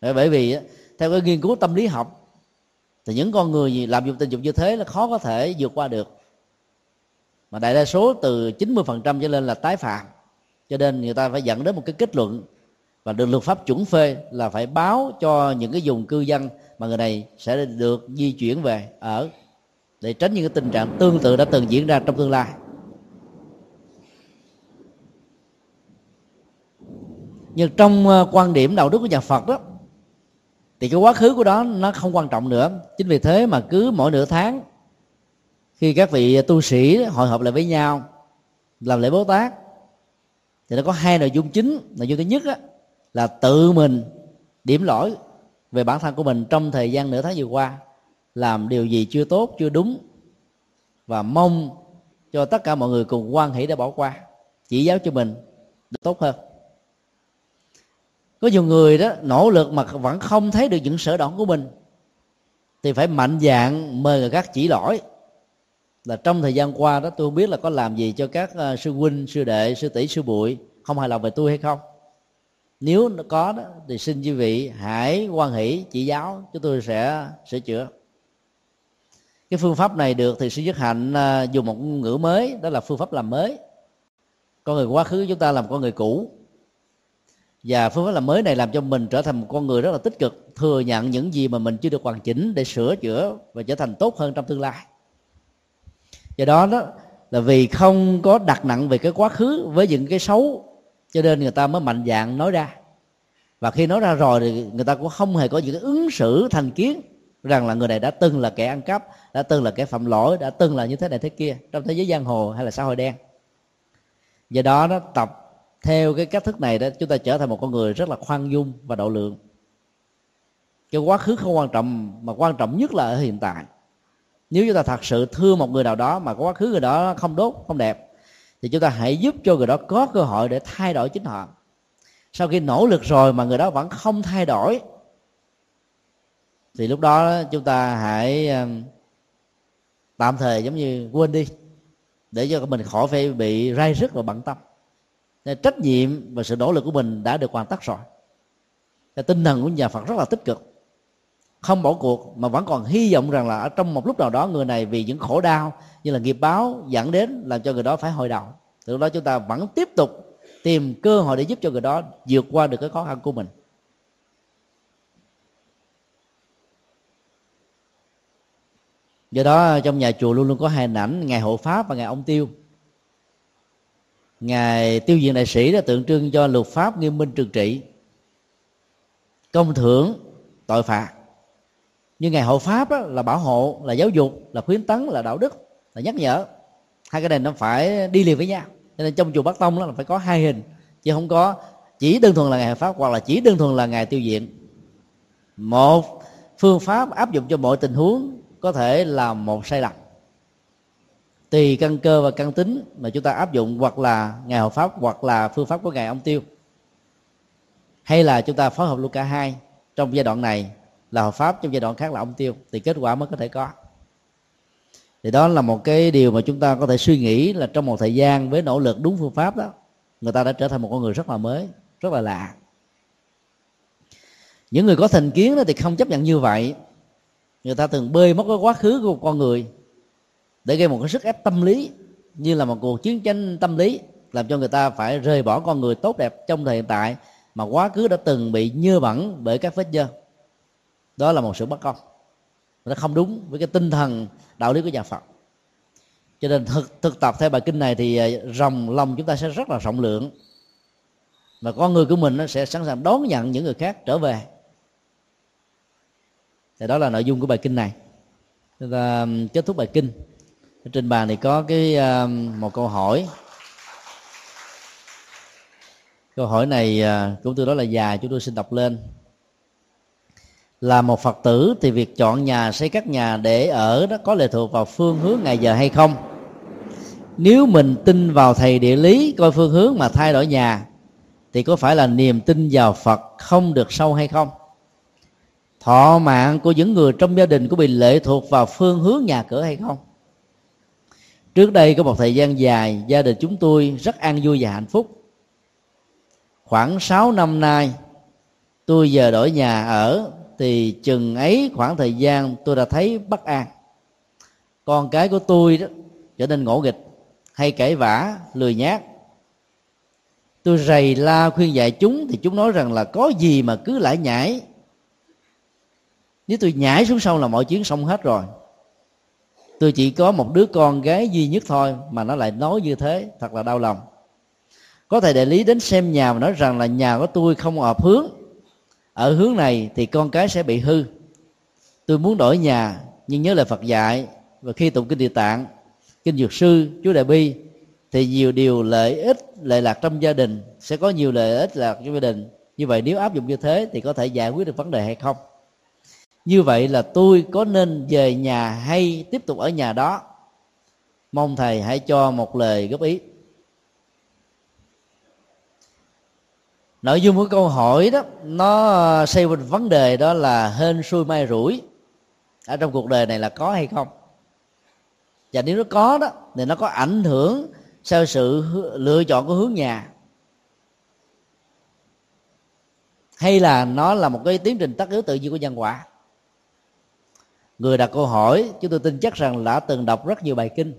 Bởi vì theo cái nghiên cứu tâm lý học, thì những con người gì làm dụng tình dục như thế là khó có thể vượt qua được. Mà đại đa số từ 90% trở lên là tái phạm. Cho nên người ta phải dẫn đến một cái kết luận và được luật pháp chuẩn phê là phải báo cho những cái vùng cư dân mà người này sẽ được di chuyển về ở để tránh những cái tình trạng tương tự đã từng diễn ra trong tương lai. Nhưng trong ờ, quan điểm đạo đức của nhà Phật đó thì cái quá khứ của đó nó không quan trọng nữa. Chính vì thế mà cứ mỗi nửa tháng khi các vị tu sĩ hội họp lại với nhau làm lễ bố tát thì nó có hai nội dung chính. Nội dung thứ nhất á, là tự mình điểm lỗi về bản thân của mình trong thời gian nửa tháng vừa qua làm điều gì chưa tốt chưa đúng và mong cho tất cả mọi người cùng quan hỷ để bỏ qua chỉ giáo cho mình được tốt hơn có nhiều người đó, nỗ lực mà vẫn không thấy được những sở đoạn của mình. Thì phải mạnh dạng mời người khác chỉ lỗi. Là trong thời gian qua đó, tôi không biết là có làm gì cho các ờ, sư huynh, sư đệ, sư tỷ, sư bụi không hài lòng về tôi hay không. Nếu nó có đó, thì xin quý vị hãy quan hỷ, chỉ giáo chúng tôi sẽ sửa chữa. Cái phương pháp này được thì sư nhất hạnh ờ, dùng một ngôn ngữ mới, đó là phương pháp làm mới. Con người quá khứ chúng ta làm con người cũ và phương pháp làm mới này làm cho mình trở thành một con người rất là tích cực, thừa nhận những gì mà mình chưa được hoàn chỉnh để sửa chữa và trở thành tốt hơn trong tương lai. Do đó đó là vì không có đặt nặng về cái quá khứ với những cái xấu, cho nên người ta mới mạnh dạng nói ra. Và khi nói ra rồi thì người ta cũng không hề có những cái ứng xử thành kiến rằng là người này đã từng là kẻ ăn cắp, đã từng là kẻ phạm lỗi, đã từng là như thế này thế kia trong thế giới giang hồ hay là xã hội đen. Do đó nó tập theo cái cách thức này đó, chúng ta trở thành một con người rất là khoan dung và độ lượng. Cái quá khứ không quan trọng, mà quan trọng nhất là ở hiện tại. Nếu chúng ta thật sự thương một người nào đó mà quá khứ người đó không đốt không đẹp, thì chúng ta hãy giúp cho người đó có cơ hội để thay đổi chính họ. Sau khi nỗ lực rồi mà người đó vẫn không thay đổi, thì lúc đó chúng ta hãy tạm thời giống như quên đi, để cho mình khỏi phải bị rai rứt và bận tâm nên trách nhiệm và sự nỗ lực của mình đã được hoàn tất rồi. Nên tinh thần của nhà Phật rất là tích cực. Không bỏ cuộc mà vẫn còn hy vọng rằng là ở trong một lúc nào đó người này vì những khổ đau như là nghiệp báo dẫn đến làm cho người đó phải hồi đầu. Từ đó chúng ta vẫn tiếp tục tìm cơ hội để giúp cho người đó vượt qua được cái khó khăn của mình. Do đó trong nhà chùa luôn luôn có hai ảnh ngày hộ pháp và ngày ông tiêu ngài tiêu diện đại sĩ đã tượng trưng cho luật pháp nghiêm minh trừng trị công thưởng tội phạt nhưng ngày hộ pháp á, là bảo hộ là giáo dục là khuyến tấn là đạo đức là nhắc nhở. Hai cái này nó phải đi liền với nhau. Cho nên trong chùa bắc tông đó là phải có hai hình chứ không có chỉ đơn thuần là ngày hộ pháp hoặc là chỉ đơn thuần là ngày tiêu diện. Một phương pháp áp dụng cho mọi tình huống có thể là một sai lầm tùy căn cơ và căn tính mà chúng ta áp dụng hoặc là ngày hộ pháp hoặc là phương pháp của ngài ông tiêu. Hay là chúng ta phối hợp luôn cả hai trong giai đoạn này là hộ pháp, trong giai đoạn khác là ông tiêu, thì kết quả mới có thể có. Thì đó là một cái điều mà chúng ta có thể suy nghĩ là trong một thời gian với nỗ lực đúng phương pháp đó, người ta đã trở thành một con người rất là mới, rất là lạ. Những người có thành kiến đó thì không chấp nhận như vậy. Người ta thường bơi mất cái quá khứ của một con người để gây một cái sức ép tâm lý, như là một cuộc chiến tranh tâm lý, làm cho người ta phải rời bỏ con người tốt đẹp trong thời hiện tại mà quá khứ đã từng bị nhơ bẩn bởi các vết dơ. Đó là một sự bất công. Nó không đúng với cái tinh thần, đạo lý của nhà phật. Cho nên thực thực tập theo bài kinh này thì à, rồng lòng chúng ta sẽ rất là rộng lượng. Và con người của mình nó sẽ sẵn sàng đón nhận những người khác trở về. Thì đó là nội dung của bài kinh này. Chúng ta kết thúc bài kinh trên bàn thì có cái ờ, một câu hỏi. Câu hỏi này ờ, cũng tôi đó là dài, chúng tôi xin đọc lên. Là một phật tử thì việc chọn nhà xây các nhà để ở đó có lệ thuộc vào phương hướng ngày giờ hay không? Nếu mình tin vào thầy địa lý, coi phương hướng mà thay đổi nhà, thì có phải là niềm tin vào phật không được sâu hay không? Thọ mạng của những người trong gia đình có bị lệ thuộc vào phương hướng nhà cửa hay không? Trước đây có một thời gian dài, gia đình chúng tôi rất an vui và hạnh phúc. Khoảng 6 năm nay, tôi giờ đổi nhà ở, thì chừng ấy khoảng thời gian tôi đã thấy bất an. Con cái của tôi đó trở nên ngỗ nghịch, hay cãi vã, lười nhác. Tôi rầy la khuyên dạy chúng, thì chúng nói rằng là có gì mà cứ lại nhảy. Nếu tôi nhảy xuống sông là mọi chuyến xong hết rồi tôi chỉ có một đứa con gái duy nhất thôi mà nó lại nói như thế, thật là đau lòng. Có thầy đại lý đến xem nhà và nói rằng là nhà của tôi không hợp hướng. Ở hướng này thì con cái sẽ bị hư. Tôi muốn đổi nhà, nhưng nhớ lời phật dạy và khi tụng kinh địa tạng, kinh dược sư chú đại bi, thì nhiều điều lợi ích lệ lạc trong gia đình, sẽ có nhiều lợi ích lạc trong gia đình. Như vậy nếu áp dụng như thế thì có thể giải quyết được vấn đề hay không? Như vậy là tôi có nên về nhà hay tiếp tục ở nhà đó? Mong thầy hãy cho một lời góp ý. Nội dung của câu hỏi đó, nó xây quanh vấn đề đó là hên xui may rủi. Ở trong cuộc đời này là có hay không? Và nếu nó có đó, thì nó có ảnh hưởng sau sự lựa chọn của hướng nhà. Hay là nó là một cái tiến trình tất yếu tự nhiên của nhân quả? Người đặt câu hỏi, chúng tôi tin chắc rằng đã từng đọc rất nhiều bài kinh.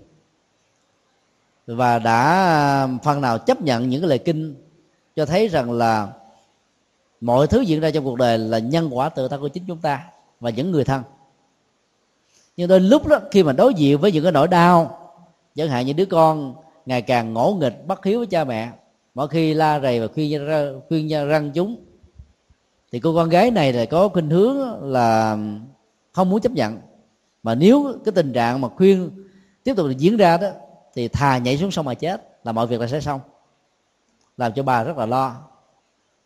Và đã à, phần nào chấp nhận những cái lời kinh cho thấy rằng là mọi thứ diễn ra trong cuộc đời là nhân quả tự thân của chính chúng ta và những người thân. Nhưng đôi lúc đó, khi mà đối diện với những cái nỗi đau, chẳng hạn như đứa con ngày càng ngỗ nghịch, bất hiếu với cha mẹ, mỗi khi la rầy và khuyên khuyên răng chúng, thì cô con gái này là có khuynh hướng là không muốn chấp nhận. Mà nếu cái tình trạng mà khuyên tiếp tục diễn ra đó thì thà nhảy xuống sông mà chết là mọi việc là sẽ xong. Làm cho bà rất là lo.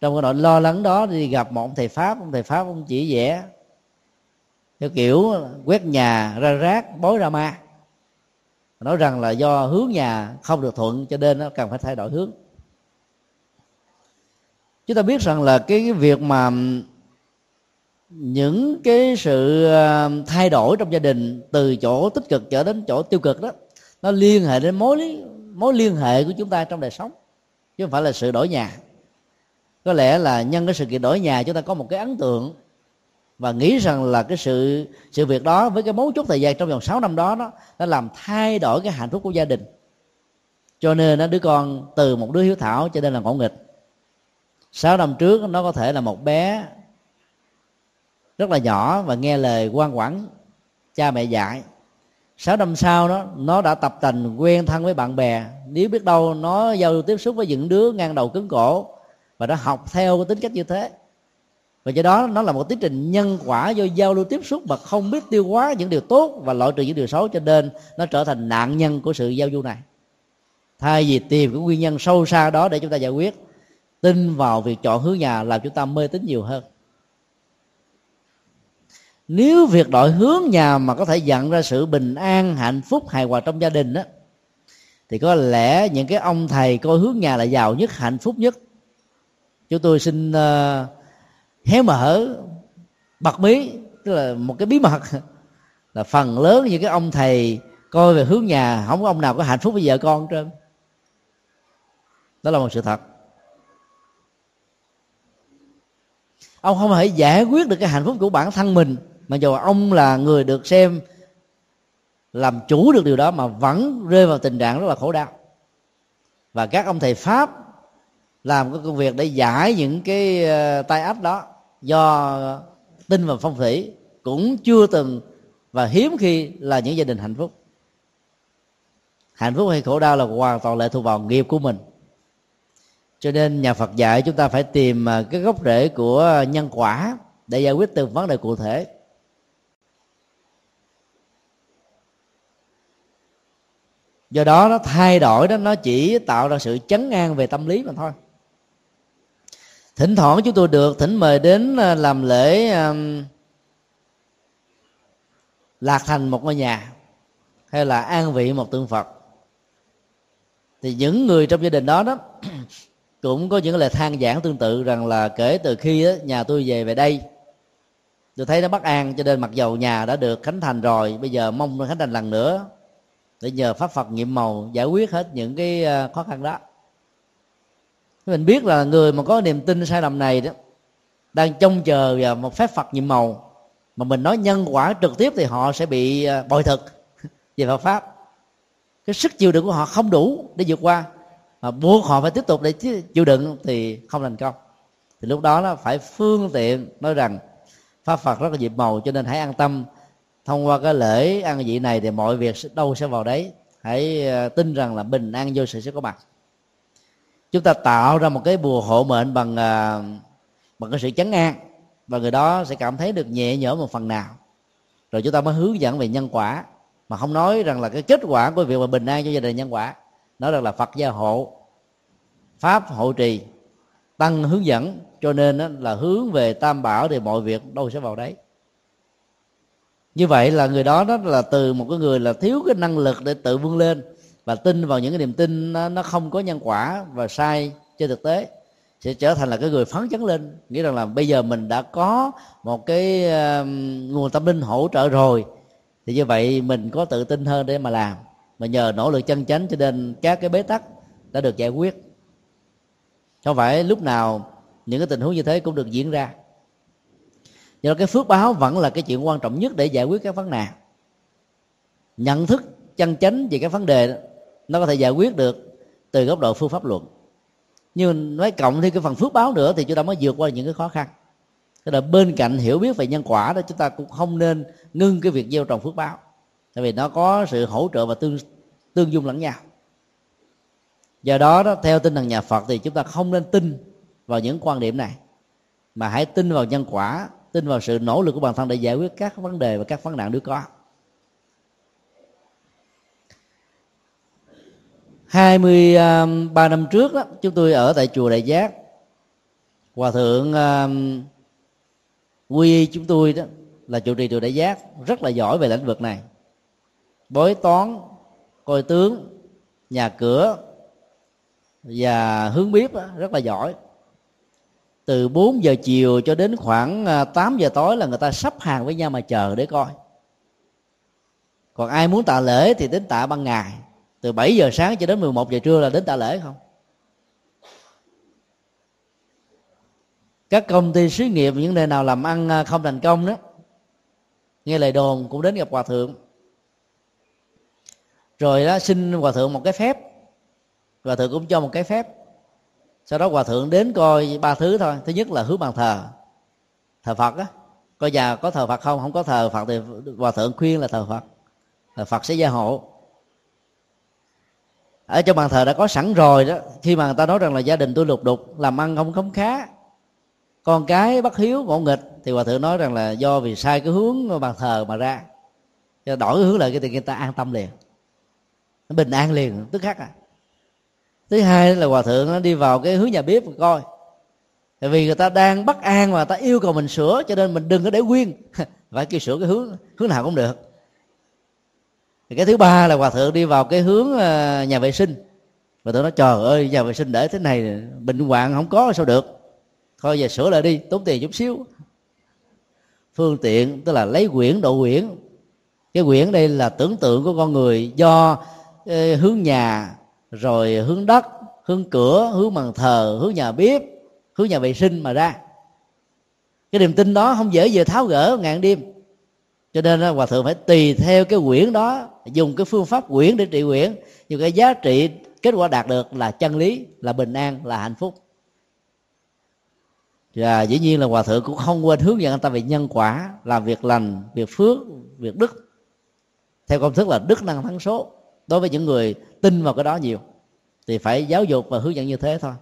Trong cái nỗi lo lắng đó đi gặp một ông thầy pháp ông thầy pháp ông chỉ vẽ theo kiểu quét nhà ra rác bối ra ma. Nói rằng là do hướng nhà không được thuận cho nên nó cần phải thay đổi hướng. Chúng ta biết rằng là cái, cái việc mà những cái sự ờ, thay đổi trong gia đình, từ chỗ tích cực trở đến chỗ tiêu cực đó, nó liên hệ đến mối mối liên hệ của chúng ta trong đời sống, chứ không phải là sự đổi nhà. Có lẽ là nhân cái sự kiện đổi nhà, chúng ta có một cái ấn tượng và nghĩ rằng là cái sự sự việc đó với cái mấu chốt thời gian trong vòng 6 năm đó đó, nó làm thay đổi cái hạnh phúc của gia đình. Cho nên nó đứa con từ một đứa hiếu thảo cho nên là ngỗ nghịch. 6 năm trước nó có thể là một bé rất là nhỏ và nghe lời quan quản cha mẹ dạy. Sáu năm sau đó, nó đã tập thành quen thân với bạn bè. Nếu biết đâu, nó giao lưu tiếp xúc với những đứa ngang đầu cứng cổ và nó học theo cái tính cách như thế. Và do đó, nó là một tiến trình nhân quả do giao lưu tiếp xúc mà không biết tiêu hóa những điều tốt và loại trừ những điều xấu, cho nên nó trở thành nạn nhân của sự giao du này. Thay vì tìm cái nguyên nhân sâu xa đó để chúng ta giải quyết, tin vào việc chọn hướng nhà làm chúng ta mê tín nhiều hơn nếu việc đổi hướng nhà mà có thể dẫn ra sự bình an hạnh phúc hài hòa trong gia đình đó thì có lẽ những cái ông thầy coi hướng nhà là giàu nhất hạnh phúc nhất. Chúng tôi xin uh, hé mở bật mí tức là một cái bí mật. Là phần lớn những cái ông thầy coi về hướng nhà không có ông nào có hạnh phúc với vợ con trơn. Đó là một sự thật. Ông không thể giải quyết được cái hạnh phúc của bản thân mình mà dù ông là người được xem làm chủ được điều đó mà vẫn rơi vào tình trạng rất là khổ đau. Và các ông thầy pháp làm cái công việc để giải những cái ờ, tai ách đó do tin vào phong thủy cũng chưa từng và hiếm khi là những gia đình hạnh phúc. Hạnh phúc hay khổ đau là hoàn toàn lệ thuộc vào nghiệp của mình. Cho nên nhà Phật dạy chúng ta phải tìm ờ, cái gốc rễ của nhân quả để giải quyết từng vấn đề cụ thể. Do đó nó thay đổi đó nó chỉ tạo ra sự chấn an về tâm lý mà thôi. Thỉnh thoảng chúng tôi được thỉnh mời đến à, làm lễ um, lạc thành một ngôi nhà hay là an vị một tượng phật. Thì những người trong gia đình đó đó cũng có những lời than giảng tương tự rằng là kể từ khi đó, nhà tôi về về đây tôi thấy nó bất an cho nên mặc dầu nhà đã được khánh thành rồi bây giờ mong khánh thành lần nữa để nhờ pháp phật nhiệm màu giải quyết hết những cái ờ, khó khăn đó. Mình biết là người mà có niềm tin sai lầm này đó, đang trông chờ vào một phép phật nhiệm màu, mà mình nói nhân quả trực tiếp thì họ sẽ bị ờ, bội thực về Phật pháp. Cái sức chịu đựng của họ không đủ để vượt qua, mà buộc họ phải tiếp tục để chịu đựng thì không thành công. Thì lúc đó nó phải phương tiện nói rằng pháp phật rất là dịp màu cho nên hãy an tâm thông qua cái lễ ăn vị này thì mọi việc đâu sẽ vào đấy. Hãy ờ, tin rằng là bình an vô sự sẽ có mặt. Chúng ta tạo ra một cái bùa hộ mệnh bằng ờ, bằng cái sự chấn an, và người đó sẽ cảm thấy được nhẹ nhõm một phần nào. Rồi chúng ta mới hướng dẫn về nhân quả. Mà không nói rằng là cái kết quả của việc mà bình an cho gia đình nhân quả. Nói rằng là phật gia hộ, pháp hộ trì, tăng hướng dẫn. Cho nên là hướng về tam bảo thì mọi việc đâu sẽ vào đấy như vậy là người đó đó là từ một cái người là thiếu cái năng lực để tự vươn lên và tin vào những cái niềm tin nó, nó không có nhân quả và sai trên thực tế sẽ trở thành là cái người phấn chấn lên. Nghĩa rằng là bây giờ mình đã có một cái uh, nguồn tâm linh hỗ trợ rồi thì như vậy mình có tự tin hơn để mà làm. Mà nhờ nỗ lực chân chánh cho nên các cái bế tắc đã được giải quyết. Không phải lúc nào những cái tình huống như thế cũng được diễn ra do cái phước báo vẫn là cái chuyện quan trọng nhất để giải quyết các vấn nạn. Nhận thức chân chánh về các vấn đề nó có thể giải quyết được từ góc độ phương pháp luận. Nhưng nói cộng thêm cái phần phước báo nữa thì chúng ta mới vượt qua những cái khó khăn. Tức là bên cạnh hiểu biết về nhân quả đó, chúng ta cũng không nên ngưng cái việc gieo trồng phước báo. Tại vì nó có sự hỗ trợ và tương tương dung lẫn nhau. Do đó đó, theo tinh thần nhà Phật thì chúng ta không nên tin vào những quan điểm này, mà hãy tin vào nhân quả tin vào sự nỗ lực của bản thân để giải quyết các vấn đề và các vấn nạn nếu có 23 năm trước đó, chúng tôi ở tại chùa Đại Giác. Hòa thượng uh, quy chúng tôi đó là chủ trì chùa Đại Giác rất là giỏi về lĩnh vực này. Bói toán coi tướng nhà cửa và hướng bếp đó, rất là giỏi từ 4 giờ chiều cho đến khoảng à, 8 giờ tối là người ta sắp hàng với nhau mà chờ để coi. Còn ai muốn tạ lễ thì đến tạ ban ngày. Từ 7 giờ sáng cho đến 11 giờ trưa là đến tạ lễ không? Các công ty xí nghiệp những nơi nào làm ăn à, không thành công đó, nghe lời đồn cũng đến gặp hòa thượng. Rồi đó xin hòa thượng một cái phép. Hòa thượng cũng cho một cái phép sau đó hòa thượng đến coi ba thứ thôi. Thứ nhất là hướng bàn thờ. Thờ phật á. Coi nhà có thờ phật không? Không có thờ phật thì hòa thượng khuyên là thờ phật. Thờ phật sẽ gia hộ. Ở trong bàn thờ đã có sẵn rồi đó. Khi mà người ta nói rằng là gia đình tôi lục đục, làm ăn không khấm khá, con cái bất hiếu, ngộ nghịch, thì hòa thượng nói rằng là do vì sai cái hướng bàn thờ mà ra. Cho đổi hướng lại cái thì người ta an tâm liền. Nó bình an liền, tức khắc à thứ hai là hòa thượng nó đi vào cái hướng nhà bếp mà coi. Tại vì người ta đang bất an và ta yêu cầu mình sửa, cho nên mình đừng có để nguyên. Phải kêu sửa cái hướng hướng nào cũng được. Thì cái thứ ba là hòa thượng đi vào cái hướng ờ, nhà vệ sinh. Và tôi nói, trời ơi, nhà vệ sinh để thế này, bệnh hoạn không có sao được. Thôi giờ sửa lại đi, tốn tiền chút xíu. Phương tiện, tức là lấy quyển, độ quyển. Cái quyển đây là tưởng tượng của con người do ờ, hướng nhà rồi hướng đất, hướng cửa, hướng bàn thờ, hướng nhà bếp, hướng nhà vệ sinh mà ra. Cái niềm tin đó không dễ gì tháo gỡ ngàn đêm. Cho nên hòa thượng phải tùy theo cái quyển đó, dùng cái phương pháp quyển để trị quyển. Nhưng cái giá trị, kết quả đạt được là chân lý, là bình an, là hạnh phúc. Và dĩ nhiên là hòa thượng cũng không quên hướng dẫn người ta về nhân quả, làm việc lành, việc phước, việc đức, theo công thức là đức năng thắng số đối với những người tin vào cái đó nhiều, thì phải giáo dục và hướng dẫn như thế thôi.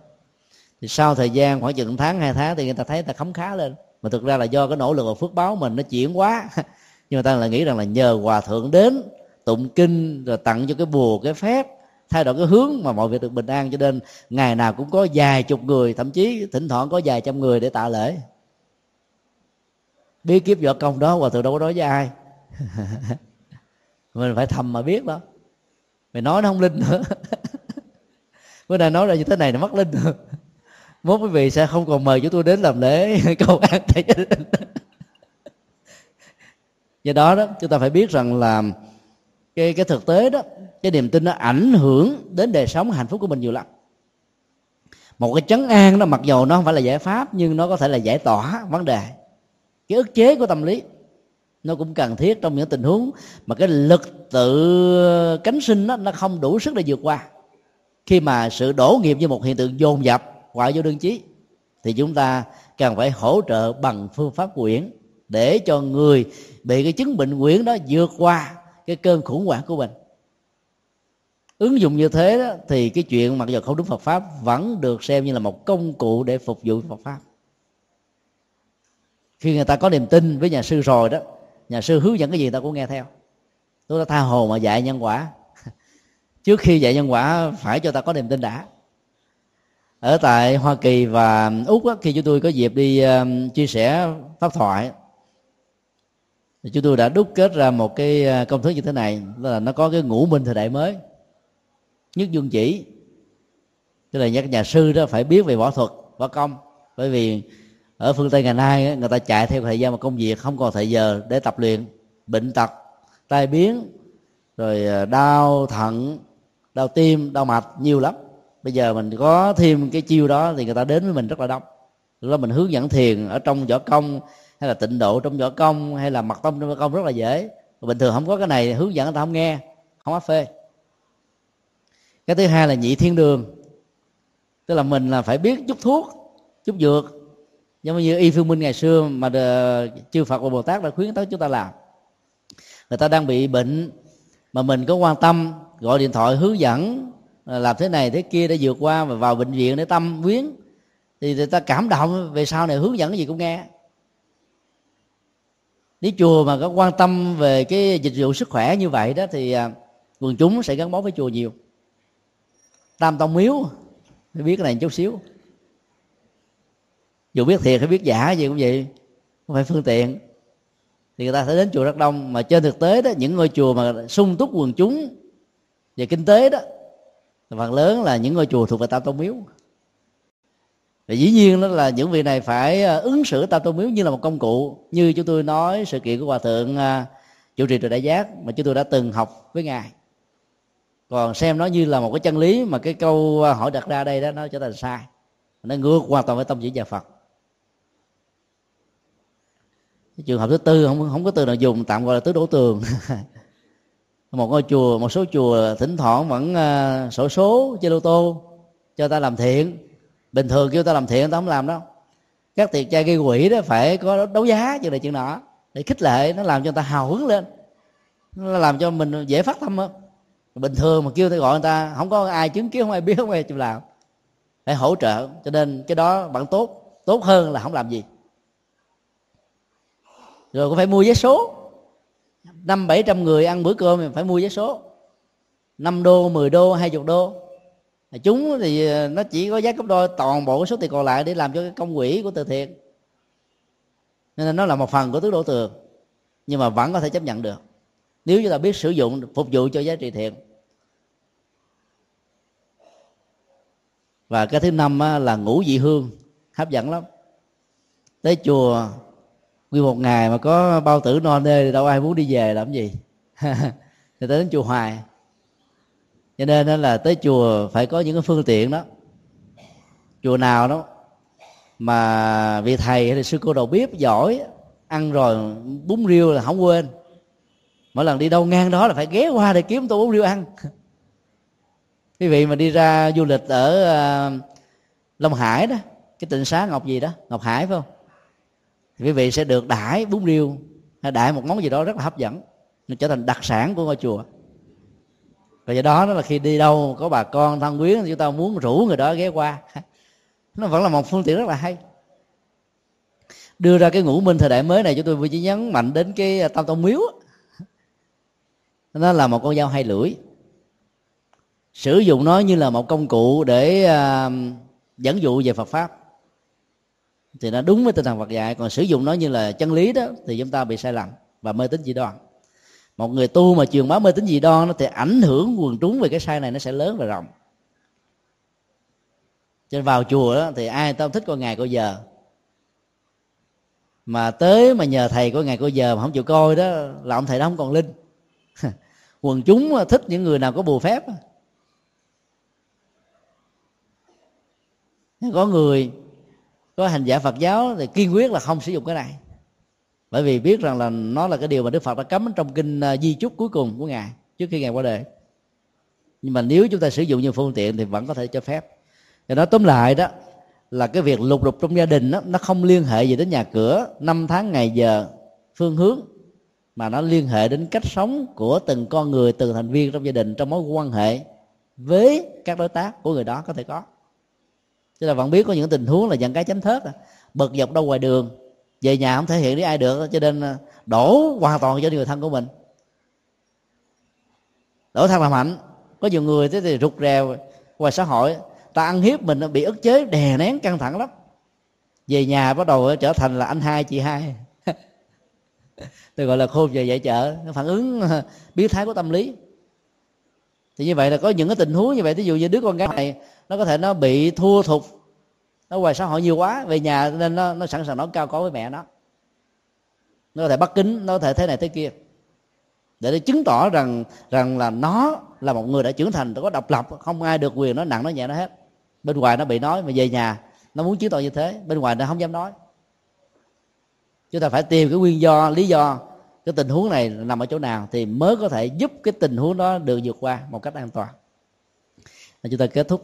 Thì sau thời gian khoảng chừng tháng, hai tháng thì người ta thấy người ta khấm khá lên. Mà thực ra là do cái nỗ lực và phước báo mình nó chuyển quá. Nhưng mà ta lại nghĩ rằng là nhờ hòa thượng đến, tụng kinh, rồi tặng cho cái bùa, cái phép, thay đổi cái hướng mà mọi việc được bình an cho nên ngày nào cũng có vài chục người, thậm chí thỉnh thoảng có vài trăm người để tạ lễ. Bí kiếp võ công đó hòa thượng đâu có nói với ai. Mình phải thầm mà biết đó mày nói nó không linh nữa. Bữa nay nói ra như thế này nó mất linh nữa mốt quý vị sẽ không còn mời chúng tôi đến làm lễ cầu an tại gia đình. Do đó đó, chúng ta phải biết rằng là cái cái thực tế đó, cái niềm tin nó ảnh hưởng đến đời sống hạnh phúc của mình nhiều lắm. Một cái chấn an đó, mặc dù nó không phải là giải pháp, nhưng nó có thể là giải tỏa vấn đề. Cái ức chế của tâm lý nó cũng cần thiết trong những tình huống mà cái lực tự cánh sinh đó, nó không đủ sức để vượt qua. Khi mà sự đổ nghiệp như một hiện tượng dồn dập quả vô đơn chí thì chúng ta cần phải hỗ trợ bằng phương pháp quyển để cho người bị cái chứng bệnh quyển đó vượt qua cái cơn khủng hoảng của mình. Ứng dụng như thế đó, thì cái chuyện mặc dù không đúng Phật pháp vẫn được xem như là một công cụ để phục vụ Phật pháp. Khi người ta có niềm tin với nhà sư rồi đó nhà sư hướng dẫn cái gì ta cũng nghe theo. Tôi đã tha hồ mà dạy nhân quả. Trước khi dạy nhân quả phải cho ta có niềm tin đã. Ở tại hoa kỳ và úc á, khi chúng tôi có dịp đi uh, chia sẻ pháp thoại thì chúng tôi đã đúc kết ra một cái ờ, công thức như thế này là nó có cái ngũ minh thời đại mới nhất dương chỉ. Tức là các nhà sư đó phải biết về võ thuật võ công bởi vì ở phương tây ngày nay người ta chạy theo thời gian mà công việc, không còn thời giờ để tập luyện. Bệnh tật, tai biến, rồi à, đau thận, đau tim, đau mạch, nhiều lắm. Bây giờ mình có thêm cái chiêu đó thì người ta đến với mình rất là đông. Lúc đó mình hướng dẫn thiền ở trong võ công, hay là tịnh độ trong võ công, hay là mặt tâm trong võ công rất là dễ. Bình thường không có cái này, hướng dẫn người ta không nghe, không áp phê. Cái thứ hai là nhị thiên đường. Tức là mình là phải biết chút thuốc, chút dược giống như y phương minh ngày xưa mà chư phật và bồ tát đã khuyến tới chúng ta làm. Người ta đang bị bệnh mà mình có quan tâm, gọi điện thoại hướng dẫn à, làm thế này thế kia để vượt qua và vào bệnh viện để tâm quyến thì người ta cảm động về sau này hướng dẫn cái gì cũng nghe. Nếu chùa mà có quan tâm về cái dịch vụ sức khỏe như vậy đó thì à, quần chúng sẽ gắn bó với chùa nhiều. Tam tông miếu, biết cái này chút xíu dù biết thiệt hay biết giả gì cũng vậy, không phải phương tiện. Thì người ta sẽ đến chùa rất đông, mà trên thực tế đó, những ngôi chùa mà sung túc quần chúng về kinh tế đó phần lớn là những ngôi chùa thuộc về tam tôn miếu. Và dĩ nhiên đó là những vị này phải à, ứng xử tam tôn miếu như là một công cụ, như chúng tôi nói sự kiện của hòa thượng à, chủ trì trời đại giác mà chúng tôi đã từng học với ngài. Còn xem nó như là một cái chân lý mà cái câu à, hỏi đặt ra đây đó, nó trở thành sai. Nó ngược hoàn toàn với tâm chỉ nhà phật trường hợp thứ tư không không có từ nào dùng tạm gọi là tứ đổ tường. Một ngôi chùa một số chùa thỉnh thoảng vẫn uh, sổ số chơi lô tô cho ta làm thiện. Bình thường kêu ta làm thiện ta không làm đâu. Các tiệc trai gây quỷ đó phải có đấu giá chuyện này chuyện nọ để khích lệ nó làm cho người ta hào hứng lên. Nó làm cho mình dễ phát tâm hơn. Bình thường mà kêu ta gọi người ta không có ai chứng kiến không ai biết không ai chịu làm. Phải hỗ trợ cho nên cái đó bạn tốt tốt hơn là không làm gì rồi cũng phải mua vé số. Năm bảy trăm người ăn bữa cơm thì phải mua vé số. 5 đô 10 đô 20 đô. Chúng thì ờ, nó chỉ có giá gấp đôi, toàn bộ số tiền còn lại để làm cho cái công quỹ của từ thiện. Nên là nó là một phần của tứ đổ tường, nhưng mà vẫn có thể chấp nhận được. Nếu chúng ta biết sử dụng, phục vụ cho giá trị thiện. Và cái thứ năm là ngũ dị hương, hấp dẫn lắm. Tới chùa nguyên một ngày mà có bao tử no nê thì đâu ai muốn đi về làm gì? Thì tới đến chùa hoài. Cho nên là tới chùa phải có những cái phương tiện đó. Chùa nào đó mà vị thầy hay là sư cô đầu bếp giỏi, ăn rồi bún riêu là không quên. Mỗi lần đi đâu ngang đó là phải ghé qua để kiếm tô bún riêu ăn. Quý vị mà đi ra du lịch ở à, long hải đó, cái tịnh xá ngọc gì đó, ngọc hải phải không? Quý vị sẽ được đãi bún riêu, hay đãi một món gì đó rất là hấp dẫn, nó trở thành đặc sản của ngôi chùa. Và do đó đó là khi đi đâu có bà con thân quyến, chúng ta muốn rủ người đó ghé qua. Nó vẫn là một phương tiện rất là hay. Đưa ra cái ngũ minh thời đại mới này, chúng tôi vừa chỉ nhấn mạnh đến cái à, tam tông miếu nó là một con dao hai lưỡi. Sử dụng nó như là một công cụ để à, dẫn dụ về Phật pháp thì nó đúng với tinh thần Phật dạy. Còn sử dụng nó như là chân lý đó, thì chúng ta bị sai lầm và mê tín dị đoan. Một người tu mà truyền bá mê tín dị đoan nó thì ảnh hưởng quần chúng về cái sai này nó sẽ lớn và rộng. Trên vào chùa đó, thì ai tao thích coi ngày coi giờ. Mà tới mà nhờ thầy coi ngày coi giờ mà không chịu coi đó, là ông thầy đó không còn linh. Quần chúng thích những người nào có bùa phép có người có hành giả phật giáo thì kiên quyết là không sử dụng cái này. Bởi vì biết rằng là nó là cái điều mà đức phật đã cấm trong kinh ờ, di chúc cuối cùng của ngài trước khi ngài qua đời. Nhưng mà nếu chúng ta sử dụng như phương tiện thì vẫn có thể cho phép. Thì nói tóm lại đó là cái việc lục đục trong gia đình đó, nó không liên hệ gì đến nhà cửa năm tháng ngày giờ phương hướng mà nó liên hệ đến cách sống của từng con người từng thành viên trong gia đình trong mối quan hệ với các đối tác của người đó có thể có chúng ta vẫn biết có những tình huống là dẫn cái chánh thớt à. bật dọc đâu ngoài đường, về nhà không thể hiện với ai được, cho nên à, đổ hoàn toàn cho người thân của mình. Đổ thân làm hạnh. Có nhiều người thế thì rụt rè ngoài xã hội. Ta ăn hiếp mình bị ức chế, đè nén căng thẳng lắm. Về nhà bắt đầu à, trở thành là anh hai, chị hai. Tôi gọi là khôn về dạy chợ phản ứng à, biến thái của tâm lý. Thì như vậy là có những cái tình huống như vậy. Ví dụ như đứa con gái này nó có thể nó bị thua thục nó ngoài xã hội nhiều quá về nhà nên nó, nó sẵn sàng nói cao có với mẹ nó. Nó có thể bắt kính nó có thể thế này thế kia. Để nó chứng tỏ rằng rằng là nó là một người đã trưởng thành có độc lập không ai được quyền nó nặng nó nhẹ nó hết. Bên ngoài nó bị nói mà về nhà nó muốn chứng tỏ như thế. Bên ngoài nó không dám nói. Chúng ta phải tìm cái nguyên do lý do cái tình huống này nằm ở chỗ nào thì mới có thể giúp cái tình huống đó được vượt qua một cách an toàn. Chúng ta kết thúc.